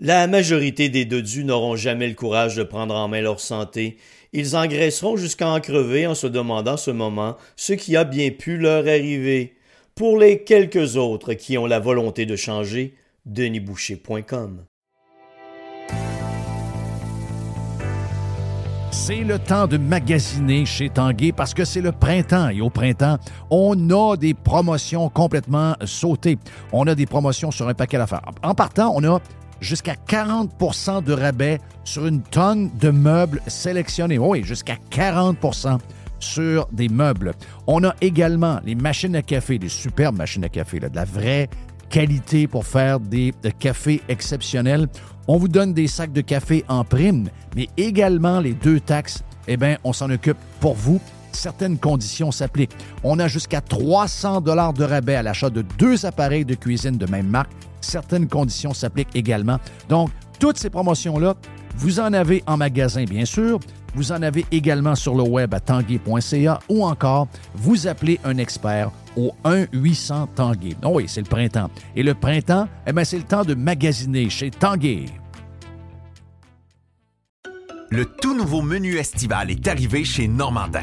La majorité des dodus n'auront jamais le courage de prendre en main leur santé. Ils engraisseront jusqu'à en crever en se demandant ce moment ce qui a bien pu leur arriver. Pour les quelques autres qui ont la volonté de changer, denisboucher.com. C'est le temps de magasiner chez Tanguay parce que c'est le printemps et au printemps, on a des promotions complètement sautées. On a des promotions sur un paquet d'affaires. En partant, on a jusqu'à 40% de rabais sur une tonne de meubles sélectionnés. Oui, jusqu'à 40% sur des meubles. On a également les machines à café, des superbes machines à café, de la vraie qualité pour faire des cafés exceptionnels. On vous donne des sacs de café en prime, mais également les deux taxes, eh bien, on s'en occupe pour vous. Certaines conditions s'appliquent. On a jusqu'à 300 dollars de rabais à l'achat de deux appareils de cuisine de même marque. Certaines conditions s'appliquent également. Donc, toutes ces promotions-là, vous en avez en magasin, bien sûr. Vous en avez également sur le web à tanguay.ca ou encore vous appelez un expert au 1-800 Tanguay. Oh oui, c'est le printemps. Et le printemps, eh bien, c'est le temps de magasiner chez Tanguay. Le tout nouveau menu estival est arrivé chez Normandin.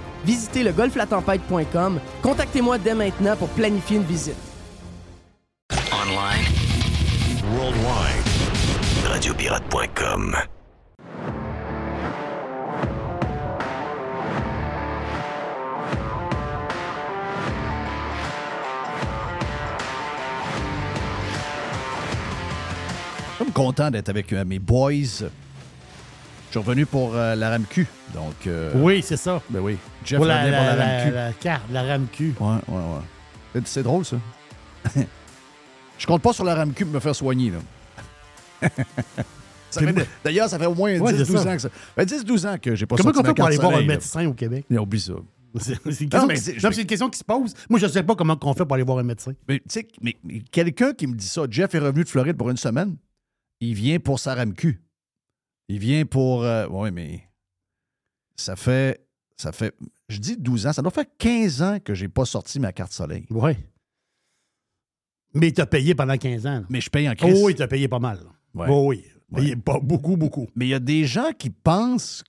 Visitez le golflatempête.com. Contactez-moi dès maintenant pour planifier une visite. Online. Worldwide. Radiopirate.com. Je suis content d'être avec euh, mes boys. Je suis revenu pour euh, la RAMQ. Donc, euh, Oui, c'est ça. ben oui. Jeff la, pour la, la, RAMQ. la- carte, la RAMQ. Ouais, ouais, ouais. C'est- drôle, ça. Je compte pas sur la RAMQ pour me faire soigner, là. D'ailleurs, ça fait au moins 10-12 Ouais, c'est ça. ans que ça. fait 10-12 ans que j'ai pas Comment on fait pour aller voir un médecin au Québec? Mais Oublie ça. C'est une, Non, question qui- c'est- non, je- c'est une question qui se pose. Moi, je ne sais pas comment on fait pour aller voir un médecin. Mais tu sais, mais, mais quelqu'un qui me dit ça, Jeff est revenu de Floride pour une semaine, il vient pour sa RAMQ. Il vient pour. oui, mais ça fait. Ça fait. Je dis 12 ans, ça doit faire 15 ans que j'ai pas sorti ma carte soleil. Oui. Mais il t'a payé pendant 15 ans. là. Mais je paye en crise. Oh, il t'a payé pas mal. Ouais. Oh, oui. Ouais. Payé pas beaucoup, beaucoup. Mais il y a des gens qui pensent.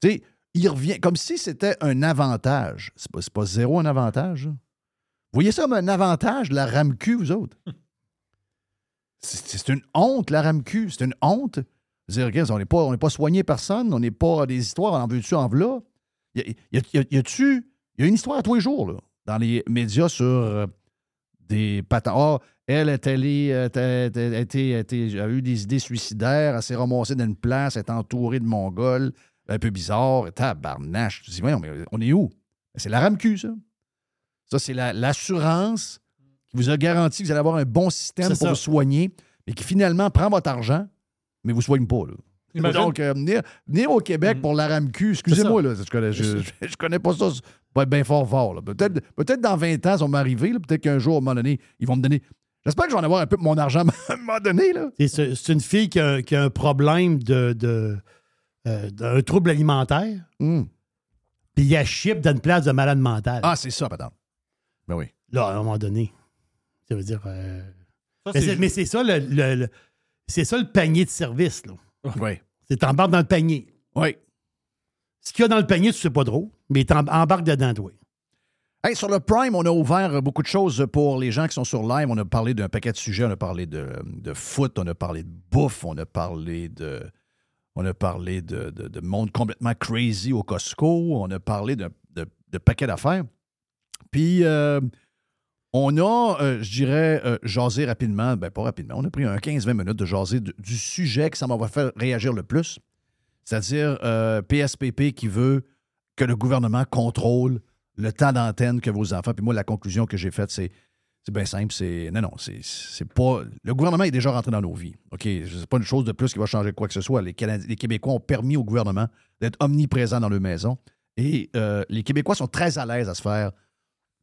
Tu sais, il revient comme si c'était un avantage. C'est pas, pas zéro un avantage. là. Vous voyez ça comme un avantage, la RAMQ, vous autres? C'est c'est une honte, la RAMQ. C'est une honte. Dire, on n'est pas, on n'est pas soigné personne, on n'est pas des histoires en veux-tu, en v'là. Y a- y a- y a- y a-tu. Il y a une histoire à tous les jours, là, dans les médias sur euh, des patents. Ah, elle est allée, euh, a, eu des idées suicidaires, elle s'est ramassée dans une place, elle est entourée de Mongols, un peu bizarre, tabarnache. Tu dis, voyons, mais on est où? C'est la RAMQ, ça. Ça, c'est la- l'assurance qui vous a garanti que vous allez avoir un bon système pour ça. vous soigner, mais qui finalement prend votre argent, mais vous ne soigne pas. Là. Imagine- Donc, euh, venir, venir au Québec pour la RAMQ, excusez-moi, là, je connais, je, je- je connais pas ça, bien fort fort. là. Peut-être peut dans 20 ans, ça va m'arriver. là. Peut-être qu'un jour, à un moment donné, ils vont me donner. J'espère que je vais en avoir un peu de mon argent à un moment donné. Là. C'est- une fille qui a, qui a un problème de, de, euh, d'un trouble alimentaire, Hum. puis elle chip dans une place de malade mental. Ah, c'est ça, madame. Ben oui. Là, à un moment donné, ça veut dire. euh, Ça, mais c'est c'est- mais c'est ça le, le- le- c'est ça le panier de service. Là. Oui. C'est t'embarques dans le panier. Oui. Ce qu'il y a dans le panier, tu sais pas trop, mais t'embarques dedans, toi. Hey, sur le Prime, on a ouvert beaucoup de choses pour les gens qui sont sur live. On a parlé d'un paquet de sujets. On a parlé de, de foot, on a parlé de bouffe, on a parlé de. On a parlé de, de- de monde complètement crazy au Costco. On a parlé de, de, de paquets d'affaires. Puis, euh, on a, euh, je dirais, euh, jasé rapidement, ben pas rapidement, on a pris un 15-20 minutes de jaser du, sujet que ça m'a fait réagir le plus, c'est-à-dire euh, PSPP qui veut que le gouvernement contrôle le temps d'antenne que vos enfants. Puis moi, la conclusion que j'ai faite, c'est c'est bien simple. C'est non, non, c'est pas. Le gouvernement est déjà rentré dans nos vies. OK, c'est pas une chose de plus qui va changer quoi que ce soit. Les, Québécois ont permis au gouvernement d'être omniprésents dans leur maison. Et euh, les Québécois sont très à l'aise à se faire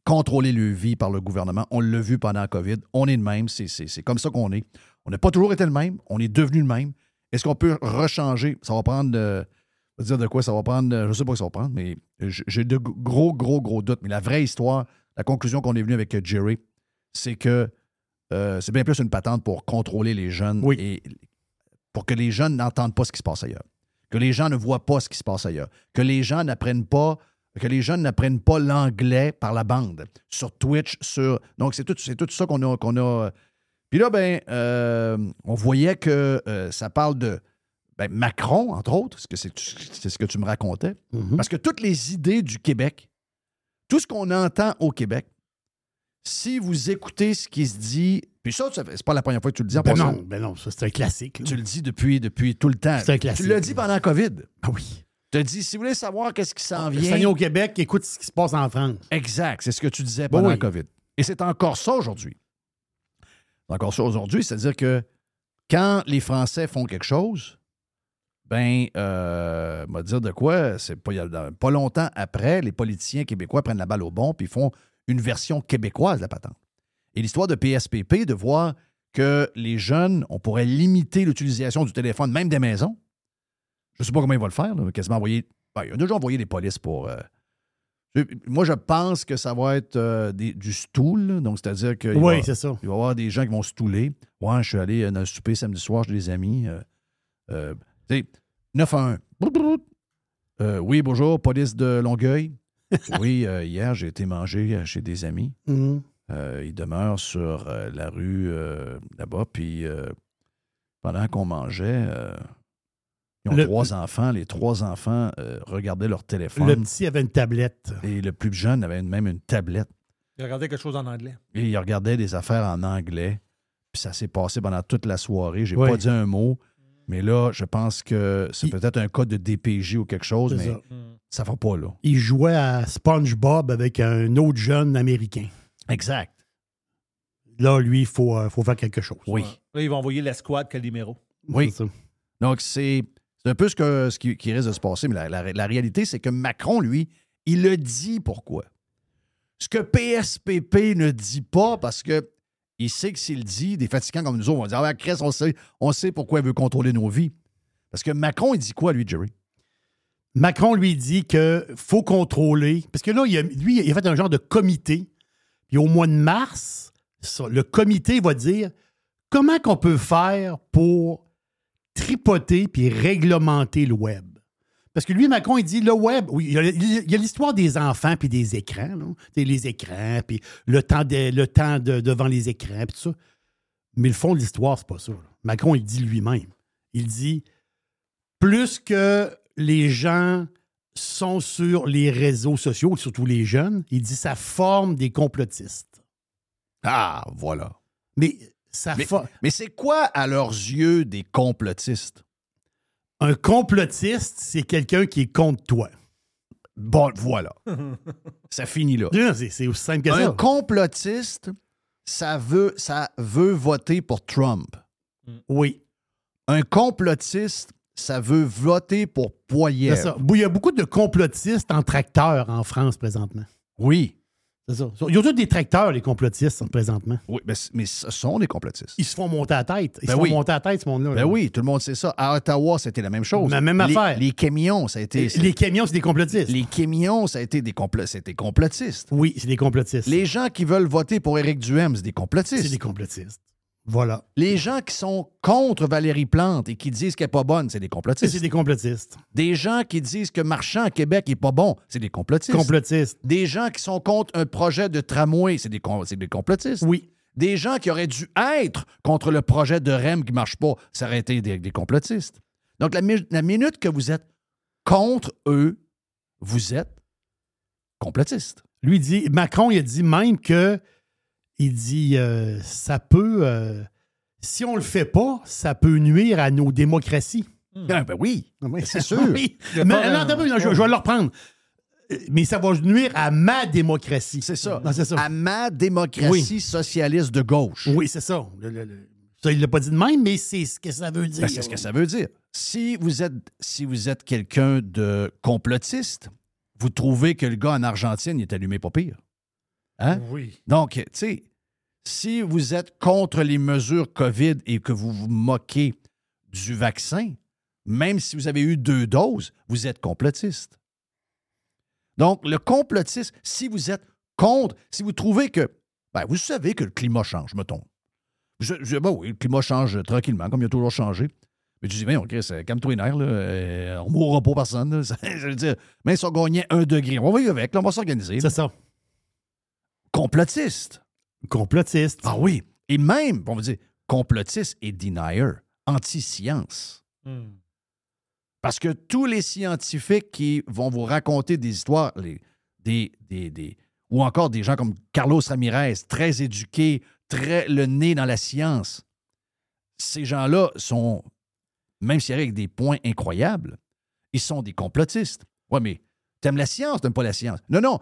contrôler leur vie par le gouvernement. On l'a vu pendant la COVID. On est de même. C'est- C'est c'est comme ça qu'on est. On n'a pas toujours été le même. On est devenu le même. Est-ce qu'on peut rechanger? Ça va prendre. euh, je dire de quoi? Ça va prendre. euh, Je ne sais pas ce que ça va prendre, mais j'ai de gros, gros, gros doutes. Mais la vraie histoire, la conclusion qu'on est venu avec euh, Jerry, c'est que euh, c'est bien plus une patente pour contrôler les jeunes Oui. et pour que les jeunes n'entendent pas ce qui se passe ailleurs. Que les gens ne voient pas ce qui se passe ailleurs. Que les gens n'apprennent pas que les jeunes n'apprennent pas l'anglais par la bande, sur Twitch, sur... Donc, c'est tout, tout ça qu'on a, qu'on a... Puis là, ben, euh, on voyait que euh, ça parle de ben, Macron, entre autres, parce que c'est, c'est ce que tu me racontais. Mhm. Parce que toutes les idées du Québec, tout ce qu'on entend au Québec, si vous écoutez ce qui se dit, puis ça, c'est pas la première fois que tu le dis en Ben passant. non, ben non, ça c'est un classique. là. Tu le dis depuis, depuis tout le temps. C'est un classique. Tu l'as dit pendant la COVID. Ah oui. As dit, si vous voulez savoir qu'est-ce qui s'en Ça vient. vient au Québec, écoute ce qui se passe en France. Exact, c'est ce que tu disais Ben pendant oui. la COVID. Et c'est encore ça aujourd'hui. C'est encore ça aujourd'hui, c'est-à-dire que quand les Français font quelque chose, ben, euh, on va dire de quoi, c'est pas longtemps après, les politiciens québécois prennent la balle au bon puis font une version québécoise de la patente. Et l'histoire de PSPP, de voir que les jeunes, on pourrait limiter l'utilisation du téléphone, même des maisons. Je ne sais pas comment ils vont le faire, là, quasiment envoyer. ben, ils ont déjà envoyé des polices pour. euh, moi, je pense que ça va être euh, des- du stool, là. donc c'est-à-dire qu'il Oui, va, c'est ça. il va y avoir des gens qui vont stouler. Ouais, je suis allé euh, dans le souper samedi soir chez des amis. Euh, euh, tu sais, 9 à 1. Brou, brou, brou. Euh, oui, bonjour, police de Longueuil. oui, hier, j'ai été manger chez des amis. Mhm. Ils demeurent sur la rue là-bas. Puis pendant qu'on mangeait, ils ont Le- trois enfants. Les trois enfants euh, regardaient leur téléphone. Le petit avait une tablette. Et le plus jeune avait même une tablette. Il regardait quelque chose en anglais. Et il regardait des affaires en anglais. Puis ça s'est passé pendant toute la soirée. J'ai Oui. pas dit un mot. Mais là, je pense que c'est Il- peut-être un code de DPJ ou quelque chose, mais ça. ça va pas là. Il jouait à SpongeBob avec un autre jeune américain. Exact. Là, lui, il faut, euh, faut faire quelque chose. Oui. Là, ils vont envoyer l'escouade Calimero. Oui. Donc, c'est c'est un peu ce, que, qui, risque de se passer, mais la, réalité, c'est que Macron, lui, il le dit pourquoi. Ce que PSPP ne dit pas, parce que il sait que s'il dit, des fatigants comme nous autres vont dire Ah, Chris, on sait, on sait pourquoi il veut contrôler nos vies. Parce que Macron, il dit quoi, lui, Jerry? Macron lui dit qu'il faut contrôler. Parce que là, il a- lui, il a fait un genre de comité. Puis au mois de mars, le comité va dire comment qu'on peut faire pour tripoter puis réglementer le web. Parce que lui, Macron, il dit le web, oui, il y a- l'histoire des enfants puis des écrans, sais, les écrans, puis le temps, de- devant les écrans, puis tout ça. Mais le fond de l'histoire, c'est pas ça. là. Macron, il dit lui-même. Il dit plus que les gens sont sur les réseaux sociaux, surtout les jeunes, il dit ça forme des complotistes. Ah, voilà. Mais ça Mais, c'est quoi, à leurs yeux, des complotistes? un complotiste, c'est quelqu'un qui est contre toi. Bon, voilà. ça finit là. C'est c'est aussi simple que Un complotiste, ça veut, ça veut voter pour Trump. Oui, Un complotiste, ça veut voter pour ça. Il y a beaucoup de complotistes en tracteur en France présentement. Oui. C'est ça. Ils ont tous des tracteurs, les complotistes, présentement? Oui, mais, c- mais ce sont des complotistes. Ils se font monter à la tête. Ils Ben se font oui. monter à la tête, ce monde-là. Ben là. oui, tout le monde sait ça. À Ottawa, c'était la même chose. La même Les- affaire. Les camions, ça a été. Les camions, c'est des complotistes. les camions, ça a été des, complo- c'était complotistes. Oui, c'est des complotistes. Les gens qui veulent voter pour Éric Duhem, c'est des complotistes. C'est des complotistes. Voilà. Les gens qui sont contre Valérie Plante et qui disent qu'elle n'est pas bonne, c'est des complotistes. c'est des complotistes. Des gens qui disent que Marchand à Québec n'est pas bon, c'est des complotistes. Complotistes. Des gens qui sont contre un projet de tramway, c'est des, des complotistes. Oui. Des gens qui auraient dû être contre le projet de REM qui ne marche pas, ça aurait été des, des complotistes. Donc, la, mi- la minute que vous êtes contre eux, vous êtes complotiste. Lui dit, Macron, il a dit même que, il dit, euh, ça peut, euh, si on le fait pas, ça peut nuire à nos démocraties. Ah, ben oui, c'est sûr. Oui. Mais, non, non, je, je vais le reprendre. Euh, Mais ça va nuire à ma démocratie. C'est ça. Non, ça. À ma démocratie socialiste de gauche. Oui, c'est ça. Le- le- le- Ça, il l'a pas dit de même, mais c'est ce que ça veut dire. Ben, c'est ce que ça veut dire. Si vous êtes, si vous êtes quelqu'un de complotiste, vous trouvez que le gars en Argentine il est allumé pas pire. Hein? Oui. Donc, tu sais, si vous êtes contre les mesures COVID et que vous vous moquez du vaccin, même si vous avez eu deux doses, vous êtes complotiste. Donc, le complotiste, si vous êtes contre, si vous trouvez que, ben, vous savez que le climat change, mettons. Je, je- ben oui, le climat change tranquillement, comme il a toujours changé. Mais tu dis, mais Chris, euh, calme-toi les nerfs, là, euh, on ne mourra pas personne. là. Ça, je veux dire, même si on gagnait un degré, on va y avec, là, on va s'organiser. C'est ça. Complotiste. Complotiste. Ah oui. Et même, on va dire, complotiste et denier, anti-science. Hmm. Parce que tous les scientifiques qui vont vous raconter des histoires, les- des, des, des- ou encore des gens comme Carlos Ramirez, très éduqués, très le nez dans la science, ces gens-là sont, même s'ils arrivent avec des points incroyables, ils sont des complotistes. Ouais, mais t'aimes la science, t'aimes pas la science. Non, non,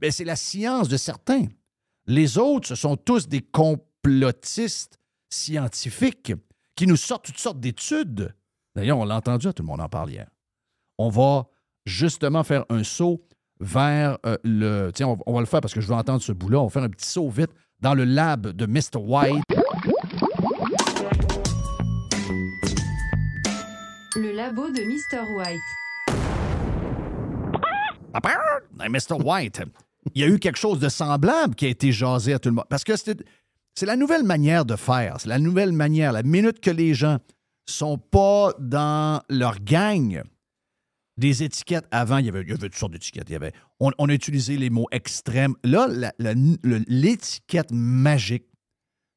ben, c'est la science de certains. Les autres, ce sont tous des complotistes scientifiques qui nous sortent toutes sortes d'études. D'ailleurs, on l'a entendu, tout le monde en parle hier. On va justement faire un saut vers euh, le. Tiens, on, on va le faire parce que je veux entendre ce bout-là. On va faire un petit saut vite dans le lab de Mr. White. Le labo de Mr. White. Mr. White, il y a eu quelque chose de semblable qui a été jasé à tout le monde. Parce que c'est la nouvelle manière de faire. C'est la nouvelle manière. La minute que les gens sont pas dans leur gang, des étiquettes. Avant, il y avait, il y avait toutes sortes d'étiquettes. Il y avait, on, on a utilisé les mots extrêmes. Là, l'étiquette magique,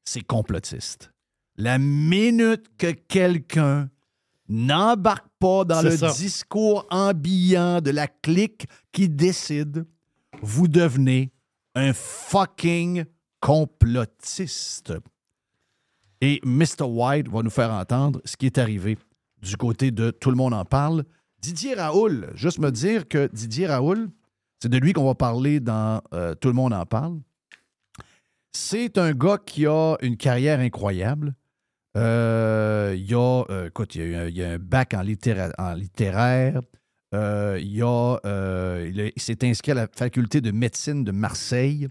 c'est complotiste. La minute que quelqu'un n'embarque pas dans le ça. discours ambiant de la clique qui décide, vous devenez un fucking complotiste. Et Mr. White va nous faire entendre ce qui est arrivé du côté de Tout le monde en parle. Didier Raoul, juste me dire que Didier Raoul, c'est de lui qu'on va parler dans euh, Tout le monde en parle. C'est un gars qui a une carrière incroyable. Euh, il, a, euh, écoute, il a, a un bac en, en littéraire. Euh, il, euh, il, s'est inscrit à la faculté de médecine de Marseille.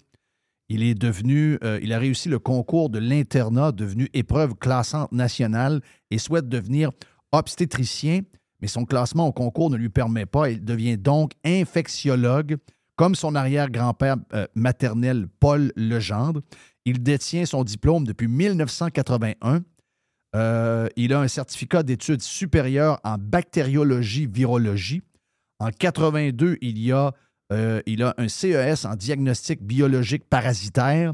Il est devenu, euh, il a réussi le concours de l'internat, devenu épreuve classante nationale et souhaite devenir obstétricien, mais son classement au concours ne lui permet pas. Il devient donc infectiologue, comme son arrière-grand-père maternel Paul Legendre. Il détient son diplôme depuis 1981. Euh, il a un certificat d'études supérieures en bactériologie-virologie. En 82, il, y a, euh, il a un CES en diagnostic biologique parasitaire.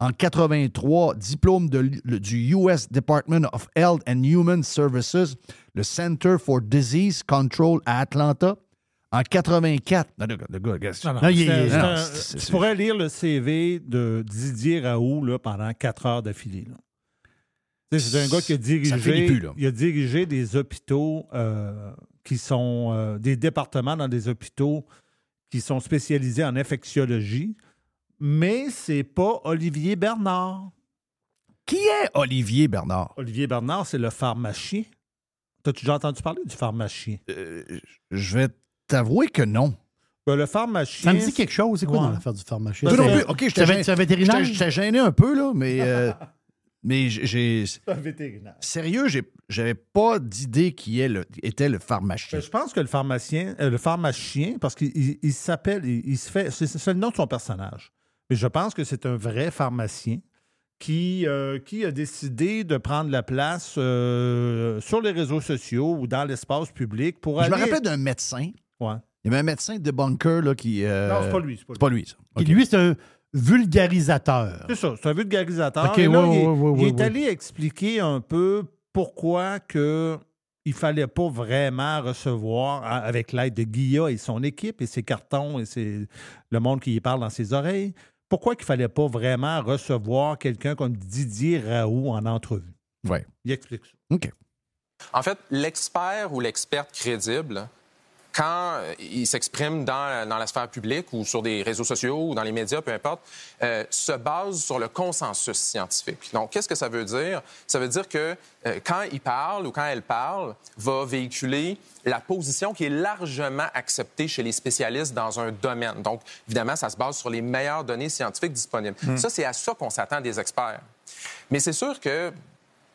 En 83, diplôme de l- le- du US Department of Health and Human Services, le Center for Disease Control à Atlanta. En 84, non, le gars- tu pourrais lire le CV de Didier Raoult là, pendant quatre heures d'affilée. C'est un gars qui a dirigé, plus, il a dirigé des hôpitaux euh, qui sont euh, des départements dans des hôpitaux qui sont spécialisés en infectiologie, mais c'est pas Olivier Bernard. Qui est Olivier Bernard? Olivier Bernard, c'est le pharmacien. T'as-tu déjà entendu parler du pharmacien? Euh, je vais t'avouer que non. Ben, le pharmacien. Ça me dit quelque chose. C'est quoi? Ouais. dans l'affaire du pharmacien? Non c'est- plus. OK, je Tu avais- tu avais vétérinaire? J'étais gêné un peu, là, mais, euh, mais j'ai-. C'est un vétérinaire. Sérieux, j'avais pas d'idée qui est le- était le pharmacien. Ben, je pense que le pharmacien, euh, le pharmacien, parce qu'il il- il s'appelle, il, il se fait, c'est le nom de son personnage. Mais je pense que c'est un vrai pharmacien qui, euh, qui a décidé de prendre la place euh, sur les réseaux sociaux ou dans l'espace public pour Je aller. me rappelle d'un médecin. Ouais. Il y avait un médecin de bunker là, qui. euh, Non, c'est pas lui. C'est pas lui. pas lui, ça. Lui, c'est un vulgarisateur. C'est ça, c'est un vulgarisateur. Là, ouais, il, est- ouais, ouais, il ouais, est ouais. allé expliquer un peu pourquoi que il fallait pas vraiment recevoir, avec l'aide de Guilla et son équipe et ses cartons et ses- le monde qui y parle dans ses oreilles, pourquoi qu'il fallait pas vraiment recevoir quelqu'un comme Didier Raoult en entrevue? Ouais. Il explique ça. OK. En fait, l'expert ou l'experte crédible, quand euh, il s'exprime dans, dans la sphère publique ou sur des réseaux sociaux ou dans les médias, peu importe, euh, se base sur le consensus scientifique. Donc, qu'est-ce que ça veut dire? Ça veut dire que euh, quand il parle ou quand elle parle, va véhiculer la position qui est largement acceptée chez les spécialistes dans un domaine. Donc, évidemment, ça se base sur les meilleures données scientifiques disponibles. Ça, c'est à ça qu'on s'attend des experts. Mais c'est sûr que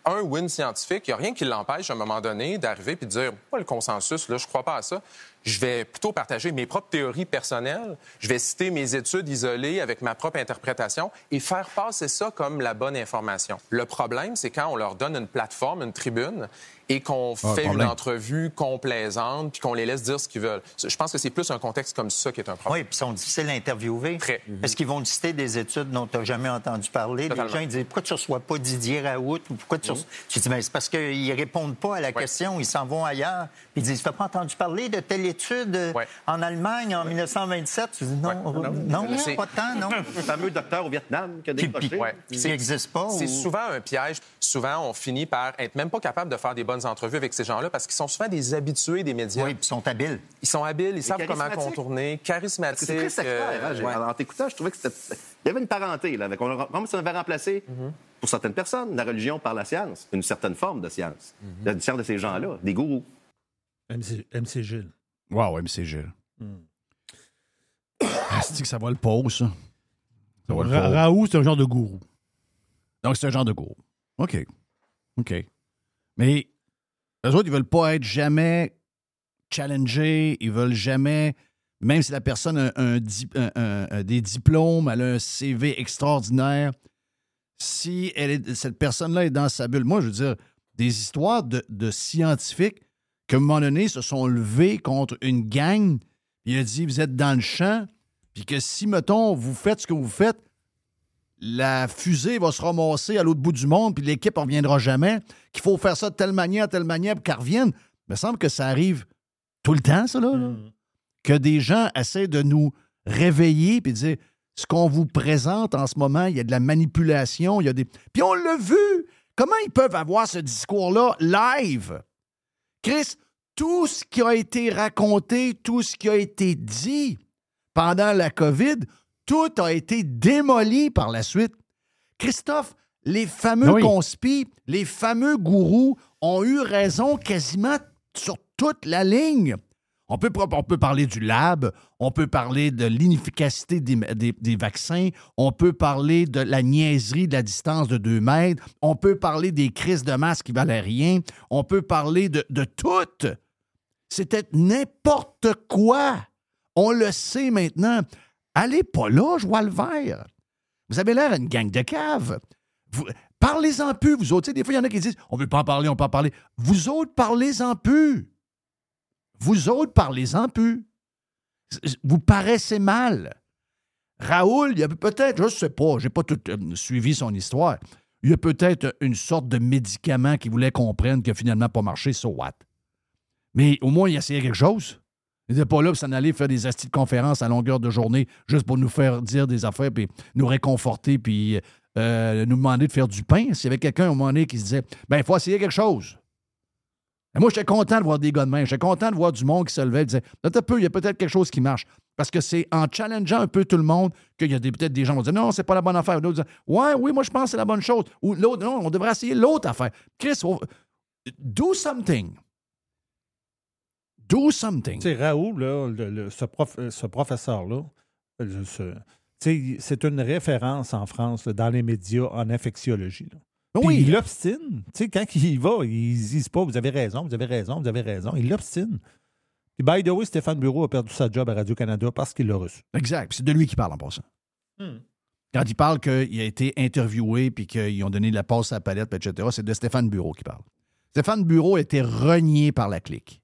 un win scientifique, il n'y a rien qui l'empêche à un moment donné d'arriver puis de dire Moi, le consensus, là, je crois pas à ça. Je vais plutôt partager mes propres théories personnelles. Je vais citer mes études isolées avec ma propre interprétation et faire passer ça comme la bonne information. Le problème, c'est quand on leur donne une plateforme, une tribune, et qu'on Ah, fait une entrevue complaisante puis qu'on les laisse dire ce qu'ils veulent. Je pense que c'est plus un contexte comme ça qui est un problème. Oui, puis ils sont difficiles à interviewer. Très. Est-ce qu'ils vont citer des études dont tu n'as jamais entendu parler? Totalement. Les gens ils disent Pourquoi tu ne reçois pas Didier Raoult? Ou pourquoi tu, tu dis Ben, C'est parce qu'ils ne répondent pas à la question, ils s'en vont ailleurs. Puis ils disent Tu n'as pas entendu parler de telle étude euh, Ouais. en Allemagne en 1927? Tu dis Non, Ouais. non, c'est- pas tant, non. Le fameux docteur au Vietnam qui a décroché. Qui n'existe pas. C'est ou- souvent un piège. Souvent, on finit par être même pas capable de faire des bonnes entrevues avec ces gens-là parce qu'ils sont souvent des habitués des médias. Oui, puis ils sont habiles. Ils sont habiles, ils savent comment contourner, charismatiques. C'est très sectaire. hein, j'ai- euh, ouais. En t'écoutant, je trouvais que c'était. Il y avait une parenté, là, avec, on, comme si on avait remplacé, Mm-hmm. pour certaines personnes, la religion par la science, une certaine forme de science. Mm-hmm. La science de ces gens-là, des gourous. MC, MC Gilles. Wow, MC Gilles. Hmm. Ah, c'est que ça va le pause, ça? Ça va le Ra-. Raoult, c'est un genre de gourou. Donc, c'est un genre de gourou. OK. OK. Mais eux autres, ils veulent pas être jamais challengés. Ils veulent jamais, même si la personne a un di- un- un- un- des diplômes, elle a un CV extraordinaire, si elle est, cette personne-là est dans sa bulle. Moi, je veux dire, des histoires de, de scientifiques qui, à un moment donné, se sont levés contre une gang, il a dit, vous êtes dans le champ, puis que si, mettons, vous faites ce que vous faites, la fusée va se ramasser à l'autre bout du monde, puis l'équipe ne reviendra jamais, qu'il faut faire ça de telle manière, telle manière, pour qu'elle revienne. Il me semble que ça arrive tout le temps, ça, là. là. Que des gens essaient de nous réveiller puis dire ce qu'on vous présente en ce moment, il y a de la manipulation, il y a des. Puis on l'a vu! Comment ils peuvent avoir ce discours-là live? Chris, tout ce qui a été raconté, tout ce qui a été dit pendant la COVID, tout a été démoli par la suite. Christophe, les fameux Oui. conspis, les fameux gourous ont eu raison quasiment sur toute la ligne. On peut, parler du lab, on peut parler de l'inefficacité des, vaccins, on peut parler de la niaiserie de la distance de 2 mètres, on peut parler des crises de masse qui valaient rien, on peut parler de, de tout. C'était n'importe quoi. On le sait maintenant. Allez pas là, je vois le vert. Vous avez l'air d'une gang de caves. Vous- Parlez-en plus, vous autres. Des fois, il y en a qui disent on veut pas en parler, on peut en parler. Vous autres, parlez-en plus. Vous autres, parlez-en plus. Vous paraissez mal. Raoul, il y a peut-être, je ne sais pas, je n'ai pas tout euh, suivi son histoire. Il y a peut-être une sorte de médicament qui voulait qu'on prenne qui n'a finalement pas marché, so what? Mais au moins, il essayait quelque chose. Il n'était pas là pour s'en aller faire des astis de conférences à longueur de journée juste pour nous faire dire des affaires, puis nous réconforter, puis euh, nous demander de faire du pain. S'il y avait quelqu'un un moment donné qui se disait ben il faut essayer quelque chose. Moi, j'étais content de voir des gars de main. J'étais content de voir du monde qui se levait et disait un peu, il y a peut-être quelque chose qui marche. Parce que c'est en challengeant un peu tout le monde qu'il y a peut-être des gens qui vont dire Non, c'est pas la bonne affaire. D'autres disent Ouais, oui, moi, je pense que c'est la bonne chose. Ou l'autre, non, on devrait essayer l'autre affaire. Chris, do something. Do something. Tu sais, Raoult, là, euh, ce professeur-là, euh, c'est une référence en France dans les médias en infectiologie. Puis Oui. il obstine. Tu sais, quand il y va, ils disent pas vous avez raison, vous avez raison, vous avez raison. Il obstine. Puis, by the way, Stéphane Bureau a perdu sa job à Radio-Canada parce qu'il l'a reçu. Exact. Puis C'est de lui qui parle en passant. Quand il parle qu'il a été interviewé puis qu'ils ont donné de la passe à la palette, etc., c'est de Stéphane Bureau qui parle. Stéphane Bureau a été renié par la clique.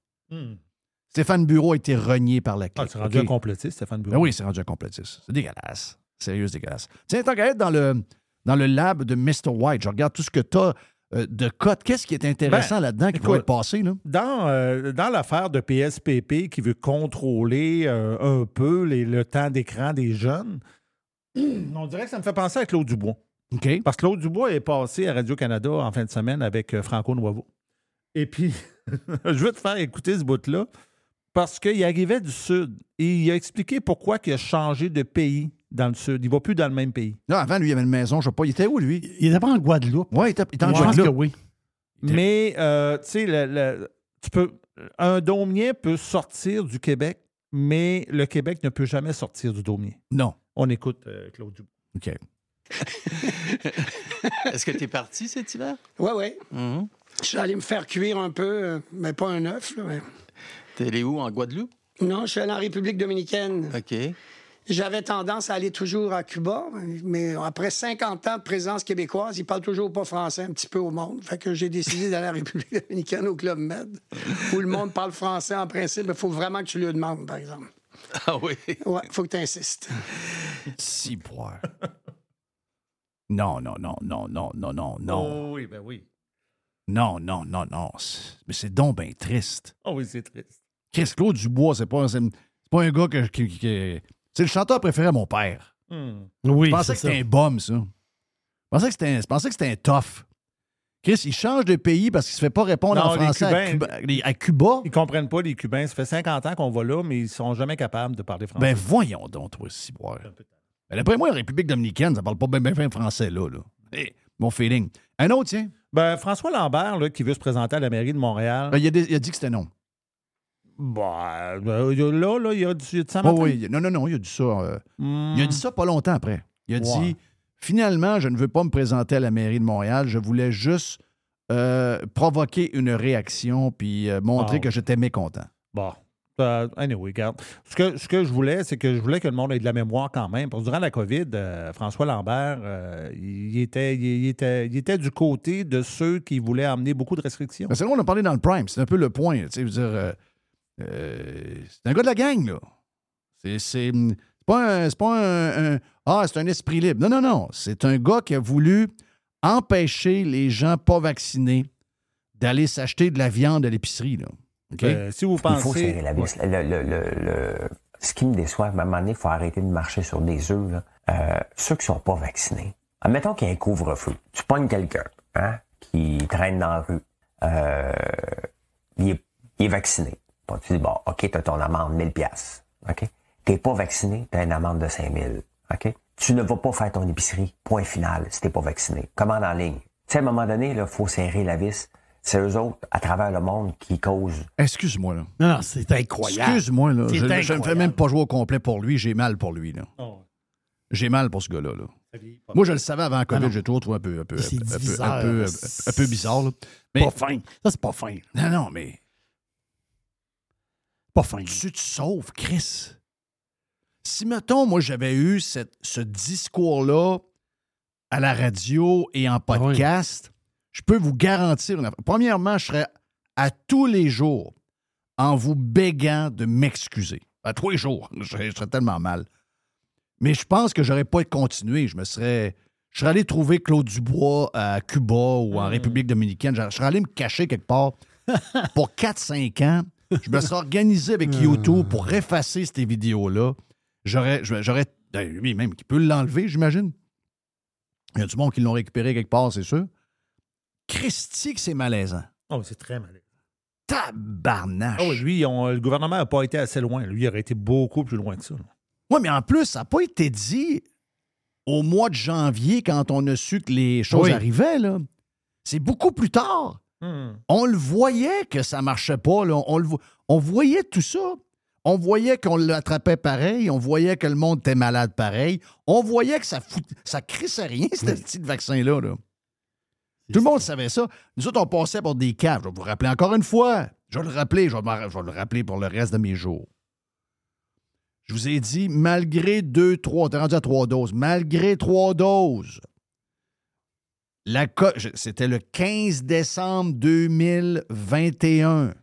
Stéphane Bureau a été renié par la Ah, clique. c'est rendu un complotiste, Stéphane Bureau. Ben oui, c'est rendu un complotiste. C'est dégueulasse. Sérieux, c'est dégueulasse. Tiens, tant qu'à être dans le, dans le lab de Mr. White, je regarde tout ce que tu as euh, de cote. Qu'est-ce qui est intéressant Ben, là-dedans qui pourrait être passé? Là? Dans, euh, dans l'affaire de PSPP qui veut contrôler euh, un peu les- le temps d'écran des jeunes, on dirait que ça me fait penser à Claude Dubois. Parce que Claude Dubois est passé à Radio-Canada en fin de semaine avec euh, Franco Noavo. Et puis, je veux te faire écouter ce bout-là parce qu'il arrivait du Sud et il a expliqué pourquoi il a changé de pays dans le Sud. Il ne va plus dans le même pays. Non, avant, lui, il avait une maison, je sais pas. Il était où, lui? Il était pas en Guadeloupe. Oui, il était, il était en Je pense que Guadeloupe. oui. Mais, euh, tu sais, le- le- tu peux, un Daumier peut sortir du Québec, mais le Québec ne peut jamais sortir du Daumier. Non. On écoute euh, Claude Dubois. OK. Est-ce que tu es parti cet hiver? Oui, oui. Mhm. Je suis allé me faire cuire un peu, euh, mais pas un œuf. là, mais- T'es allé où, en Guadeloupe? Non, je suis allé en République dominicaine. OK. J'avais tendance à aller toujours à Cuba, mais après 50 ans de présence québécoise, ils parlent toujours pas français un petit peu au monde. Fait que j'ai décidé d'aller en République dominicaine au Club Med, où le monde parle français en principe. Il faut vraiment que tu le demandes, par exemple. Ah oui? Ouais, faut que tu insistes. Si, poire. Non, non, non, non, non, non, non, non. Oh oui, ben oui. Non, non, non, non. Mais c'est donc bien triste. Oh oui, c'est triste. Chris Claude Dubois, c'est pas, c'est c'est pas un gars que, qui- qui- C'est le chanteur préféré à mon père. Hmm. Oui, je pensais que c'était un bum, ça. Je pensais que c'était un, je pensais que c'était un tough. Chris, il change de pays parce qu'il se fait pas répondre Non, en les français à Cubains- Cuba. les- à Cuba. Ils comprennent pas, les Cubains. Ça fait 50 ans qu'on va là, mais ils sont jamais capables de parler français. Ben voyons donc, toi, si boire. Ben, d'après moi, la République dominicaine, ça parle pas bien bien français, là. là. Hey, mon feeling. Un autre, tiens. Ben, François Lambert, là, qui veut se présenter à la mairie de Montréal. Ben, il, a, il a dit que c'était non. Ben, ben, là, là, il a dit ça Oh, oui, non, non, non, il a dit ça. euh, Hmm. Il a dit ça pas longtemps après. Il a dit finalement, je ne veux pas me présenter à la mairie de Montréal. Je voulais juste euh, provoquer une réaction puis euh, montrer que j'étais mécontent. Bon. Euh, anyway, regarde. Ce que, ce que je voulais, c'est que je voulais que le monde ait de la mémoire quand même. Parce que durant la COVID, euh, François Lambert, euh, il, était, il, il était, il était du côté de ceux qui voulaient amener beaucoup de restrictions. Ben, c'est là qu'on a parlé dans le prime. C'est un peu le point. Dire, euh, euh, c'est un gars de la gang, là. C'est, c'est, c'est pas un. C'est pas un, un- Ah, c'est un esprit libre. Non, non, non. C'est un gars qui a voulu empêcher les gens pas vaccinés d'aller s'acheter de la viande à l'épicerie, là. OK? Euh, si vous Il faut pensez. serrer la vis. Le- le- le- le- Ce qui me déçoit, à un moment donné, il faut arrêter de marcher sur des œufs. là. Euh, ceux qui sont pas vaccinés. Admettons qu'il y a un couvre-feu. Tu pognes quelqu'un hein, qui traîne dans la rue. Euh, il, est, il est vacciné. Bon, tu dis, bon, OK, tu as ton amende 1000 pièces. OK? T'es pas vacciné, tu as une amende de 5000. OK? Tu ne vas pas faire ton épicerie. Point final, si t'es pas vacciné. Commande en ligne. Tu sais, à un moment donné, il faut serrer la vis. C'est eux autres, à travers le monde, qui causent Excuse-moi, là. Non, non, c'est incroyable. Excuse-moi, là. Je, je ne fais incroyable. même pas jouer au complet pour lui. J'ai mal pour lui, là. Oh. J'ai mal pour ce gars-là. là. Moi, je le savais avant la COVID, j'ai toujours trouvé un peu, un peu, un peu bizarre. là. Mais, Pas fin. Ça, c'est pas fin. non, non, mais Pas fin. tu te sauves, Chris. Si, mettons, moi, j'avais eu cette- ce discours-là à la radio et en podcast, je peux vous garantir une. Premièrement, je serais à tous les jours en vous bégant de m'excuser. À tous les jours. Je serais, je serais tellement mal. Mais je pense que j'aurais pas continué. Je me serais. Je serais allé trouver Claude Dubois à Cuba ou en République dominicaine. Je serais allé me cacher quelque part pour 4-5 ans. Je me serais organisé avec YouTube pour effacer ces vidéos-là. J'aurais. J'aurais. ben, Lui-même, qui peut l'enlever, j'imagine. Il y a du monde qui l'ont récupéré quelque part, c'est sûr. Christy, que c'est malaisant. Oh, c'est très mal. Tabarnache. Oh, lui, on- le gouvernement n'a pas été assez loin. Lui, il aurait été beaucoup plus loin que ça. Oui, mais en plus, ça n'a pas été dit au mois de janvier quand on a su que les choses Oui. arrivaient. là. C'est beaucoup plus tard. Hmm. On le voyait que ça marchait pas. là. On, le vo- on voyait tout ça. On voyait qu'on l'attrapait pareil. On voyait que le monde était malade pareil. On voyait que ça fout, ça crissait rien, ce petit vaccin-là. là. Tout le monde savait ça. Nous autres, on passait pour des caves. Je vais vous rappeler encore une fois. Je vais le rappeler. Je vais, m'en- je vais le rappeler pour le reste de mes jours. Je vous ai dit, malgré deux, trois, est rendu à trois doses, malgré trois doses, c'était le 15 décembre 2021.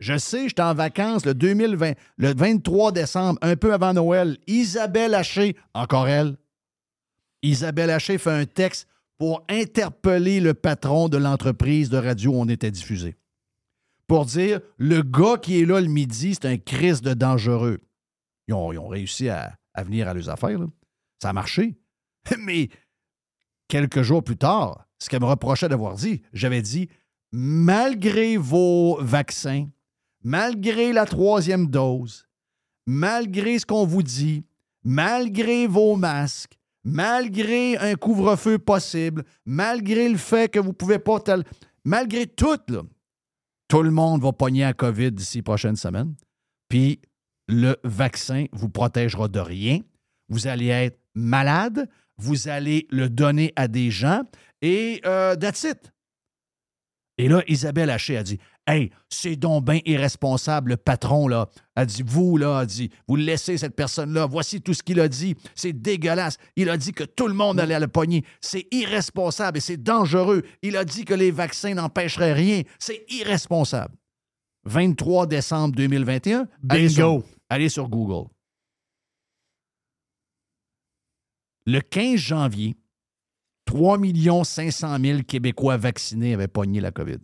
Je sais, j'étais en vacances le 2020, le 23 décembre, un peu avant Noël. Isabelle Haché, encore elle. Isabelle Haché fait un texte pour interpeller le patron de l'entreprise de radio où on était diffusé. Pour dire, le gars qui est là le midi, c'est un crise de dangereux. Ils ont, réussi à, venir à leurs affaires. Ça a marché. Mais quelques jours plus tard, ce qu'elle me reprochait d'avoir dit, j'avais dit, malgré vos vaccins, malgré la troisième dose, malgré ce qu'on vous dit, malgré vos masques, malgré un couvre-feu possible, malgré le fait que vous ne pouvez pas... Malgré tout, tout le monde va pogner à COVID d'ici prochaines semaines. Puis le vaccin vous protégera de rien. Vous allez être malade. Vous allez le donner à des gens. Et euh, that's it. Et là, Isabelle Haché a dit Hey, c'est donc bien irresponsable, le patron, là. A dit Vous, là, a dit, vous laissez cette personne-là. Voici tout ce qu'il a dit. C'est dégueulasse. Il a dit que tout le monde allait à le pogner. C'est irresponsable et c'est dangereux. Il a dit que les vaccins n'empêcheraient rien. C'est irresponsable. 23 décembre 2021. Allez sur, Bingo. allez sur Google. Le 15 janvier, 3 500 000 Québécois vaccinés avaient pogné la COVID.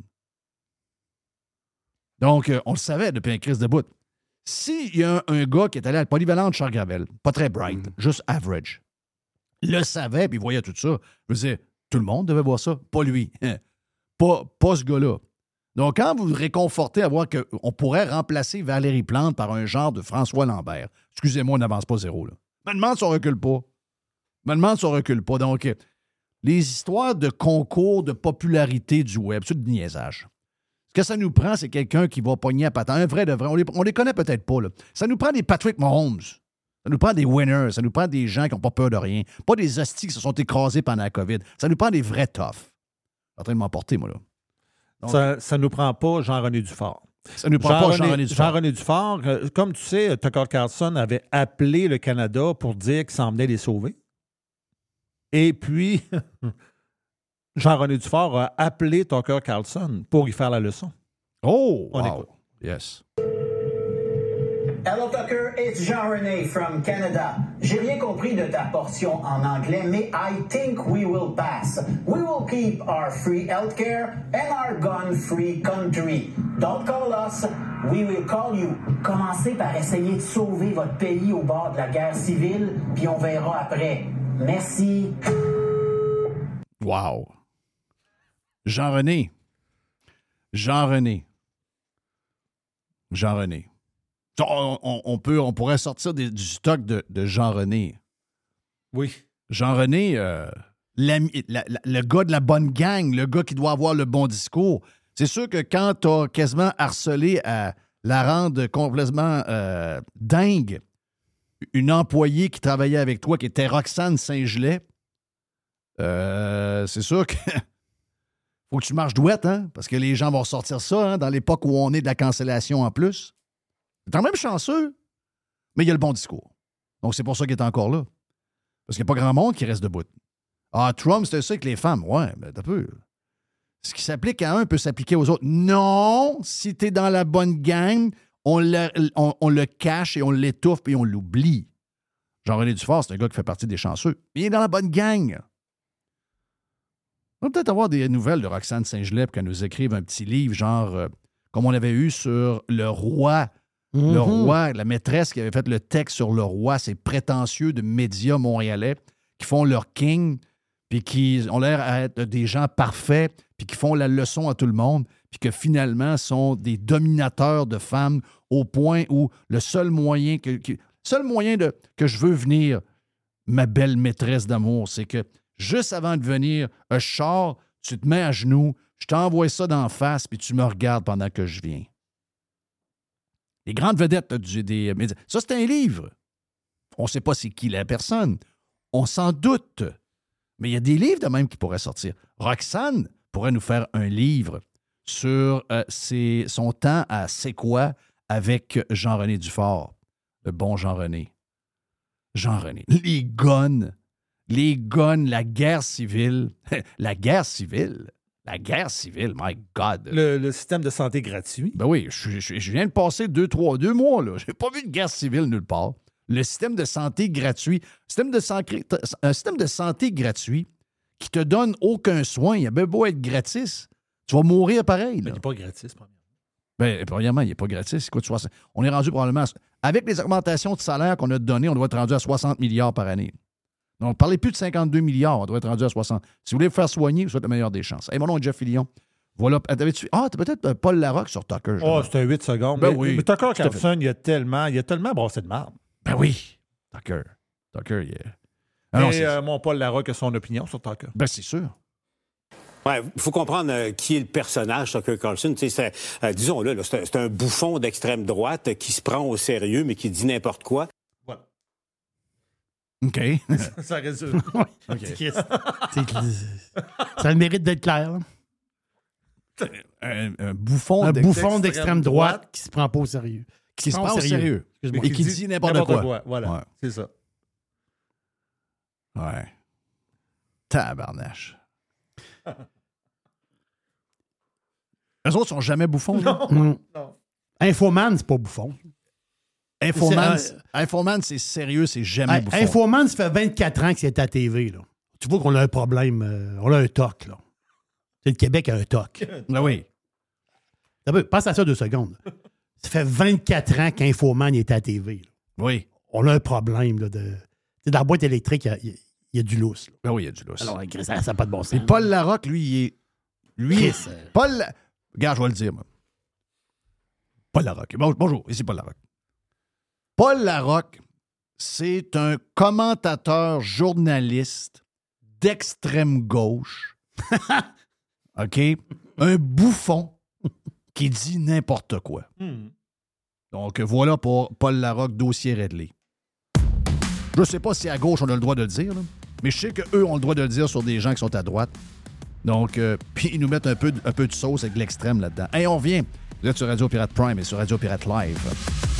Donc, euh, on le savait depuis un crise de bout. S'il y a un, un gars qui est allé à la polyvalente Charles-Gravel, pas très bright, juste average, le savait puis voyait tout ça, je veux dire, tout le monde devait voir ça, pas lui. pas, pas ce gars-là. Donc, quand vous vous réconfortez à voir qu'on pourrait remplacer Valérie Plante par un genre de François Lambert, excusez-moi, on n'avance pas zéro, là. Me demande si on recule pas. Me demande si on recule pas. Donc, les histoires de concours de popularité du web, c'est du niaisage. Ce que ça nous prend, c'est quelqu'un qui va pogner à patin. Un vrai de vrai. On les, on les connaît peut-être pas. Là. Ça nous prend des Patrick Mahomes. Ça nous prend des winners. Ça nous prend des gens qui n'ont pas peur de rien. Pas des hosties qui se sont écrasés pendant la COVID. Ça nous prend des vrais toughs. Je suis en train de m'emporter, moi, là. Donc, Ça ne nous prend pas Jean-René Dufort. Ça nous prend pas Jean-René Dufort. Jean-René Dufort, euh, comme tu sais, Tucker Carlson avait appelé le Canada pour dire qu'il s'en venait les sauver. Et puis, Jean-René Dufort a appelé Tucker Carlson pour y faire la leçon. Oh, On wow. écoute. Yes. Hello Tucker, it's Jean-René from Canada. J'ai rien compris de ta portion en anglais, mais I think we will pass. We will keep our free healthcare and our gun-free country. Don't call us, we will call you. Commencez par essayer de sauver votre pays au bord de la guerre civile, puis on verra après. Merci. Wow. Jean-René. Jean-René. Jean-René. On, on- on peut, on pourrait sortir des- du stock de, de Jean-René. Oui. Jean-René, euh, l'ami- la- la- le gars de la bonne gang, le gars qui doit avoir le bon discours. C'est sûr que quand tu as quasiment harcelé à la rendre complètement euh, dingue, une employée qui travaillait avec toi, qui était Roxane Saint-Gelais, euh, c'est sûr que faut que tu marches douette, hein? Parce que les gens vont ressortir ça hein, dans l'époque où on est de la cancellation en plus. C'est quand même chanceux, mais il y a le bon discours. Donc c'est pour ça qu'il est encore là. Parce qu'il n'y a pas grand monde qui reste debout. Ah, Trump, c'était ça avec les femmes. Ouais, mais t'as peu. Ce qui s'applique à un peut s'appliquer aux autres. Non, si t'es dans la bonne gang, on le, on- on le cache et on l'étouffe et on l'oublie. Jean-René Dufort, c'est un gars qui fait partie des chanceux. Mais il est dans la bonne gang. On va peut-être avoir des nouvelles de Roxane Saint-Gelais qu'elle nous écrive un petit livre, genre euh, comme on avait eu sur le roi. Le Mhm. roi, la maîtresse qui avait fait le texte sur le roi, ces prétentieux de médias montréalais qui font leur king, puis qui ont l'air à être des gens parfaits, puis qui font la leçon à tout le monde, puis que finalement sont des dominateurs de femmes au point où le seul moyen que, seul moyen que je veux venir, ma belle maîtresse d'amour, c'est que juste avant de venir, un char, tu te mets à genoux, je t'envoie ça d'en face, puis tu me regardes pendant que je viens. Les grandes vedettes du- des médias. Ça, c'est un livre. On ne sait pas c'est qui la personne. On s'en doute. Mais il y a des livres de même qui pourraient sortir. Roxane pourrait nous faire un livre sur euh, ses- son temps à C'est quoi avec Jean-René Dufort. Le bon Jean-René. Jean-René. Les guns. Les guns, la guerre civile. la guerre civile? La guerre civile, my God. Le, le système de santé gratuit. Ben oui, je, je- je viens de passer deux, trois, deux mois, là. J'ai pas vu de guerre civile nulle part. Le système de santé gratuit, système de santé, un système de santé gratuit qui te donne aucun soin, il a bien beau être gratis, tu vas mourir pareil. là. Mais il n'est pas gratis. premièrement. Ben, premièrement, il n'est pas gratis. Il coûte 60 On est rendu probablement. à- Avec les augmentations de salaire qu'on a données, on doit être rendu à 60 milliards par année. Donc, parlez plus de 52 milliards, on doit être rendu à 60. Si vous voulez vous faire soigner, vous êtes le meilleur des chances. Hey, mon nom est Jeff Fillion. Voilà. Ah, t'avais-tu- Ah, t'as peut-être euh, Paul Larocque sur Tucker. je Oh, c'était 8 secondes. Ben mais, oui. mais Tucker. Carlson, il y a tellement, il y a tellement brassé de marde. Ben oui. Tucker. Tucker, il est. Ah non, c'est- euh, mon Paul Larocque a son opinion sur Tucker. Ben, c'est sûr. Ouais, il faut comprendre euh, qui est le personnage, Tucker Carlson. Tu sais, c'est, euh, disons-le, là, c'est un- c'est un bouffon d'extrême droite euh, qui se prend au sérieux, mais qui dit n'importe quoi. OK. Ça résume. C'est- Ça a le mérite d'être clair. là. Un, un bouffon Un bouffon d'extrême droite qui se prend pas au sérieux. qui se prend au sérieux. Excuse-moi. Et qui dit n'importe quoi. Voilà, Ouais. c'est ça. Ouais. Tabarnache. Eux autres sont jamais bouffons. là. Non. Infoman, c'est pas bouffon. Infoman, C'est, c'est- Infoman, c'est sérieux, c'est jamais Hey, bouffon. Infoman, ça fait 24 ans que c'est à TV. Là. Tu vois qu'on a un problème. euh, on a un toc. Là. C'est le Québec a un toc. Ben oui. Vu, Pense à ça deux secondes. Ça fait 24 ans qu'Infoman est à TV. là. Oui. On a un problème. Là, de... Dans la boîte électrique, il y a- il y, a- du lousse. là. Ben oui, il y a du lousse. Alors, ça n'a pas de bon sens. Et Paul Larocque, lui, il est. Lui, Chris, euh, Paul. La- Regarde, je vais le dire, moi. Paul Larocque. Bon- bonjour, ici Paul Larocque. Paul Larocque, c'est un commentateur journaliste d'extrême gauche. OK? Un bouffon qui dit n'importe quoi. Donc, voilà pour Paul Larocque, dossier réglé. Je sais pas si à gauche on a le droit de le dire, là, mais je sais qu'eux ont le droit de le dire sur des gens qui sont à droite. Donc, euh, puis ils nous mettent un peu, de- sauce avec l'extrême là-dedans. Et on revient. Vous êtes sur Radio Pirate Prime et sur Radio Pirate Live.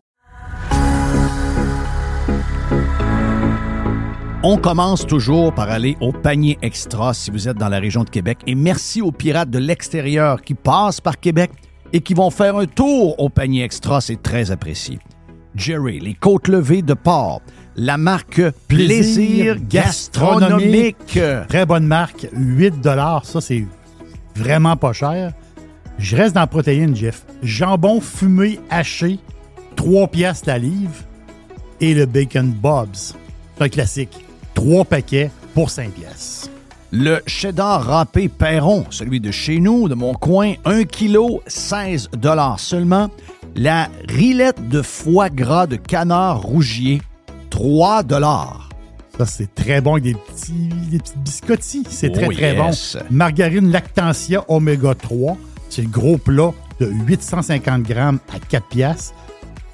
On commence toujours par aller au panier extra si vous êtes dans la région de Québec. Et merci aux pirates de l'extérieur qui passent par Québec et qui vont faire un tour au panier extra. C'est très apprécié. Jerry, les côtes levées de porc, la marque Plaisir Gastronomique. Très bonne marque, 8 Ça, c'est vraiment pas cher. Je reste dans la protéine, Jeff. Jambon fumé haché, 3 piastres la livre. Et le bacon Bob's. C'est un classique. 3 paquets pour 5 piastres. Le cheddar râpé Perron, celui de chez nous, de mon coin, 1 kg, 16 seulement. La rillette de foie gras de canard rougier, 3 Ça, c'est très bon avec des petits, des petits biscottis. C'est Oh très, très yes. bon. Margarine Lactantia Oméga 3. C'est le gros plat de 850 grammes à 4 piastres.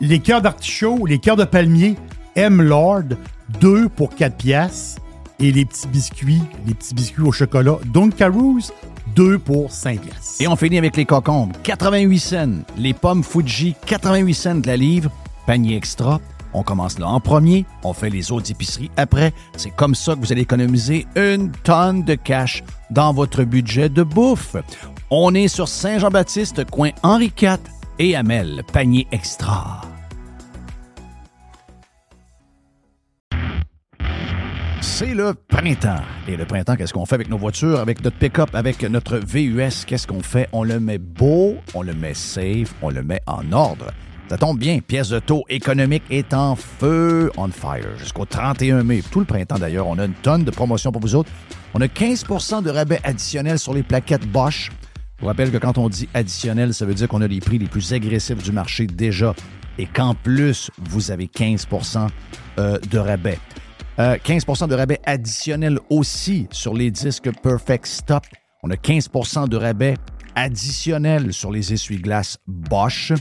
Les cœurs d'artichaut, les cœurs de palmier, M. Lord, 2 pour 4 piastres. Et les petits biscuits, les petits biscuits au chocolat, Dunkaroos, 2 pour 5 piastres. Et on finit avec les cocombes, 88 cents. Les pommes Fuji, 88 cents de la livre. Panier extra. On commence là en premier, on fait les autres épiceries après. C'est comme ça que vous allez économiser une tonne de cash dans votre budget de bouffe. On est sur Saint-Jean-Baptiste, coin Henri IV et Amel, panier extra. C'est le printemps. Et le printemps, qu'est-ce qu'on fait avec nos voitures, avec notre pick-up, avec notre VUS? Qu'est-ce qu'on fait? On le met beau, on le met safe, on le met en ordre. Ça tombe bien, pièce de taux économique est en feu, on fire, jusqu'au 31 mai. Tout le printemps d'ailleurs, on a une tonne de promotions pour vous autres. On a 15% de rabais additionnel sur les plaquettes Bosch. Je vous rappelle que quand on dit additionnel, ça veut dire qu'on a les prix les plus agressifs du marché déjà et qu'en plus, vous avez 15% euh, de rabais. Euh, 15% de rabais additionnel aussi sur les disques Perfect Stop. On a 15% de rabais additionnel sur les essuie-glaces Bosch.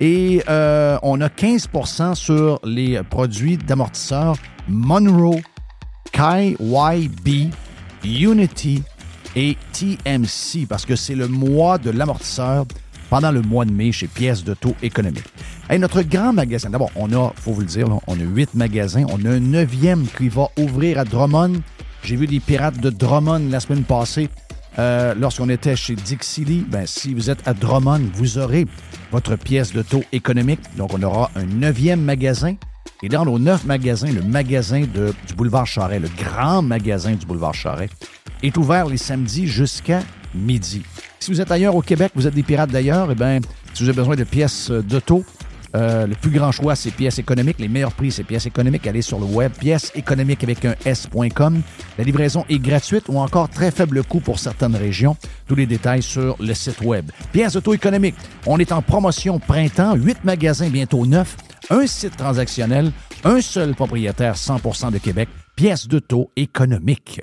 Et euh, on a 15% sur les produits d'amortisseurs Monroe KYB, Unity et TMC parce que c'est le mois de l'amortisseur pendant le mois de mai chez Pièces de taux économique. Hey, notre grand magasin, d'abord, on a, faut vous le dire, là, on a huit magasins. On a un neuvième qui va ouvrir à Drummond. J'ai vu des pirates de Drummond la semaine passée. Euh, lorsqu'on était chez Dixie ben, si vous êtes à Drummond, vous aurez votre pièce de taux économique. Donc, on aura un neuvième magasin. Et dans nos neuf magasins, le magasin du boulevard Charret, le grand magasin du boulevard Charret, est ouvert les samedis jusqu'à midi. Si vous êtes ailleurs au Québec, vous êtes des pirates d'ailleurs, eh bien, si vous avez besoin de pièces d'auto, euh, le plus grand choix, c'est pièces économiques. Les meilleurs prix, c'est pièces économiques. Allez sur le web, pièces économiques avec un S.com. La livraison est gratuite ou encore très faible coût pour certaines régions. Tous les détails sur le site web. Pièces auto économiques. On est en promotion printemps. Huit magasins, bientôt neuf. Un site transactionnel. Un seul propriétaire 100% de Québec. Pièces d'auto économiques.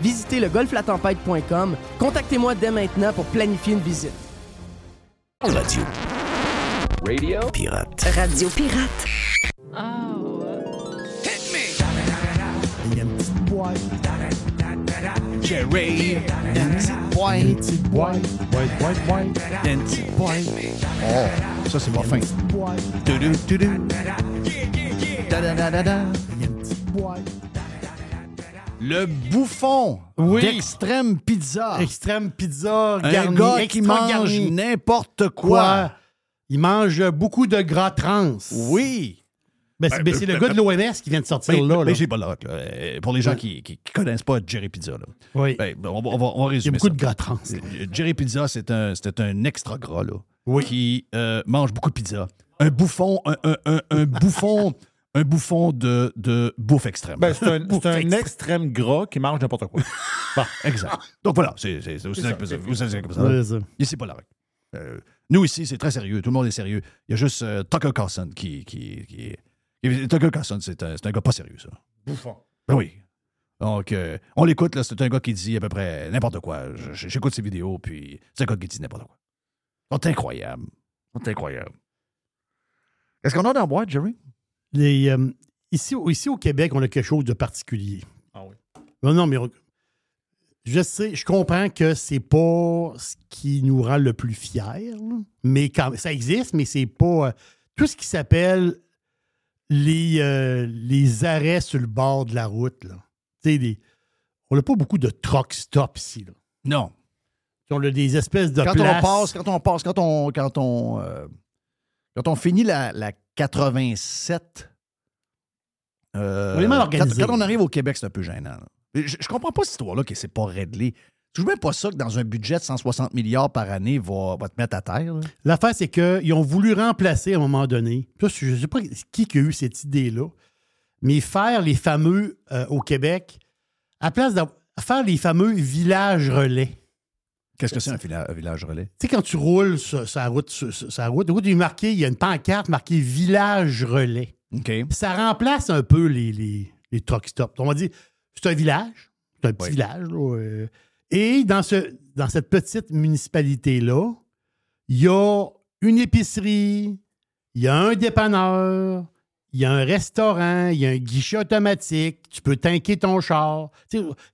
Visitez le golflatempête.com. Contactez-moi dès maintenant pour planifier une visite. Radio. Radio Pirate. Radio Pirate. Il y a une petite boîte. Jerry. Une petite boîte. Une petite boîte. Boîte, boîte, boîte. Une petite boîte. Oh, ça, c'est pas fin. boîte. Tudum, tudum. Da-da-da-da-da. Il y a une petite boîte. Le bouffon Oui. d'Extrême Pizza. Extrême pizza Un garni, gars qui mange n'importe quoi? Quoi? Il mange beaucoup de gras trans. Oui. Ben, c'est Ben, ben, c'est le ben, gars de l'OMS qui vient de sortir là. j'ai pas là. Euh, Pour les gens Ouais. qui, qui, qui connaissent pas Jerry Pizza, là. Oui. Ben, on, va, on va- on va Il y a beaucoup ça. de gras trans. Euh, Jerry Pizza, c'est un, c'était un extra gras, là, Oui. qui euh, mange beaucoup de pizza. Un bouffon, un, un- un- un bouffon, un bouffon de, de bouffe extrême. Ben, c'est un, Bouffe c'est un extrême. extrême gras qui mange n'importe quoi. Bon, exact. Donc voilà, c'est c'est- c'est aussi C'est simple que ça, c'est c'est pas la règle. Euh, nous, ici, c'est très sérieux. Tout le monde est sérieux. Il y a juste euh, Tucker Carlson qui. qui, qui- qui- Tucker Carlson, c'est un, c'est un gars pas sérieux, ça. Bouffon. Ben oui. Donc, euh, on l'écoute, là. C'est un gars qui dit à peu près n'importe quoi. Je- J'écoute ses vidéos, puis c'est un gars qui dit n'importe quoi. Incroyables. Ils sont incroyables. Qu'est-ce qu'on a dans la boîte, Jerry? Les, euh, ici, au- ici au Québec, on a quelque chose de particulier. Ah oui. Non, non, mais je sais, je comprends que c'est pas ce qui nous rend le plus fiers, là. mais quand ça existe, mais c'est pas euh, tout ce qui s'appelle les, euh, les arrêts sur le bord de la route. Là. Tu sais, des- on n'a pas beaucoup de truck stop ici. Là. Non. On a des espèces de quand places- on passe, quand on passe, quand on, quand on, euh, quand on finit la, la 87, euh, On mal. Quand, quand on arrive au Québec, c'est un peu gênant. Je, je comprends pas cette histoire-là que c'est pas réglé. Je trouve même pas ça que dans un budget de 160 milliards par année va, va te mettre à terre. L'affaire, c'est qu'ils ont voulu remplacer à un moment donné, je ne sais pas qui qui a eu cette idée-là, mais faire les fameux, euh, au Québec, à place de faire les fameux villages relais. Qu'est-ce que c'est un, villa- un village relais? Tu sais, quand tu roules sur, sur la route, sur, sur la route, est marquée, il y a une pancarte marquée village relais. OK. Ça remplace un peu les, les, les truck stops. On va dire, c'est un village, c'est un petit Oui. village. là, euh, et dans, ce, dans cette petite municipalité-là, il y a une épicerie, il y a un dépanneur, il y a un restaurant, il y a un guichet automatique, tu peux tanker ton char.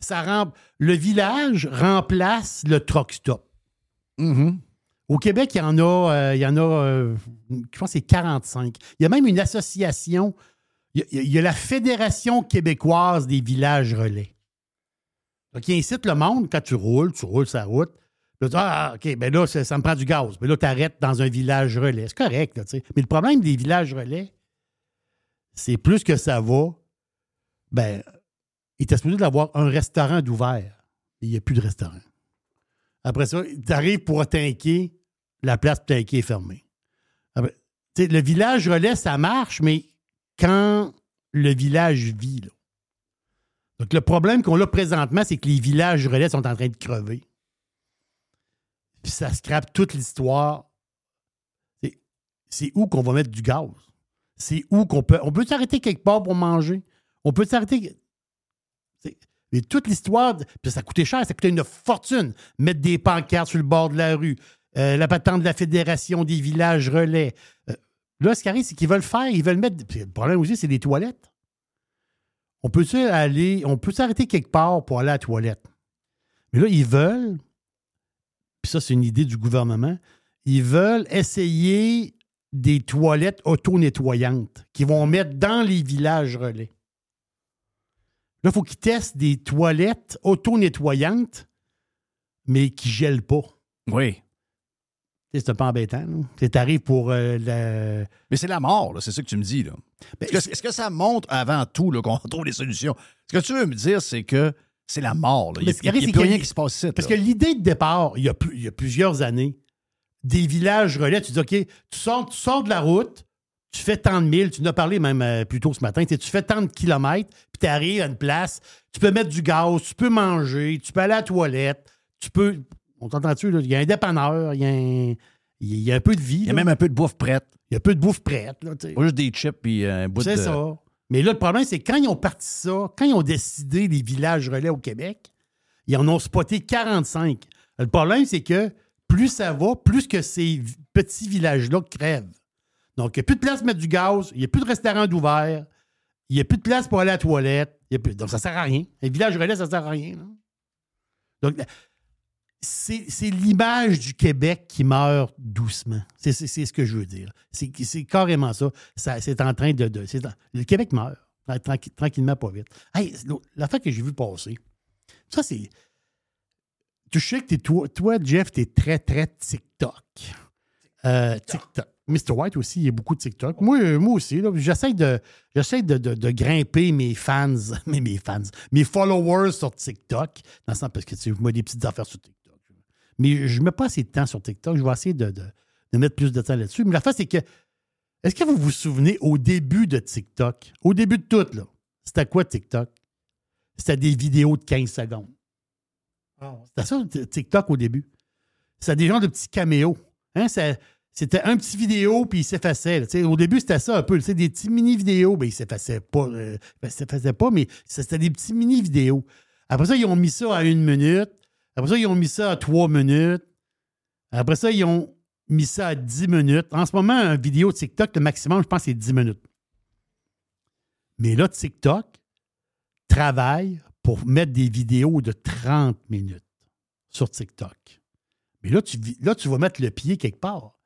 Ça rem- le village remplace le truck stop. Mm-hmm. Au Québec, il y en a, euh, il y en a euh, je pense que c'est 45. Il y a même une association, il y a, il y a la Fédération québécoise des villages relais. Donc, il incite le monde, quand tu roules, tu roules sa route, ah, OK, ben là, ça, ça me prend du gaz. Mais là, tu arrêtes dans un village relais. C'est correct, là, tu sais. Mais le problème des villages relais, c'est plus que ça va, ben, il était supposé d'avoir un restaurant d'ouvert. Il n'y a plus de restaurant. Après ça, tu arrives pour tanker, la place tanker est fermée. Le village relais, ça marche, mais quand le village vit, là, Donc, le problème qu'on a présentement, c'est que les villages relais sont en train de crever. Puis ça scrape toute l'histoire. C'est où qu'on va mettre du gaz? C'est où qu'on peut. On peut s'arrêter quelque part pour manger? On peut s'arrêter. Toute l'histoire, puis ça coûtait cher, ça coûtait une fortune. Mettre des pancartes sur le bord de la rue, euh, la patente de la Fédération des villages relais. Euh, là, ce qui arrive, c'est qu'ils veulent faire, ils veulent mettre. le problème aussi, c'est les toilettes. On peut aller, on peut s'arrêter quelque part pour aller à la toilette. Mais là, ils veulent, puis ça, c'est une idée du gouvernement, ils veulent essayer des toilettes auto-nettoyantes qu'ils vont mettre dans les villages relais. Là, il faut qu'ils testent des toilettes auto-nettoyantes, mais qui ne gèlent pas. Oui. C'est un peu embêtant. C'est arrive pour euh, la- Mais c'est la mort, c'est ça que tu me dis. Là. Est-ce que, est-ce que ça montre avant tout qu'on trouve des solutions? Ce que tu veux me dire, c'est que c'est la mort. là. Il n'y a, plus rien qui se passe ici. Parce là. que l'idée de départ, il y, a, plus- il y a plusieurs années, des villages relais, tu dis, OK, tu sors, tu sors de la route, tu fais tant de milles, tu en as parlé même euh, plus tôt ce matin, tu fais tant de kilomètres, puis tu arrives à une place, tu peux mettre du gaz, tu peux manger, tu peux aller à la toilette, tu peux. On t'entend-tu? Il y a un dépanneur, il y a un, il y a un peu de vie. Il y a même un peu de bouffe prête. Il y a un peu de bouffe prête. Là, juste des chips puis un bout de. C'est ça. Mais là, le problème, c'est quand ils ont parti ça, quand ils ont décidé les villages relais au Québec, ils en ont spoté 45. Le problème, c'est que plus ça va, plus que ces petits villages-là crèvent. Donc, il n'y a plus de place pour mettre du gaz, il n'y a plus de restaurant d'ouvert, il n'y a plus de place pour aller à la toilette. Donc, ça ne sert à rien. Les villages relais, ça ne sert à rien. Donc, c'est l'image du Québec qui meurt doucement. C'est ce que je veux dire. C'est carrément ça. ça c'est en train de. le Québec meurt. Tranqui- tranquillement, pas vite. Hey, l'affaire que j'ai vue passer, ça, c'est. Tu sais que t'es- toi, toi, Jeff, tu es très, très TikTok. Euh, TikTok. Mr. White aussi, il y a beaucoup de TikTok. Moi, euh, moi aussi, j'essaie de, de, de- de grimper mes fans, mes, mes fans, mes followers sur TikTok. Dans le sens parce que tu mets des petites affaires sur TikTok. Mais je ne mets pas assez de temps sur TikTok. Je vais essayer de, de- de mettre plus de temps là-dessus. Mais la fin, c'est que, est-ce que vous vous souvenez au début de TikTok, au début de tout, là, c'était quoi TikTok? C'était des vidéos de 15 secondes. C'était ça, TikTok au début. C'était des gens de petits caméos. Hein, c'était un petit vidéo, puis il s'effaçait. Au début, c'était ça un peu. Des petits mini-vidéos. Ben, il s'effaçait pas. euh, ben, pas, mais c'était des petits mini-vidéos. Après ça, ils ont mis ça à une minute. Après ça, ils ont mis ça à trois minutes. Après ça, ils ont mis ça à 10 minutes. En ce moment, une vidéo TikTok, le maximum, je pense, c'est 10 minutes. Mais là, TikTok travaille pour mettre des vidéos de 30 minutes sur TikTok. Mais là, tu, là, tu vas mettre le pied quelque part.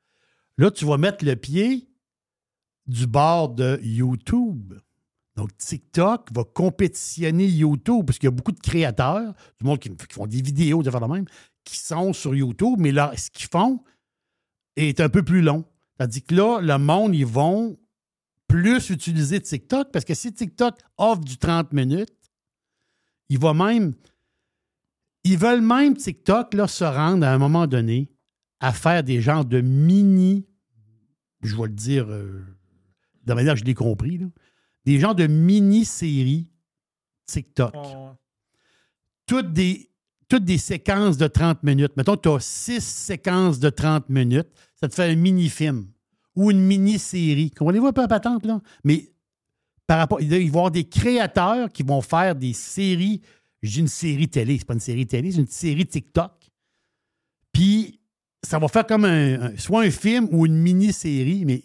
Là, tu vas mettre le pied du bord de YouTube. Donc, TikTok va compétitionner YouTube parce qu'il y a beaucoup de créateurs, du monde qui, qui font des vidéos, de faire la même, qui sont sur YouTube, mais là, ce qu'ils font est un peu plus long. Tandis que là, le monde, ils vont plus utiliser TikTok parce que si TikTok offre du 30 minutes, il va même. Ils veulent même TikTok là, se rendre à un moment donné à faire des genres de mini, je vais le dire euh, de la manière que je l'ai compris, là, des genres de mini-séries TikTok. Toutes des, toutes des séquences de 30 minutes. Mettons, tu as six séquences de 30 minutes, ça te fait un mini-film ou une mini-série. Comprenez-vous un peu la patente, là? Mais par rapport, il va y avoir des créateurs qui vont faire des séries. Dis une série télé, c'est pas une série télé, c'est une série TikTok. Puis ça va faire comme un, soit un film ou une mini-série, mais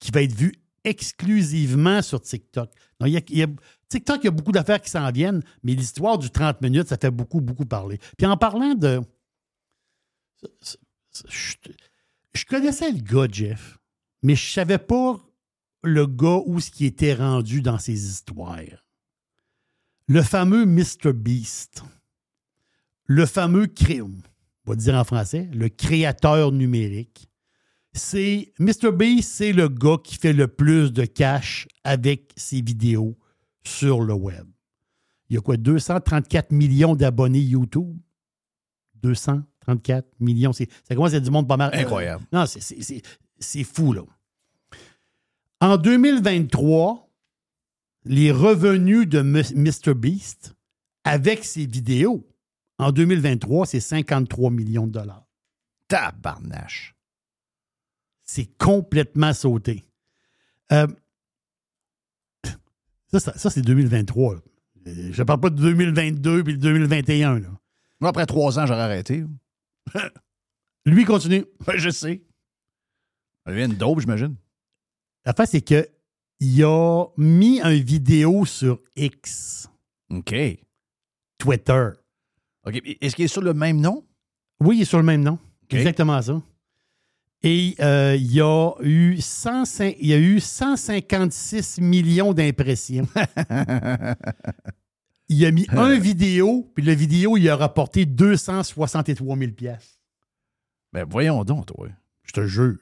qui va être vue exclusivement sur TikTok. TikTok, il y a beaucoup d'affaires qui s'en viennent, mais l'histoire du 30 minutes, ça fait beaucoup, beaucoup parler. Puis en parlant de. Je, je connaissais le gars, Jeff, mais je savais pas le gars où ce qui était rendu dans ses histoires. Le fameux Mr. Beast. Le fameux crime, on va dire en français, le créateur numérique. C'est Mr. Beast, c'est le gars qui fait le plus de cash avec ses vidéos sur le web. Il y a quoi, 234 millions d'abonnés YouTube? 234 millions. C'est- Ça commence à être du monde pas mal. Incroyable. non, c'est fou, là. En 2023, les revenus de Mr. Beast avec ses vidéos, en 2023, c'est 53 millions de dollars. Tabarnache. C'est complètement sauté. Euh, ça, ça- ça, c'est 2023. là. Euh, Je ne parle pas de 2022 puis de 2021. Là. Moi, après trois ans, j'aurais arrêté. Lui, continue. je sais. Il y a une dope, j'imagine. La face, c'est que il a mis une vidéo sur X. OK. Twitter. OK. Est-ce qu'il est sur le même nom? Oui, il est sur le même nom. Exactement ça. Et euh, il, y a eu 105 il y a eu 156 millions d'impressions. il a mis un vidéo, puis la vidéo, il a rapporté 263 000 pièces. Ben voyons donc, toi. Je te jure.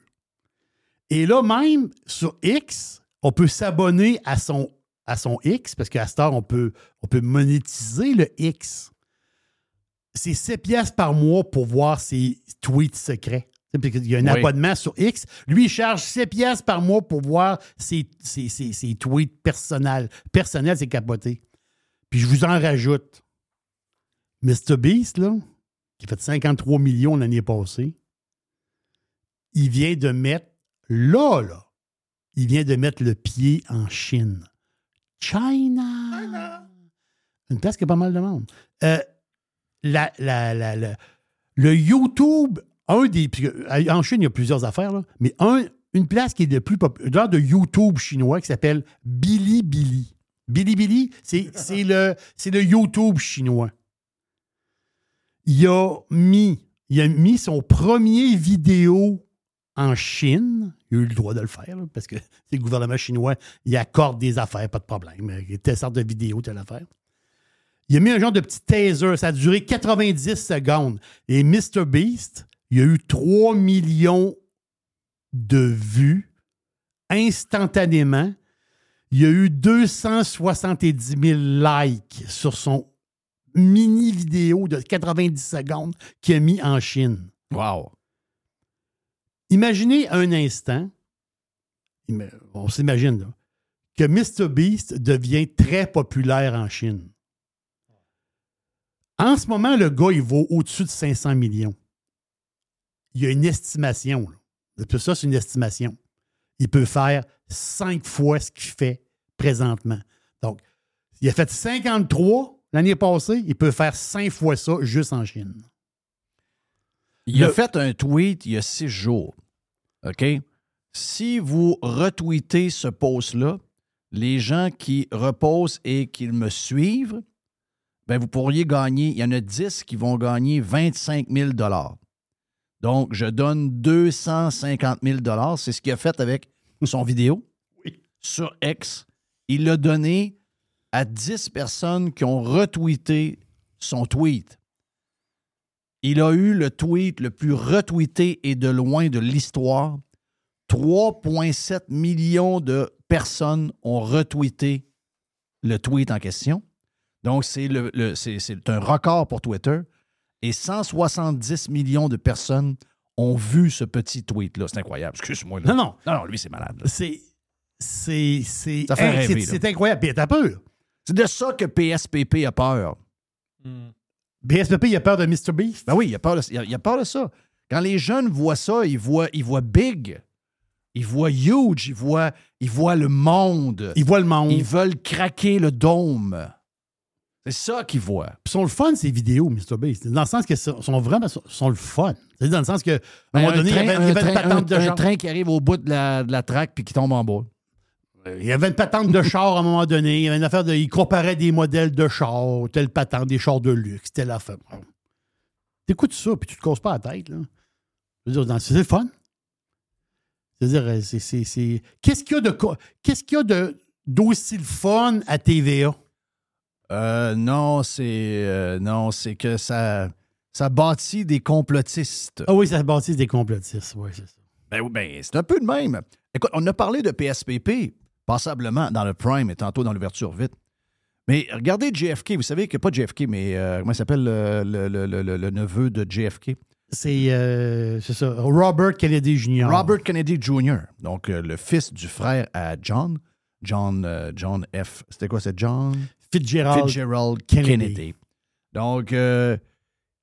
Et là, même sur X, on peut s'abonner à son, à son X, parce qu'à heure, on peut, on peut monétiser le X. C'est 7 pièces par mois pour voir ses tweets secrets. Qu'il y a un Oui. abonnement sur X. Lui, il charge 7 pièces par mois pour voir ses, ses- ses- ses tweets personnels. Personnels, c'est capoté. Puis je vous en rajoute. Mr. Beast, là, qui a fait 53 millions l'année passée, il vient de mettre, là, là, il vient de mettre le pied en Chine. China! Une place qui a pas mal de monde. Euh, la- la- la- la- le YouTube, un des. euh, En Chine, il y a plusieurs affaires, là, mais un, une place qui est le plus populaire, de YouTube chinois qui s'appelle Bilibili. Bilibili, c'est le, c'est le YouTube chinois. Il a mis, il a mis son premier vidéo en Chine. Il a eu le droit de le faire, parce que c'est le gouvernement chinois, il accorde des affaires, pas de problème. Telle sorte de vidéo, telle affaire. Il a mis un genre de petit taser. Ça a duré 90 secondes. Et Mr. Beast, il a eu 3 millions de vues instantanément. Il a eu 270 000 likes sur son mini vidéo de 90 secondes qu'il a mis en Chine. Wow. Imaginez un instant, on s'imagine, que Mr. Beast devient très populaire en Chine. En ce moment, le gars, il vaut au-dessus de 500 millions. Il y a une estimation. là. Tout ça, c'est une estimation. Il peut faire cinq fois ce qu'il fait présentement. Donc, il a fait 53 l'année passée, il peut faire cinq fois ça juste en Chine. Il a fait un tweet il y a six jours. OK? Si vous retweetez ce post-là, les gens qui reposent et qui me suivent, ben vous pourriez gagner. Il y en a 10 qui vont gagner 25 000 Donc, je donne 250 000 C'est ce qu'il a fait avec son vidéo sur X. Il l'a donné à 10 personnes qui ont retweeté son tweet. Il a eu le tweet le plus retweeté et de loin de l'histoire. 3,7 millions de personnes ont retweeté le tweet en question. Donc, c'est le, le- c'est- c'est un record pour Twitter. Et 170 millions de personnes ont vu ce petit tweet-là. C'est incroyable. Excuse-moi. là. Non, non. Non, non, lui, c'est malade. là. C'est. C'est. C'est Ça fait hey, rêver, c'est- là. c'est incroyable. Puis t'as peur. C'est de ça que PSPP a peur. BSPP, il a peur de Mr. Beast. Ben oui, il a peur de, il a- il a peur de ça. Quand les jeunes voient ça, ils voient, ils voient big. Ils voient huge. Ils voient, ils voient le monde. Ils voient le monde. Ils veulent craquer le dôme. C'est ça qu'ils voient. Puis sont le fun, ces vidéos, Mr. Beast. Dans le sens que sont sont vraiment sont le fun. C'est dans le sens que, à un Ben, moment un donné, il y train- il y un avait une train- patente un- de un train qui arrive au bout de la, de la traque puis qui tombe en bas. Il y avait une patente de char à un moment donné. Il y avait une affaire de. Il comparait des modèles de chars, telle patente, des chars de luxe, telle affaire. T'écoutes ça, puis tu te causes pas la tête, là. Je veux dire, dans- c'est le fun. C'est-à-dire, euh, c'est. c'est- c'est- Qu'est-ce qu'il y a de. Qu'est-ce qu'il y a de d'aussi le fun à TVA? Euh, non, c'est euh, non, c'est que ça, ça bâtit des complotistes. Ah oui, ça bâtit des complotistes. Oui, c'est ça. Ben, ben, c'est un peu de même. Écoute, on a parlé de PSPP, passablement dans le Prime et tantôt dans l'ouverture vite. Mais regardez JFK. Vous savez que pas JFK, mais euh, comment il s'appelle le, le- le- le- le- le neveu de JFK? C'est euh, c'est ça. Robert Kennedy Jr. Robert Kennedy Jr., donc euh, le fils du frère à John. John, euh, John F. C'était quoi, c'est John? Fitzgerald, Fitzgerald Kennedy. Kennedy. Donc, euh,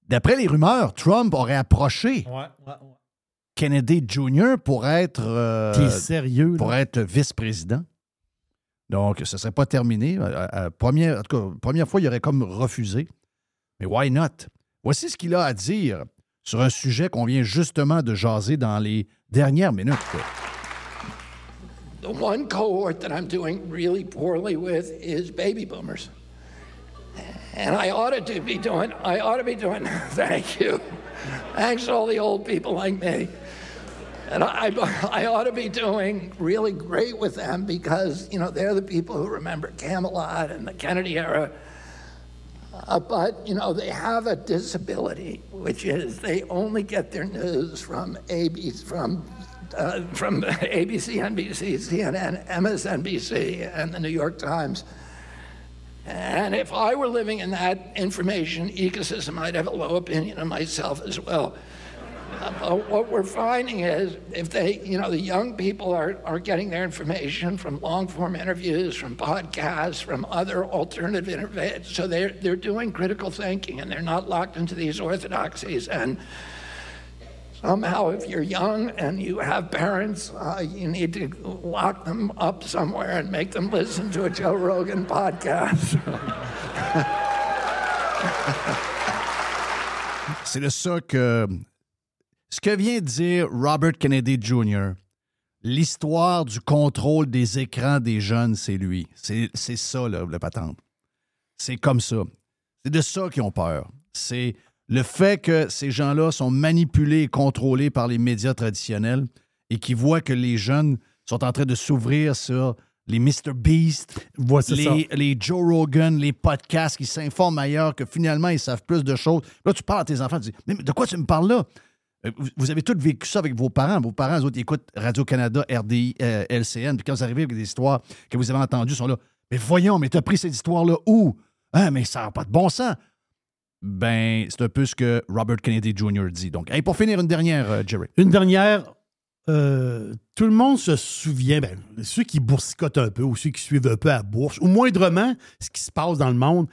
d'après les rumeurs, Trump aurait approché Ouais, ouais, ouais. Kennedy Jr. pour être, euh, T'es sérieux, là? pour être vice-président. Donc, ce ne serait pas terminé. Euh, euh, cas, première fois, il aurait comme refusé. Mais why not? Voici ce qu'il a à dire sur un sujet qu'on vient justement de jaser dans les dernières minutes. The one cohort that I'm doing really poorly with is baby boomers. And I ought to be doing, I ought to be doing, thank you. Thanks to all the old people like me. And I, I ought to be doing really great with them because, you know, they're the people who remember Camelot and the Kennedy era. Uh, but, you know, they have a disability, which is they only get their news from ABC, from, uh, from ABC, NBC, CNN, MSNBC, and the New York Times. And if I were living in that information ecosystem, I'd have a low opinion of myself as well. Uh, what we're finding is if they, you know, the young people are, are getting their information from long form interviews, from podcasts, from other alternative interviews. So they're, they're doing critical thinking and they're not locked into these orthodoxies. And somehow, if you're young and you have parents, uh, you need to lock them up somewhere and make them listen to a Joe Rogan podcast. C'est de ça que. Ce que vient de dire Robert Kennedy Jr., l'histoire du contrôle des écrans des jeunes, c'est lui. C'est ça, là, la patente. C'est comme ça. C'est de ça qu'ils ont peur. C'est le fait que ces gens-là sont manipulés et contrôlés par les médias traditionnels et qui voient que les jeunes sont en train de s'ouvrir sur les Mr. Beast, les, les Joe Rogan, les podcasts qui s'informent ailleurs, que finalement, ils savent plus de choses. Là, tu parles à tes enfants, tu dis, mais de quoi tu me parles là? Euh, Vous, avez tous vécu ça avec vos parents. Vos parents, eux autres, ils écoutent Radio-Canada, RDI, euh, LCN. Puis quand vous arrivez avec des histoires que vous avez entendues, ils sont là. Mais voyons, mais t'as pris cette histoire-là où? Ah, mais ça n'a pas de bon sens. Ben, c'est un peu ce que Robert Kennedy Jr. dit. Donc, pour finir, une dernière, euh, Jerry. Une dernière. tout le monde se souvient, ben, ceux qui boursicotent un peu ou ceux qui suivent un peu à bourse, ou moindrement ce qui se passe dans le monde,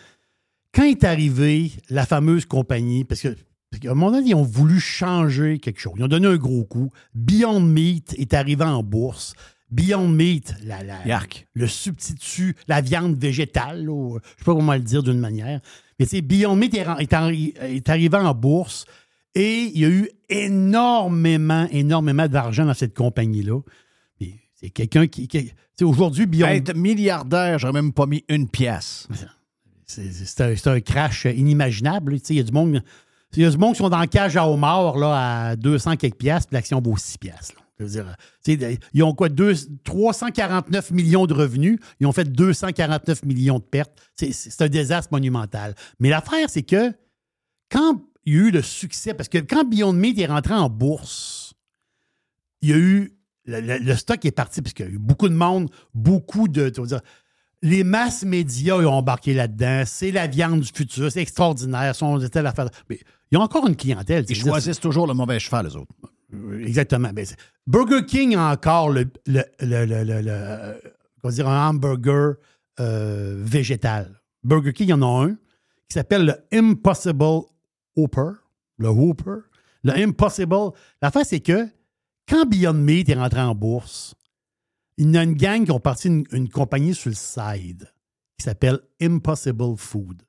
quand est arrivée la fameuse compagnie, parce que qu'à un moment donné, ils ont voulu changer quelque chose. Ils ont donné un gros coup. Beyond Meat est arrivé en bourse. Beyond Meat, la, le substitut, la viande végétale, là, ou, je ne sais pas comment le dire d'une manière. Mais tu sais, Beyond Meat est, arrivé en bourse et il y a eu énormément, énormément d'argent dans cette compagnie-là. C'est quelqu'un qui. qui- Aujourd'hui, Beyond Être milliardaire, j'aurais même pas mis une pièce. c'est un, un crash inimaginable. Il y a du monde. Il y a du monde qui sont dans le cage à homard là, à 200 quelques piastres, puis l'action vaut 6 piastres. sais, ils ont quoi? Deux- 349 millions de revenus. Ils ont fait 249 millions de pertes. C'est- un désastre monumental. Mais l'affaire, c'est que quand il y a eu le succès, parce que quand Beyond Meat est rentré en bourse, il y a eu. Le, le- stock est parti, parce qu'il y a eu beaucoup de monde, beaucoup de. Les masses médias ils ont embarqué là-dedans. C'est la viande du futur. C'est extraordinaire. Sont de telle affaire. Mais il y a encore une clientèle. Ils choisissent toujours le mauvais cheval, les autres. euh, Exactement. Burger King a encore le, le, le- le- comment dire, un hamburger euh, végétal. Burger King, il y en a un qui s'appelle le Impossible Whopper. Le Whopper. Le Impossible. L'affaire, c'est que quand Beyond Meat est rentré en bourse, il y a une gang qui ont parti une, compagnie sur le side qui s'appelle Impossible Food.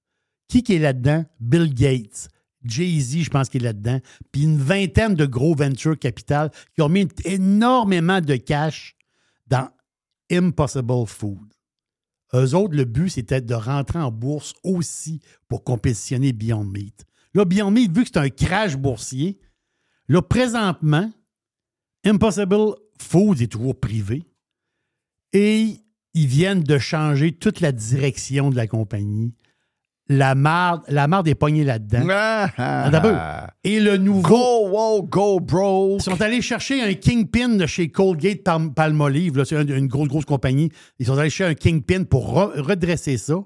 Qui, est là-dedans? Bill Gates. Jay-Z, je pense qu'il est là-dedans. Puis une vingtaine de gros venture capital qui ont mis énormément de cash dans Impossible Food. Eux autres, le but, c'était de rentrer en bourse aussi pour compétitionner Beyond Meat. Là, Beyond Meat, vu que c'est un crash boursier, là, présentement, Impossible Foods est toujours privé. Et ils viennent de changer toute la direction de la compagnie. La marde, la marde est pognée là-dedans. Ah, peu. Et le nouveau. Go, wow, go, bro. Ils sont allés chercher un Kingpin de chez Colgate Palm- Palmolive. C'est une, grosse, grosse compagnie. Ils sont allés chercher un Kingpin pour re- redresser ça.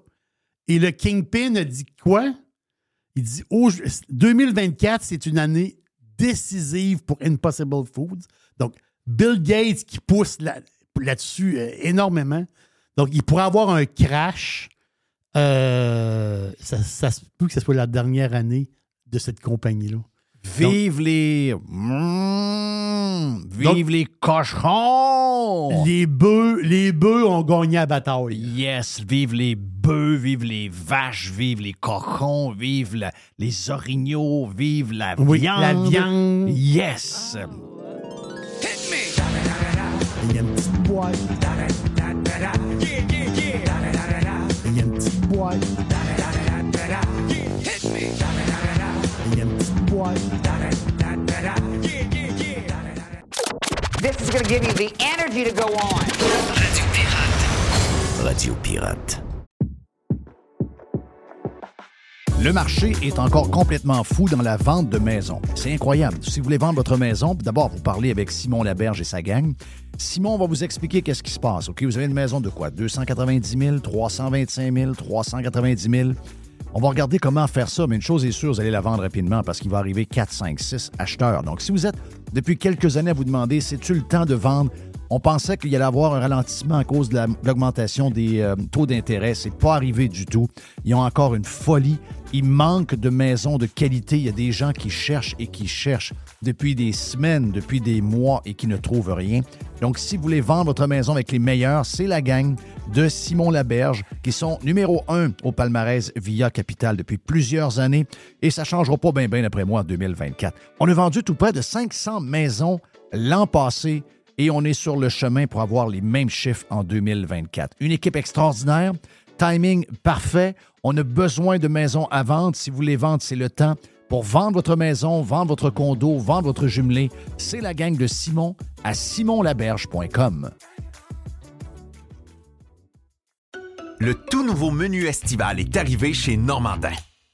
Et le Kingpin a dit quoi? Il dit Au- 2024, c'est une année décisive pour Impossible Foods. Donc, Bill Gates qui pousse là- là-dessus euh, énormément. Donc, il pourrait avoir un crash Euh, ça, ça se peut que ce soit la dernière année de cette compagnie-là. Vive les. Mmh, vive les cochons! Les bœufs, les bœufs ont gagné la bataille. Yes, vive les bœufs, vive les vaches, vive les cochons, vive la- les orignaux, vive la Oui, viande. la viande. Yes! Petite boîte. Il y a une petite boîte. Il y a une petite boîte. This is going to give you the energy to go on. Radio Pirate. Le marché est encore complètement fou dans la vente de maisons. C'est incroyable. Si vous voulez vendre votre maison, d'abord, vous parlez avec Simon Laberge et sa gang. Simon va vous expliquer qu'est-ce qui se passe. OK, vous avez une maison de quoi? 290 000, 325 000, 390 000. On va regarder comment faire ça, mais une chose est sûre, vous allez la vendre rapidement parce qu'il va arriver 4, 5, 6 acheteurs. Donc, si vous êtes depuis quelques années à vous demander, c'est-tu le temps de vendre? On pensait qu'il y allait avoir un ralentissement à cause de la- de l'augmentation des euh, taux d'intérêt. C'est pas arrivé du tout. Ils ont encore une folie. Il manque de maisons de qualité. Il y a des gens qui cherchent et qui cherchent depuis des semaines, depuis des mois et qui ne trouvent rien. Donc, si vous voulez vendre votre maison avec les meilleurs, c'est la gang de Simon Laberge qui sont numéro un au palmarès via Capital depuis plusieurs années et ça ne changera pas bien, bien après moi en 2024. On a vendu tout près de 500 maisons l'an passé et on est sur le chemin pour avoir les mêmes chiffres en 2024. Une équipe extraordinaire, timing parfait. On a besoin de maisons à vendre. Si vous voulez vendre, c'est le temps. Pour vendre votre maison, vendre votre condo, vendre votre jumelé, c'est la gang de Simon à simonlaberge.com. Le tout nouveau menu estival est arrivé chez Normandin.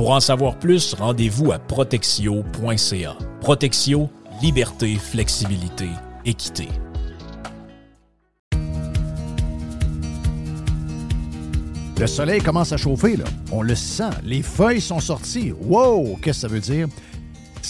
Pour en savoir plus, rendez-vous à protexio.ca. Protexio, liberté, flexibilité, équité. Le soleil commence à chauffer, là. On le sent. Les feuilles sont sorties. Wow! Qu'est-ce que ça veut dire?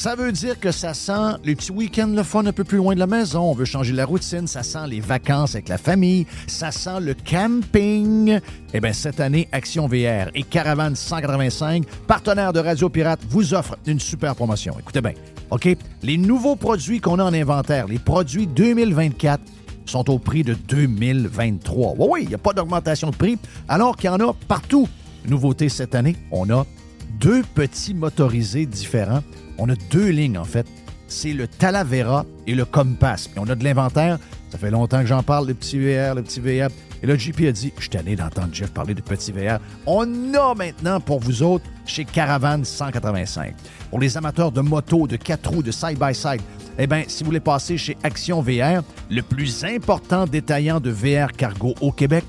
Ça veut dire que ça sent les petits week-ends le fun un peu plus loin de la maison. On veut changer la routine. Ça sent les vacances avec la famille. Ça sent le camping. Eh bien, cette année, Action VR et Caravane 185, partenaires de Radio Pirate, vous offrent une super promotion. Écoutez bien, OK? Les nouveaux produits qu'on a en inventaire, les produits 2024, sont au prix de 2023. Oui, oui, il n'y a pas d'augmentation de prix, alors qu'il y en a partout. Nouveauté cette année, on a deux petits motorisés différents. On a deux lignes, en fait. C'est le Talavera et le Compass. On a de l'inventaire. Ça fait longtemps que j'en parle, le petit VR, le petit VR. Et là, JP a dit, je suis tanné d'entendre Jeff parler de petit VR. On a maintenant pour vous autres chez Caravane 185. Pour les amateurs de moto, de quatre roues, de side-by-side, eh bien, si vous voulez passer chez Action VR, le plus important détaillant de VR cargo au Québec,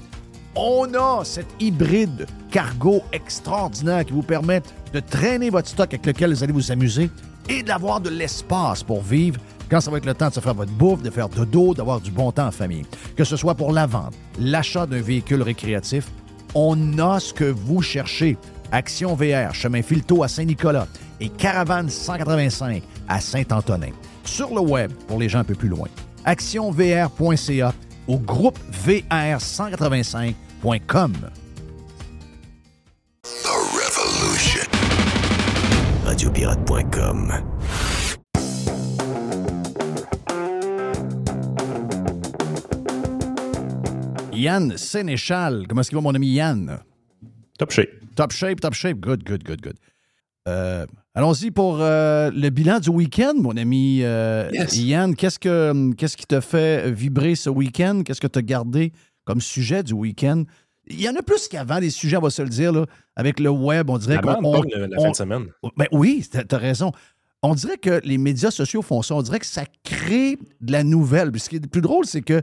on a cet hybride cargo extraordinaire qui vous permet de traîner votre stock avec lequel vous allez vous amuser et d'avoir de l'espace pour vivre quand ça va être le temps de se faire votre bouffe, de faire dodo, d'avoir du bon temps en famille. Que ce soit pour la vente, l'achat d'un véhicule récréatif, on a ce que vous cherchez. Action VR, chemin Filto à Saint-Nicolas et Caravane 185 à Saint-Antonin. Sur le web, pour les gens un peu plus loin, actionvr.ca ou groupe VR185.com. The Revolution. Radiopirate.com. Yann Sénéchal. Comment est-ce qu'il va, mon ami Yann? Top shape. Top shape, top shape. Good, good, good, good. Euh, Allons-y pour euh, le bilan du week-end, mon ami euh, Yes. Yann. Qu'est-ce, que, qu'est-ce qui te fait vibrer ce week-end? Qu'est-ce que tu as gardé comme sujet du week-end? Il y en a plus qu'avant, des sujets, on va se le dire, là, avec le web. On dirait qu'on. la fin de semaine. Ben oui, tu as raison. On dirait que les médias sociaux font ça. On dirait que ça crée de la nouvelle. Puis ce qui est le plus drôle, c'est que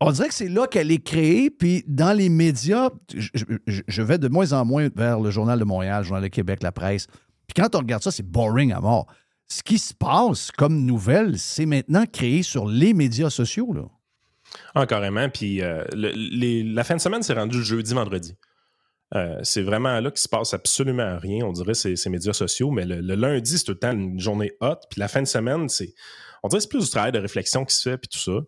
on dirait que c'est là qu'elle est créée, puis dans les médias, je, je- je vais de moins en moins vers le Journal de Montréal, le Journal de Québec, la presse. Puis quand on regarde ça, c'est boring à mort. Ce qui se passe comme nouvelle, c'est maintenant créé sur les médias sociaux. Là. Ah, carrément. Puis euh, la fin de semaine, c'est rendu jeudi, vendredi. Euh, c'est vraiment là qu'il se passe absolument rien, on dirait, ces, médias sociaux. Mais le, lundi, c'est tout le temps une journée hot. Puis la fin de semaine, c'est. On dirait que c'est plus du travail de réflexion qui se fait, puis tout ça.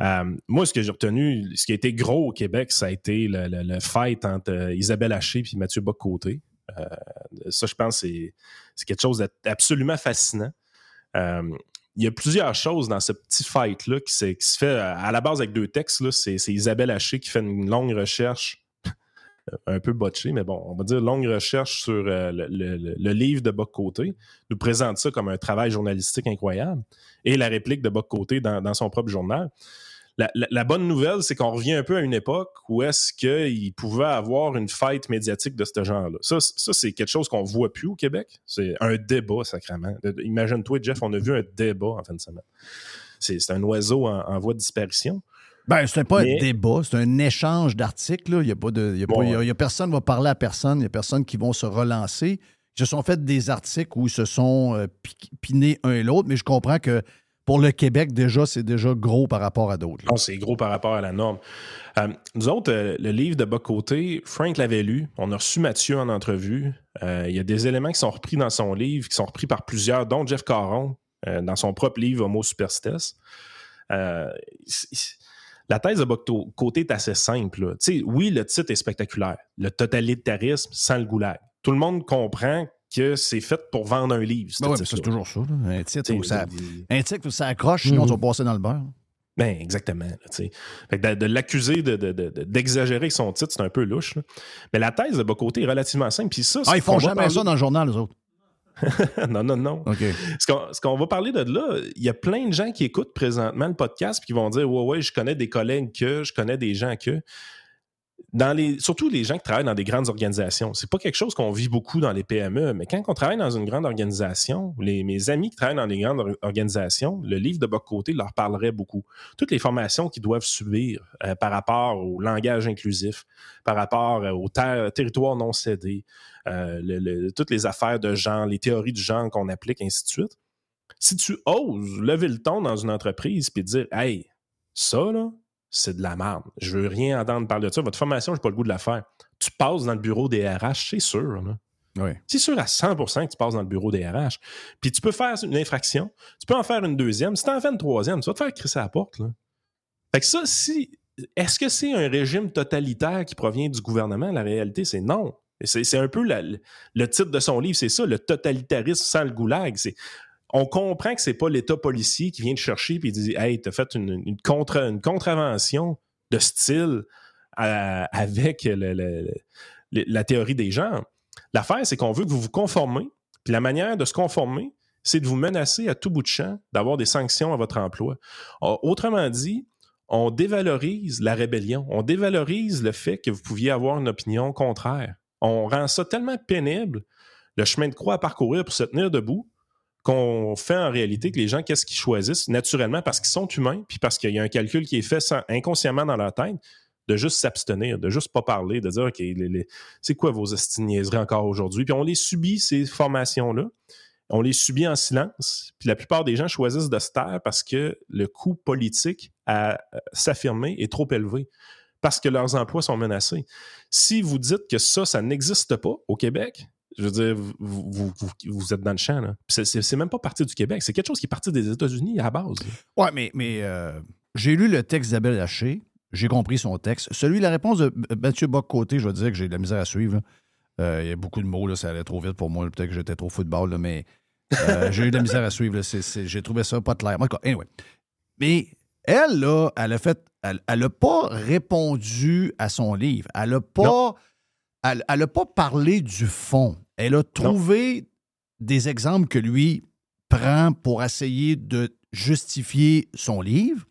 Euh, moi, ce que j'ai retenu, ce qui a été gros au Québec, ça a été le, fight entre Isabelle Haché et Mathieu. Euh, ça, je pense, c'est c'est quelque chose d'absolument fascinant. Il y a plusieurs choses dans ce petit fight-là qui, se fait à à la base avec deux textes. C'est Isabelle Haché qui fait une longue recherche, un peu botchée, mais bon, on va dire longue recherche sur euh, le, livre de Bock-Côté, nous présente ça comme un travail journalistique incroyable, et la réplique de Bock-Côté dans, dans son propre journal. La, la- la bonne nouvelle, c'est qu'on revient un peu à une époque où est-ce qu'il pouvait avoir une fête médiatique de ce genre-là. Ça, c'est quelque chose qu'on voit plus au Québec. C'est un débat, sacrément. Imagine-toi, Jeff, on a vu un débat en fin de semaine. C'est un oiseau en, en voie de disparition. Ben, c'est pas Mais- un débat, c'est un échange d'articles. Il n'y a, pas de, il y a, pas- y a- il y a personne qui va parler à personne, il n'y a personne qui vont se relancer. Ils se sont fait des articles où ils se sont euh, pi- pinés un et l'autre, mais je comprends que pour le Québec, déjà, c'est déjà gros par rapport à d'autres. Non, c'est gros par rapport à la norme. Euh, nous autres, euh, le livre de Bocoté, Frank l'avait lu. On a reçu Mathieu en entrevue. Euh, il y a des éléments qui sont repris dans son livre, qui sont repris par plusieurs, dont Jeff Caron, dans son propre livre Homo Superstes. La thèse de Bocoté est assez simple. oui, le titre est spectaculaire. Le totalitarisme sans le goulag. Tout le monde comprend que c'est fait pour vendre un livre. Ben ouais, titre-là. c'est toujours ça. là. Un titre, où ça, il- un titre où ça accroche, sinon Mhm. tu vas passer dans le beurre. Ben, exactement. là, tu sais. Fait que de, de l'accuser de- de- de- de- d'exagérer son titre, c'est un peu louche. là. Mais la thèse de Bocoté est relativement simple. Puis ça, Ah, ils font jamais parler- ça dans le journal, les autres. non, non, non. Ce qu'on, va parler de là, il y a plein de gens qui écoutent présentement le podcast puis qui vont dire Ouais, ouais, je connais des collègues que, je connais des gens que. Surtout les gens qui travaillent dans des grandes organisations. C'est pas quelque chose qu'on vit beaucoup dans les PME, mais quand on travaille dans une grande organisation, mes amis qui travaillent dans des grandes or- organisations, le livre de Boc Côté leur parlerait beaucoup. Toutes les formations qu'ils doivent subir euh, par rapport au langage inclusif, par rapport euh, au ter- territoire non cédé, euh, toutes les affaires de genre, les théories du genre qu'on applique, ainsi de suite. Si tu oses lever le ton dans une entreprise puis dire Hey, ça, là, c'est de la merde. Je veux rien entendre parler de ça. Votre formation, j'ai pas le goût de la faire. Tu passes dans le bureau des RH, c'est sûr. Là. Oui. C'est sûr à 100% que tu passes dans le bureau des RH. Puis tu peux faire une infraction, tu peux en faire une deuxième. Si tu en fais une troisième, tu vas te faire crisser à la porte. Là. Fait que ça, si. Est-ce que c'est un régime totalitaire qui provient du gouvernement? La réalité, c'est non. C'est c'est un peu la- le titre de son livre, c'est ça, le totalitarisme sans le goulag. C'est on comprend que c'est pas l'État policier qui vient te chercher et dit Hey, t'as fait une, contravention de style avec la théorie des genres. L'affaire, c'est qu'on veut que vous vous conformez. Puis la manière de se conformer, c'est de vous menacer à tout bout de champ d'avoir des sanctions à votre emploi. Ah, Autrement dit, on dévalorise la rébellion. On dévalorise le fait que vous pouviez avoir une opinion contraire. On rend ça tellement pénible, le chemin de croix à parcourir pour se tenir debout, qu'on fait en réalité que les gens, qu'est-ce qu'ils choisissent naturellement parce qu'ils sont humains, puis parce qu'il y a un calcul qui est fait inconsciemment dans leur tête, de juste s'abstenir, de juste pas parler, de dire, OK, c'est quoi vos estiniaiseries encore aujourd'hui? Puis on les subit, ces formations-là. On les subit en silence. Puis la plupart des gens choisissent de se taire parce que le coût politique à euh, s'affirmer est trop élevé. Parce que leurs emplois sont menacés. Si vous dites que ça, ça n'existe pas au Québec, je veux dire, vous, vous, vous- êtes dans le champ. là. C'est, même pas parti du Québec. C'est quelque chose qui est parti des États-Unis à la base. Ouais, mais, mais euh, j'ai lu le texte d'Isabelle Haché. J'ai compris son texte. Celui, la réponse de Mathieu Bock-Côté, je vais dire que j'ai de la misère à suivre. Euh, Il y a beaucoup de mots, là, ça allait trop vite pour moi. Peut-être que j'étais trop football, là, mais euh, j'ai eu de la misère à suivre. j'ai trouvé ça pas clair. En tout cas, anyway. Mais elle, là, elle a fait. Elle n'a pas répondu à son livre. Elle n'a pas. Elle n'a pas parlé du fond. Elle a trouvé des exemples que lui prend pour essayer de justifier son livre.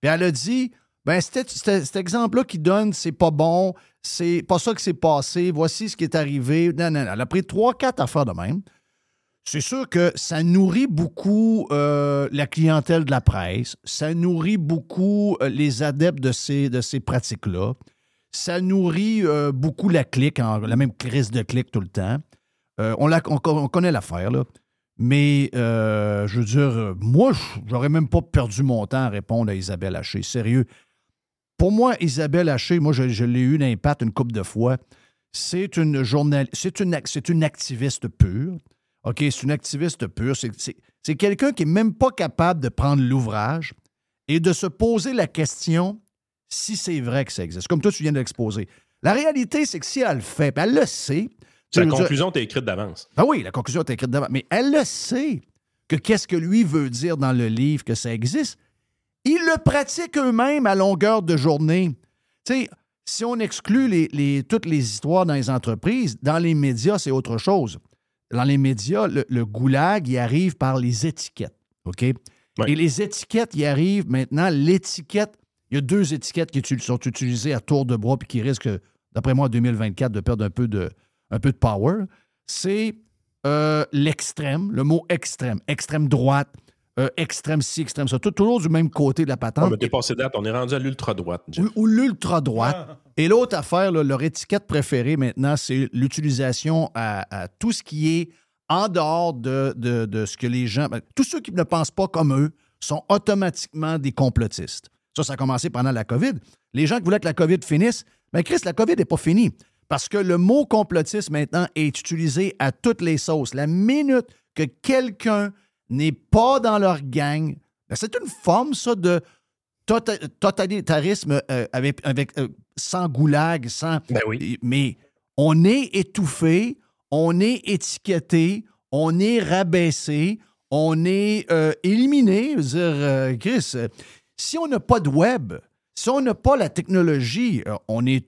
Puis elle a dit ben, cet exemple-là qui donne, c'est pas bon, c'est pas ça qui s'est passé, voici ce qui est arrivé. Non, non, non. Elle a pris trois, quatre affaires de même. C'est sûr que ça nourrit beaucoup euh, la clientèle de la presse, ça nourrit beaucoup euh, les adeptes de ces, de ces pratiques-là, ça nourrit euh, beaucoup la clique, en- la même crise de clique tout le temps. Euh, on, connaît l'affaire, là. Mais, euh, je veux dire, moi, j'aurais même pas perdu mon temps à répondre à Isabelle Haché. Sérieux. Pour moi, Isabelle Haché, moi, je, l'ai eu d'impact une couple de fois. C'est une journal... c'est une, une activiste pure. OK, c'est une activiste pure. C'est, quelqu'un qui n'est même pas capable de prendre l'ouvrage et de se poser la question si c'est vrai que ça existe. Comme toi, tu viens de l'exposer. La réalité, c'est que si elle le fait, elle le sait. La conclusion t'es écrite d'avance. ben oui, la conclusion est écrite d'avant. Mais elle le sait que qu'est-ce que lui veut dire dans le livre que ça existe. Ils le pratiquent eux-mêmes à longueur de journée. Tu sais, si on exclut les, les- toutes les histoires dans les entreprises, dans les médias, c'est autre chose. Dans les médias, le, le goulag, il arrive par les étiquettes. OK? Et les étiquettes, il arrive maintenant. L'étiquette, il y a deux étiquettes qui sont utilisées à tour de bras puis qui risquent, d'après moi, en 2024, de perdre un peu de, un peu de power. C'est euh, l'extrême, le mot extrême, extrême droite, euh, extrême ci, extrême ça, tout, toujours du même côté de la Ah, patente. mais t'es passé date, on est rendu à l'ultra-droite. Ou, ou l'ultra-droite. Et l'autre affaire, là, leur étiquette préférée maintenant, c'est l'utilisation à, à tout ce qui est en dehors de, de- de ce que les gens. ben, tous ceux qui ne pensent pas comme eux sont automatiquement des complotistes. Ça, ça a commencé pendant la COVID. Les gens qui voulaient que la COVID finisse, mais Chris, la COVID n'est pas finie. Parce que le mot complotiste maintenant est utilisé à toutes les sauces. La minute que quelqu'un n'est pas dans leur gang, ben, c'est une forme, ça, de tota- totalitarisme euh, avec, avec, euh, sans goulag, sans. Mais on est étouffé, on est étiqueté, on est rabaissé, on est euh, éliminé. Je veux dire, Chris, si on n'a pas de web, si on n'a pas la technologie, on n'est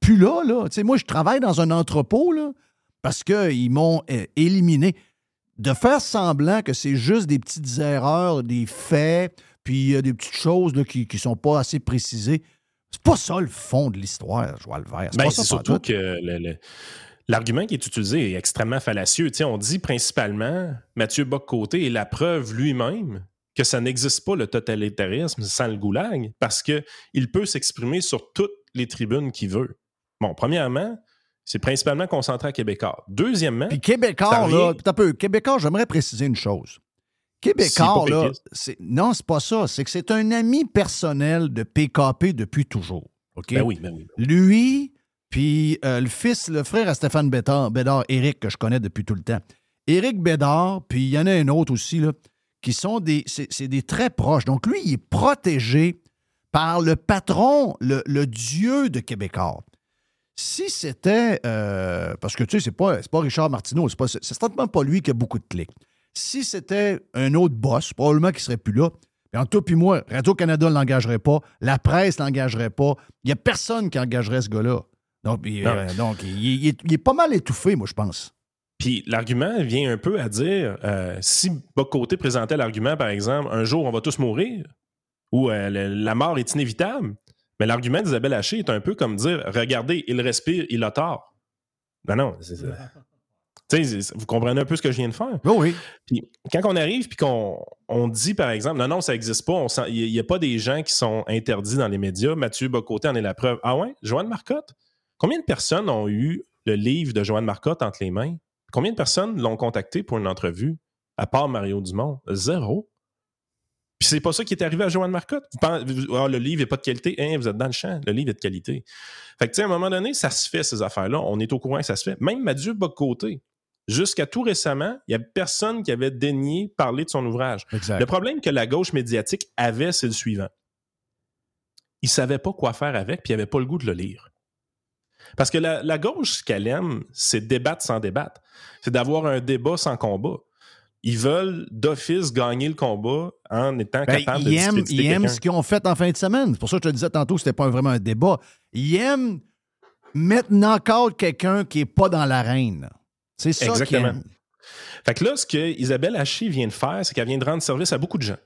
plus là. là. Tu sais, moi, je travaille dans un entrepôt là, parce qu'ils m'ont euh, éliminé. De faire semblant que c'est juste des petites erreurs, des faits, puis euh, des petites choses là, qui ne sont pas assez précisées, c'est pas ça le fond de l'histoire, Joël Vert. Ben, pas c'est ça surtout que le- le- l'argument qui est utilisé est extrêmement fallacieux. On dit principalement, Mathieu Bock-Côté est la preuve lui-même que ça n'existe pas le totalitarisme sans le goulag parce qu'il peut s'exprimer sur toutes les tribunes qu'il veut. Bon, premièrement, c'est principalement concentré à Québécois. Deuxièmement, Puis Québécois, ça là, un peu, Québécois, j'aimerais préciser une chose. Québécois, là, c'est- non, c'est pas ça. C'est que c'est un ami personnel de PKP depuis toujours. OK? Ben oui, ben oui. Lui, puis euh, le fils, le frère à Stéphane Bédard, Bédard, Éric, que je connais depuis tout le temps. Éric Bédard, puis il y en a un autre aussi, là, qui sont des. C'est c'est des très proches. Donc, lui, il est protégé par le patron, le, le dieu de Québécois. Si c'était. euh, parce que tu sais, c'est pas, pas Richard Martineau, c'est pas- certainement pas lui qui a beaucoup de clics. Si c'était un autre boss, probablement qu'il serait plus là. Mais entre toi et moi, Radio-Canada ne l'engagerait pas, la presse ne l'engagerait pas. Il n'y a personne qui engagerait ce gars-là. Donc, il, euh, donc il, il est, il est pas mal étouffé, moi, je pense. Puis l'argument vient un peu à dire euh, si Bocoté présentait l'argument, par exemple, un jour on va tous mourir, ou la mort est inévitable, mais l'argument d'Isabelle Haché est un peu comme dire regardez, il respire, il a tort. Ben non, c'est vous comprenez un peu ce que je viens de faire? oui. Puis quand on arrive puis qu'on on dit, par exemple, non, non, ça n'existe pas, il n'y a pas des gens qui sont interdits dans les médias. Mathieu Bocoté en est la preuve. Ah ouais? Joanne Marcotte? Combien de personnes ont eu le livre de Joanne Marcotte entre les mains? Combien de personnes l'ont contacté pour une entrevue, à part Mario Dumont? Zéro. Puis c'est pas ça qui est arrivé à Joanne Marcotte. Vous pensez- ah, le livre n'est pas de qualité. Hein, vous êtes dans le champ. Le livre est de qualité. Fait que, tu sais, à un moment donné, ça se fait, ces affaires-là. On est au courant que ça se fait. Même Mathieu Bocoté, jusqu'à tout récemment, il n'y avait personne qui avait daigné parler de son ouvrage. Exact. Le problème que la gauche médiatique avait, c'est le suivant. Ils ne savaient pas quoi faire avec, puis ils n'avaient pas le goût de le lire. Parce que la, la gauche, ce qu'elle aime, c'est débattre sans débattre. C'est d'avoir un débat sans combat. Ils veulent d'office gagner le combat en étant Ben, capables de aiment, ils aiment ce qu'ils ont fait en fin de semaine. C'est pour ça que je te disais tantôt que c'était pas vraiment un débat. Ils aiment mettre encore quelqu'un qui n'est pas dans l'arène. C'est ça qui Exactement. Fait que là, ce que Isabelle Haché vient de faire, c'est qu'elle vient de rendre service à beaucoup de gens.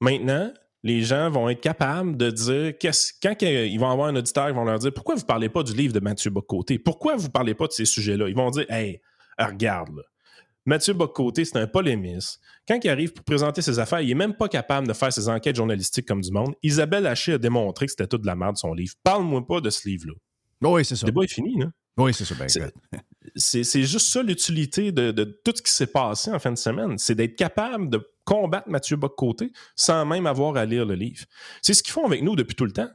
Maintenant, les gens vont être capables de dire, qu'est-ce- quand ils vont avoir un auditeur, ils vont leur dire, pourquoi vous parlez pas du livre de Mathieu Bocoté? Pourquoi vous parlez pas de ces sujets-là? Ils vont dire, hey, regarde, là. Mathieu Bocoté, c'est un polémiste. Quand il arrive pour présenter ses affaires, il est même pas capable de faire ses enquêtes journalistiques comme du monde. Isabelle Haché a démontré que c'était tout de la merde, son livre. Parle-moi pas de ce livre-là. Oui, c'est ça. Le débat est fini, là. Oui, c'est ça. ben, C'est- juste ça l'utilité de, de tout ce qui s'est passé en fin de semaine. C'est d'être capable de combattre Mathieu Bock-Côté sans même avoir à lire le livre. C'est ce qu'ils font avec nous depuis tout le temps.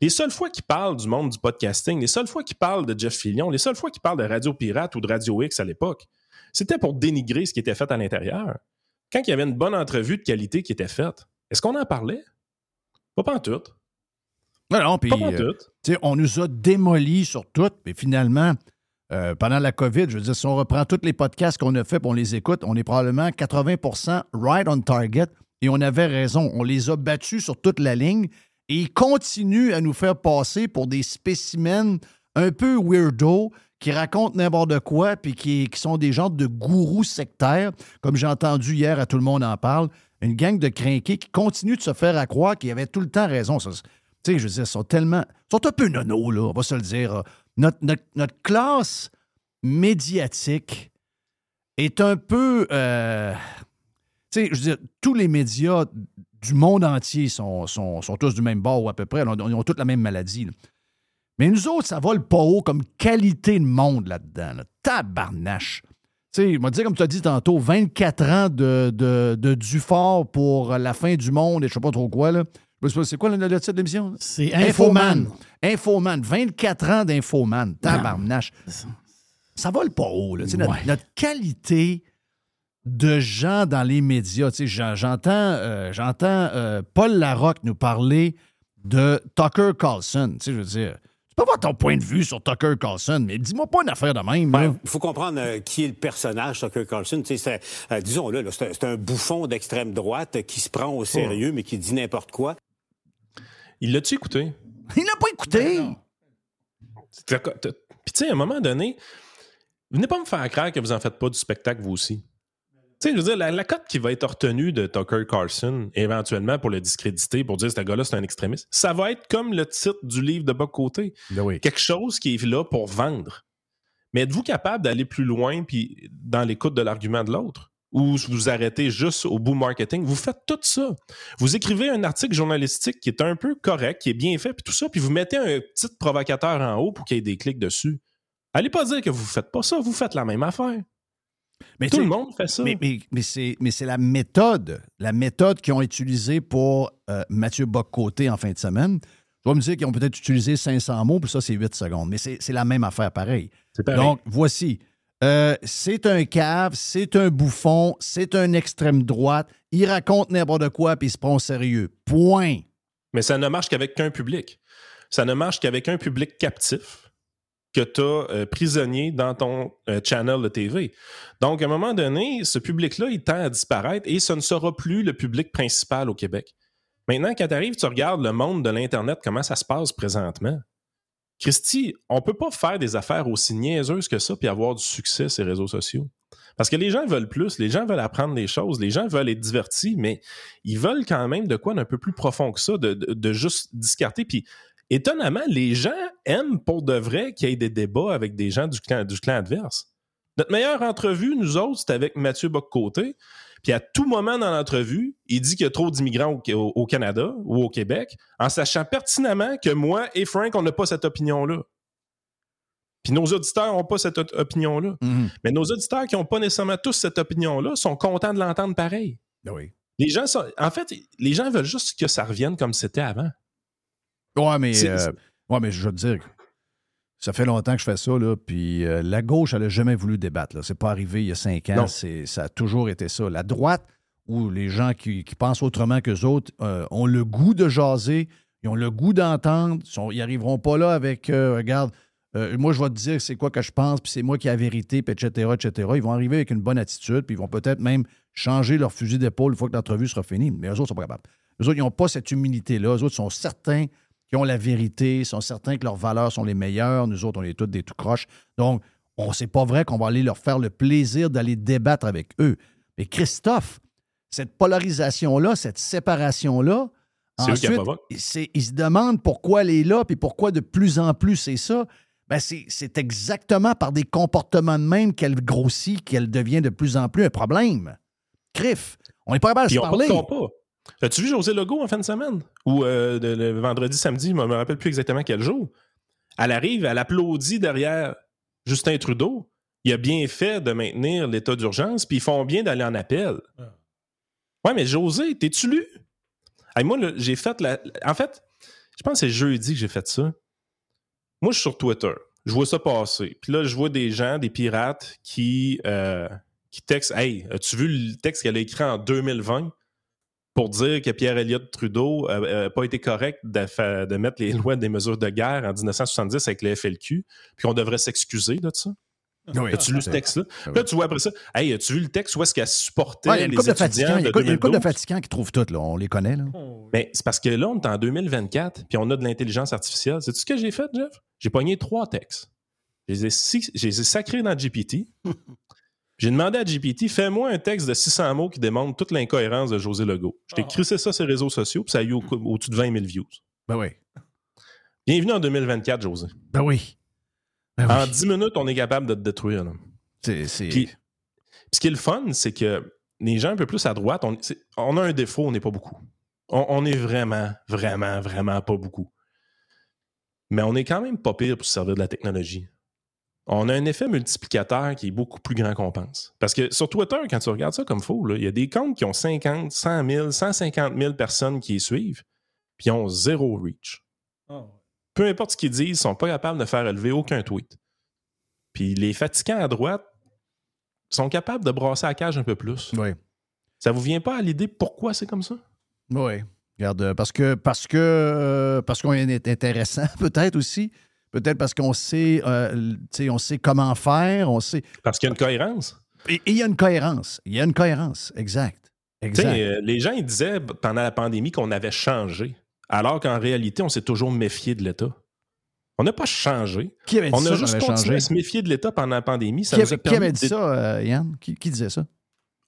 Les seules fois qu'ils parlent du monde du podcasting, les seules fois qu'ils parlent de Jeff Fillion, les seules fois qu'ils parlent de Radio Pirate ou de Radio X à l'époque, c'était pour dénigrer ce qui était fait à l'intérieur. Quand il y avait une bonne entrevue de qualité qui était faite, est-ce qu'on en parlait? Pas pas en tout. Non, non, puis Pas en euh, on nous a démolis sur tout, mais finalement, euh, pendant la COVID, je veux dire, si on reprend tous les podcasts qu'on a fait et on les écoute, on est probablement 80% right on target et on avait raison. On les a battus sur toute la ligne et ils continuent à nous faire passer pour des spécimens un peu weirdo qui racontent n'importe quoi puis qui, sont des genres de gourous sectaires, comme j'ai entendu hier à Tout le monde en parle. Une gang de crinqués qui continuent de se faire à croire qu'ils avaient tout le temps raison. Tu sais, je veux dire, ils sont tellement. Ils sont un peu nono, là, on va se le dire. Notre, notre- notre classe médiatique est un peu. euh, tu sais, je veux tous les médias du monde entier sont, tous du même bord ou à peu près. Ils ont, tous la même maladie. Mais nous autres, ça vole pas haut comme qualité de monde là-dedans. là. Tabarnache. Tu sais, te dire, comme tu as dit tantôt, 24 ans de, de, de Dufort pour la fin du monde et je sais pas trop quoi. Là. C'est quoi le, titre de l'émission? C'est Infoman. Infoman. 24 ans d'Infoman. Tabarnache. Ça vole pas haut. Là. Notre, Ouais. notre qualité de gens dans les médias. Tu sais, j'en- J'entends euh, j'entends, euh, Paul Larocque nous parler de Tucker Carlson. Tu sais, je veux dire, tu peux avoir ton point de vue sur Tucker Carlson, mais dis-moi pas une affaire de même. Il faut comprendre euh, qui est le personnage, Tucker Carlson. Tu sais, c'est, euh, disons-le, là, c'est, un- bouffon d'extrême droite euh, qui se prend au sérieux, mais qui dit n'importe quoi. Il l'a-tu écouté? Il l'a pas écouté. T'as- Puis, tu sais, à un moment donné, venez pas me faire croire que vous en faites pas du spectacle, vous aussi. Tu sais, je veux dire, la, la cote qui va être retenue de Tucker Carlson, éventuellement pour le discréditer, pour dire que ce gars-là, c'est un extrémiste, ça va être comme le titre du livre de bas côté. Quelque chose qui est là pour vendre. Mais êtes-vous capable d'aller plus loin puis dans l'écoute de l'argument de l'autre? Ou vous arrêtez juste au bout marketing? Vous faites tout ça. Vous écrivez un article journalistique qui est un peu correct, qui est bien fait, puis tout ça, puis vous mettez un petit provocateur en haut pour qu'il y ait des clics dessus. Allez pas dire que vous faites pas ça, vous faites la même affaire. Mais Tout le monde fait ça. Mais, mais- mais c'est, la méthode, la méthode qu'ils ont utilisée pour euh, Mathieu Bock-Côté en fin de semaine. Tu vas me dire qu'ils ont peut-être utilisé 500 mots, puis ça, c'est 8 secondes. Mais c'est, la même affaire pareil. pareil. Donc, voici. Euh, c'est un cave, c'est un bouffon, c'est un extrême droite. Il raconte n'importe quoi, puis il se prend au sérieux. Point. Mais ça ne marche qu'avec qu'un public. Ça ne marche qu'avec un public captif que tu as prisonnier dans ton euh, channel de TV. Donc, à un moment donné, ce public-là, il tend à disparaître et ce ne sera plus le public principal au Québec. Maintenant, quand tu arrives, tu regardes le monde de l'Internet, comment ça se passe présentement. Christy, on peut pas faire des affaires aussi niaiseuses que ça puis avoir du succès les réseaux sociaux. Parce que les gens veulent plus, les gens veulent apprendre des choses, les gens veulent être divertis, mais ils veulent quand même de quoi d'un peu plus profond que ça, de, de- de juste discarter. Puis étonnamment, les gens aiment pour de vrai qu'il y ait des débats avec des gens du clan, du clan adverse. Notre meilleure entrevue, nous autres, c'était avec Mathieu Bock-Côté. Puis à tout moment dans l'entrevue, il dit qu'il y a trop d'immigrants au, au- au Canada ou au Québec, en sachant pertinemment que moi et Frank, on n'a pas cette opinion-là. Puis nos auditeurs n'ont pas cette opinion-là. Mais nos auditeurs qui n'ont pas nécessairement tous cette opinion-là sont contents de l'entendre pareil. Oui. Les gens sont, en fait, les gens veulent juste que ça revienne comme c'était avant. Ouais, mais, euh, ouais, mais je veux te dire, ça fait longtemps que je fais ça, là, puis euh, la gauche, elle n'a jamais voulu débattre. là. C'est pas arrivé il y a cinq ans, ça a toujours été ça. La droite, ou les gens qui, qui pensent autrement qu'eux autres, euh, ont le goût de jaser, ils ont le goût d'entendre, ils n'arriveront pas là avec, regarde, euh, moi, je vais te dire c'est quoi que je pense, puis c'est moi qui ai la vérité, puis etc., etc. Ils vont arriver avec une bonne attitude, puis ils vont peut-être même changer leur fusil d'épaule une fois que l'entrevue sera finie. Mais eux autres, sont pas capables. Eux autres, ils n'ont pas cette humilité-là. Eux autres sont certains qu'ils ont la vérité, sont certains que leurs valeurs sont les meilleures. Nous autres, on est tous des tout croches. Donc, On c'est pas vrai qu'on va aller leur faire le plaisir d'aller débattre avec eux. Mais Christophe, cette polarisation-là, cette séparation-là, qui ensuite, c'est- ils se demandent pourquoi elle est là, puis pourquoi de plus en plus c'est ça. Ben c'est c'est exactement par des comportements de même qu'elle grossit, qu'elle devient de plus en plus un problème. Criff, on n'est pas capable de se on parler. As-tu vu José Legault en fin de semaine? Ou euh, de- le vendredi, samedi, je ne me rappelle plus exactement quel jour. Elle arrive, elle applaudit derrière Justin Trudeau. Il a bien fait de maintenir l'état d'urgence, puis ils font bien d'aller en appel. Ouais, mais José, t'es-tu lu? Hey, moi, j'ai fait la. En fait, je pense que c'est jeudi que j'ai fait ça. Moi, je suis sur Twitter. Je vois ça passer. Puis là, je vois des gens, des pirates, qui, euh, qui textent Hey, as-tu vu le texte qu'elle a écrit en 2020 pour dire que Pierre Elliott Trudeau n'a pas été correct de, mettre les lois des mesures de guerre en 1970 avec le FLQ, puis qu'on devrait s'excuser de ça? Oui. As-tu lu ce Ah, texte-là? ah oui. Là, tu vois après ça, hey, as-tu vu le texte où est-ce qu'elle supportait Ouais, les étudiants fatigants. Il y a une couple de 2012? fatigants qui trouvent tout, là. On les connaît, là. Mais c'est parce que là, on est en 2024, puis on a de l'intelligence artificielle. Sais-tu ce que j'ai fait, Jeff? J'ai pogné trois textes. Je les ai, si- je les ai sacrés dans GPT. j'ai demandé à GPT, fais-moi un texte de 600 mots qui démontre toute l'incohérence de José Legault. Je t'ai crissé ça sur les réseaux sociaux, puis ça a eu au- au-dessus de 20 000 views. Ben oui. Bienvenue en 2024, José. Ben oui. En 10 minutes, on est capable de te détruire. là. C'est. c'est- Puis, puis ce qui est le fun, c'est que les gens un peu plus à droite, on a un défaut, on n'est pas beaucoup. On, on est vraiment, vraiment, vraiment pas beaucoup. Mais on est quand même pas pire pour se servir de la technologie. On a un effet multiplicateur qui est beaucoup plus grand qu'on pense. Parce que sur Twitter, quand tu regardes ça comme faux, là, il y a des comptes qui ont 50, 100 000, 150 000 personnes qui les suivent, puis ils ont zéro reach. Peu importe ce qu'ils disent, ils sont pas capables de faire élever aucun tweet. Puis les fatigants à droite sont capables de brasser la cage un peu plus. Oui. Ça vous vient pas à l'idée pourquoi c'est comme ça? Oui. Regarde, euh, parce que parce que euh, parce qu'on est intéressant, peut-être aussi. Peut-être parce qu'on sait, euh, on sait comment faire, on sait. Parce qu'il y a une cohérence. Et et il y a une cohérence. Il y a une cohérence, exact. Exact. euh, les gens ils disaient pendant la pandémie qu'on avait changé, alors qu'en réalité, on s'est toujours méfié de l'État. On n'a pas changé. Qui avait dit on a juste continué changé? à se méfier de l'État pendant la pandémie. Ça qui, avait, qui permis avait dit ça, euh, Yann? Qui, qui disait ça?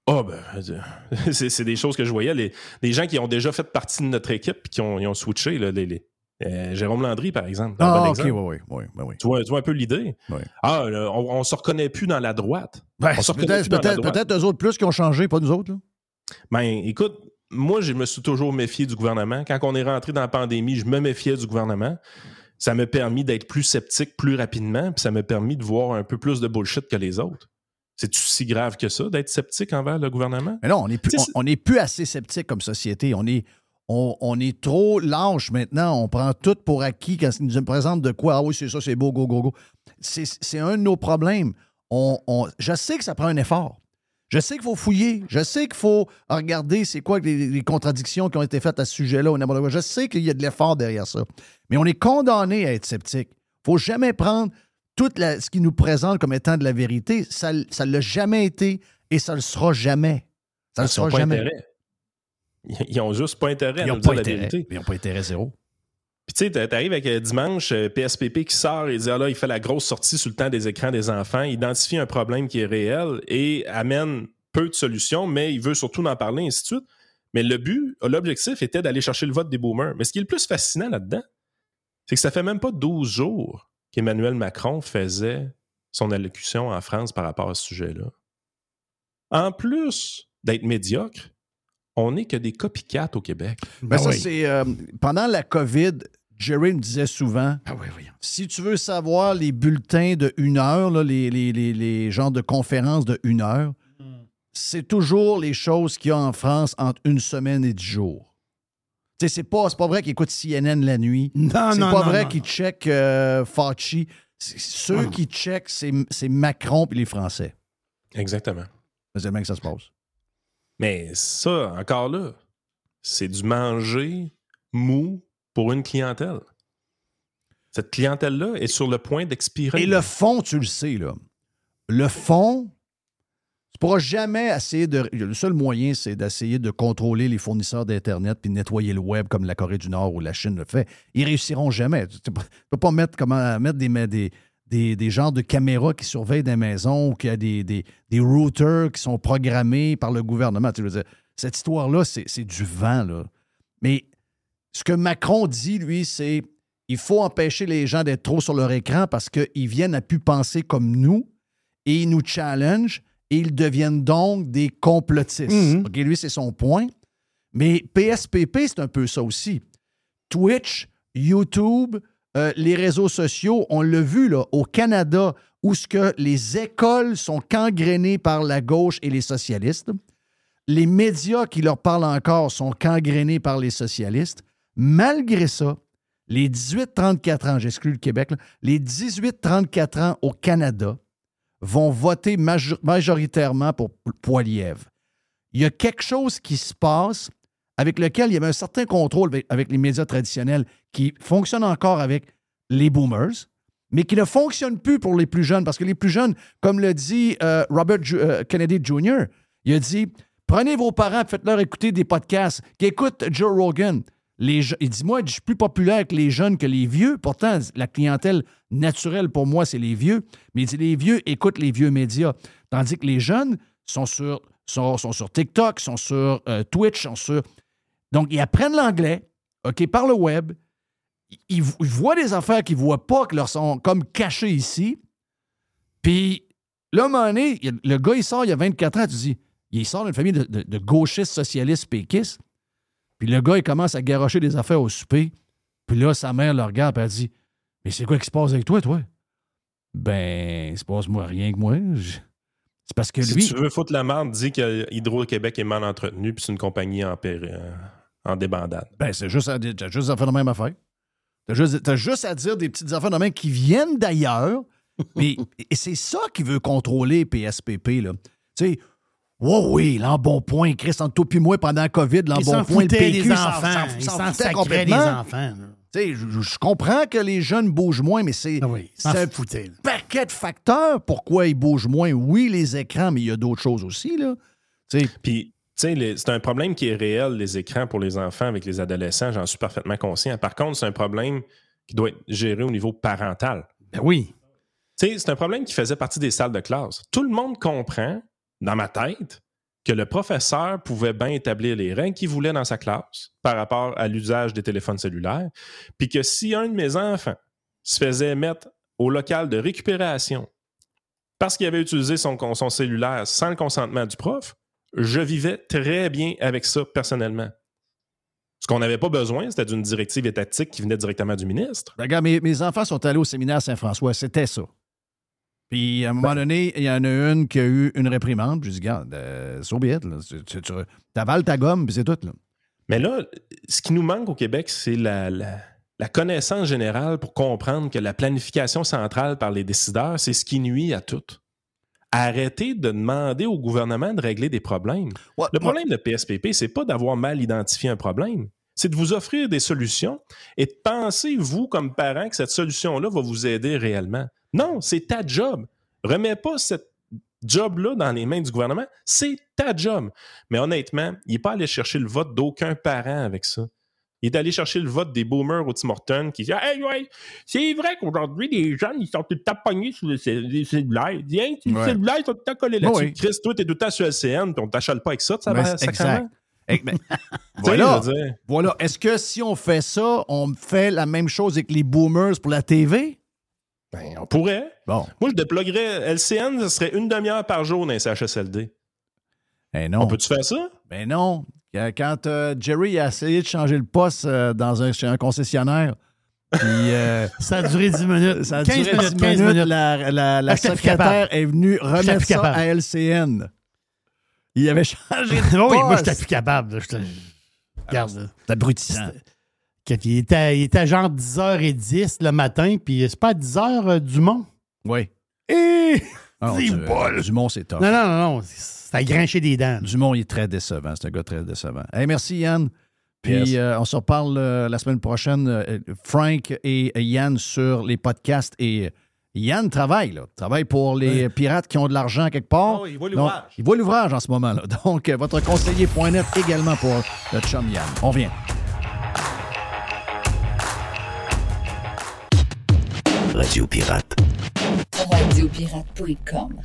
Ah, ben, euh, c'est des choses que je voyais. Les, les gens qui ont déjà fait partie de notre équipe et qui ont, ils ont switché, là, les, les- euh, Jérôme Landry, par exemple. Ah, bon exemple. oui, oui, oui, oui. Tu vois, tu vois un peu l'idée? Oui. Ah, là, on, on se reconnaît plus dans la droite. Ben, peut-être peut-être eux autres plus qui ont changé, pas nous autres. Là. Ben, écoute, moi, je me suis toujours méfié du gouvernement. Quand on est rentré dans la pandémie, je me méfiais du gouvernement. Ça m'a permis d'être plus sceptique plus rapidement, puis ça m'a permis de voir un peu plus de bullshit que les autres. C'est-tu si grave que ça, d'être sceptique envers le gouvernement? Mais non, on n'est plus, on, on plus assez sceptique comme société. On est, on, on est trop lâche maintenant. On prend tout pour acquis quand ils nous présentent de quoi. Ah oui, c'est ça, c'est beau, go, go, go. C'est, un de nos problèmes. On, on- je sais que ça prend un effort. Je sais qu'il faut fouiller. Je sais qu'il faut regarder c'est quoi les, les contradictions qui ont été faites à ce sujet-là ou n'importe quoi. Je sais qu'il y a de l'effort derrière ça. Mais on est condamné à être sceptique. Il faut jamais prendre tout la- ce qui nous présente comme étant de la vérité. Ça ne l'a jamais été et ça ne le sera jamais. Ça ne le sera jamais. intérêt. Ils ont juste pas intérêt à Ils nous dire la vérité. Ils n'ont pas intérêt zéro. Puis tu sais, t'a- t'arrives avec euh, dimanche, euh, PSPP qui sort et dit ah là, il fait la grosse sortie sur le temps des écrans des enfants, identifie un problème qui est réel et amène peu de solutions, mais il veut surtout en parler, ainsi de suite. Mais le but, l'objectif était d'aller chercher le vote des boomers. Mais ce qui est le plus fascinant là-dedans, c'est que ça fait même pas 12 jours qu'Emmanuel Macron faisait son allocution en France par rapport à ce sujet-là. En plus d'être médiocre, on n'est que des copycats au Québec. Ben ça, c'est euh, pendant la COVID, Jerry me disait souvent si tu veux savoir les bulletins de une heure, là, les, les, les, les genres de conférences de une heure, c'est toujours les choses qu'il y a en France entre une semaine et dix jours. C'est pas, c'est pas vrai qu'ils écoutent CNN la nuit. Non, c'est pas non, vrai qu'ils checkent euh, Fauci. C'est- Ceux qui checkent, c'est c'est Macron et les Français. Exactement. C'est le même que ça se passe. Mais ça, encore là, c'est du manger mou pour une clientèle. Cette clientèle-là est sur le point d'expirer. Et le fond, tu le sais, là. Le fond, tu pourras jamais essayer de. Le seul moyen, c'est d'essayer de contrôler les fournisseurs d'Internet puis nettoyer le web comme la Corée du Nord ou la Chine le fait. Ils réussiront jamais. Tu ne peux pas mettre, comment, mettre des, des, des, des genres de caméras qui surveillent des maisons ou qu'il y a des, des, des routers qui sont programmés par le gouvernement. Tu veux dire, cette histoire-là, c'est du vent. Là. Mais ce que Macron dit, lui, c'est il faut empêcher les gens d'être trop sur leur écran parce qu'ils viennent à plus penser comme nous et ils nous challenge et ils deviennent donc des complotistes. Mhm. Lui, c'est son point. Mais PSPP, c'est un peu ça aussi. Twitch, YouTube, euh, les réseaux sociaux, on l'a vu là, au Canada, où les écoles sont gangrénées par la gauche et les socialistes. Les médias qui leur parlent encore sont gangrénés par les socialistes. Malgré ça, les 18-34 ans, j'exclus le Québec, les 18-34 ans au Canada vont voter major- majoritairement pour Poilièvre. Il y a quelque chose qui se passe avec lequel il y avait un certain contrôle avec, les médias traditionnels qui fonctionne encore avec les boomers, mais qui ne fonctionne plus pour les plus jeunes. Parce que les plus jeunes, comme le dit euh, Robert euh, Kennedy Jr., il a dit prenez vos parents, faites-leur écouter des podcasts, qui écoutent Joe Rogan. Les il dit Moi, je suis plus populaire avec les jeunes que les vieux. Pourtant, la clientèle naturelle pour moi, c'est les vieux. Mais il dit Les vieux écoutent les vieux médias. Tandis que les jeunes sont sur, sont sur TikTok, sont sur euh, Twitch, sont sur. Donc, ils apprennent l'anglais, OK, par le web. Ils, ils voient des affaires qu'ils ne voient pas, qui leur sont comme cachées ici. Puis, là, à un moment donné, y le gars, il sort, il a 24 ans, tu dis, il sort d'une famille de, de- de gauchistes, socialistes, péquistes. Puis le gars, il commence à garocher des affaires au souper. Puis là, sa mère le regarde, puis elle dit Mais c'est quoi qui se passe avec toi, toi Ben, il se passe moi rien que moi. Je- C'est parce que Si lui. tu veux foutre la merde, dis que Hydro-Québec est mal entretenu puis c'est une compagnie en, péri- euh, en débandade. Ben, c'est juste à, dire- t'as juste à faire la même affaire. T'as juste, t'as juste à dire des petites affaires de même qui viennent d'ailleurs. Mais et c'est ça qui veut contrôler PSPP, là. Tu sais, oh oui, l'embonpoint, Chris, entre toi puis moi pendant la COVID, l'embonpoint, le PQ, s'en- enfants. Ils s'en sacraient complètement. enfants. là. Tu sais, je, je comprends que les jeunes bougent moins, mais c'est Ah ils s'en c'est un foutaient, là. paquet de facteurs pourquoi ils bougent moins. Oui, les écrans, mais il y a d'autres choses aussi, là. Tu sais, Puis, les- c'est un problème qui est réel, les écrans pour les enfants avec les adolescents, j'en suis parfaitement conscient. Par contre, c'est un problème qui doit être géré au niveau parental. Ben oui. C'est un problème qui faisait partie des salles de classe. Tout le monde comprend, dans ma tête, que le professeur pouvait bien établir les règles qu'il voulait dans sa classe par rapport à l'usage des téléphones cellulaires, puis que si un de mes enfants se faisait mettre au local de récupération parce qu'il avait utilisé son, son cellulaire sans le consentement du prof, je vivais très bien avec ça personnellement. Ce qu'on n'avait pas besoin, c'était d'une directive étatique qui venait directement du ministre. Ben, Regarde, mes, mes enfants sont allés au séminaire Saint-François, c'était ça. Puis, à un moment donné, il y en a une qui a eu une réprimande. Je dis, regarde, euh, so be it, là. Tu, tu, tu avales ta gomme, puis c'est tout, là. Mais là, ce qui nous manque au Québec, c'est la, la- la connaissance générale pour comprendre que la planification centrale par les décideurs, c'est ce qui nuit à tout. Arrêtez de demander au gouvernement de régler des problèmes. le problème de PSPP, c'est pas d'avoir mal identifié un problème, c'est de vous offrir des solutions et de penser, vous, comme parent, que cette solution-là va vous aider réellement? Non, c'est ta job. Remets pas cette job-là dans les mains du gouvernement. C'est ta job. Mais honnêtement, il n'est pas allé chercher le vote d'aucun parent avec ça. Il est allé chercher le vote des boomers au Tim Hortons qui disent Hey, ouais, c'est vrai qu'aujourd'hui, les jeunes, ils sont tout le temps pognés sur les cellulaires. Ils disent Hein, les Ouais. cellulaires, ils sont tout le temps collés là-dessus. Oui. Chris, toi, t'es tout le temps sur LCN, puis on t'achale pas avec ça, ça va sacrément. exact. Eh, voilà. Voilà. Est-ce que si on fait ça, on fait la même chose avec les boomers pour la TV? Ben, on pourrait. Bon. Moi, je déploguerais LCN, ce serait une demi-heure par jour dans les CHSLD. Ben non. On peut-tu faire ça? Ben non. Quand euh, Jerry a essayé de changer le poste euh, dans un, chez un concessionnaire, puis euh, Ça a duré 10 minutes. ça a 15 duré 10 minutes, 15 minutes. minutes. La, la- la Ah, secrétaire est venue remettre ça capable. à LCN. Il avait changé de oui, moi, poste. j'étais plus capable. J'étais- Regarde. là. C'est abrutissant. Quand Il était, il était genre 10h10 le matin, puis c'est pas à 10h euh, Dumont? Oui. Et... Ah non, du- bol. Dumont, c'est top. Non, non, non, non. Ça a grinché des dents. Dumont, il est très décevant. C'est un gars très décevant. Hey, merci, Yann. Puis Yes. euh, on se reparle euh, la semaine prochaine, euh, Frank et Yann, sur les podcasts. Et Yann travaille, là. Travaille pour les pirates qui ont de l'argent quelque part. Oh, il voit Donc, l'ouvrage. il voit l'ouvrage en ce moment, là. Donc, euh, votre conseiller.net également pour le chum Yann. On vient. Radio Pirate. Radiopirate.com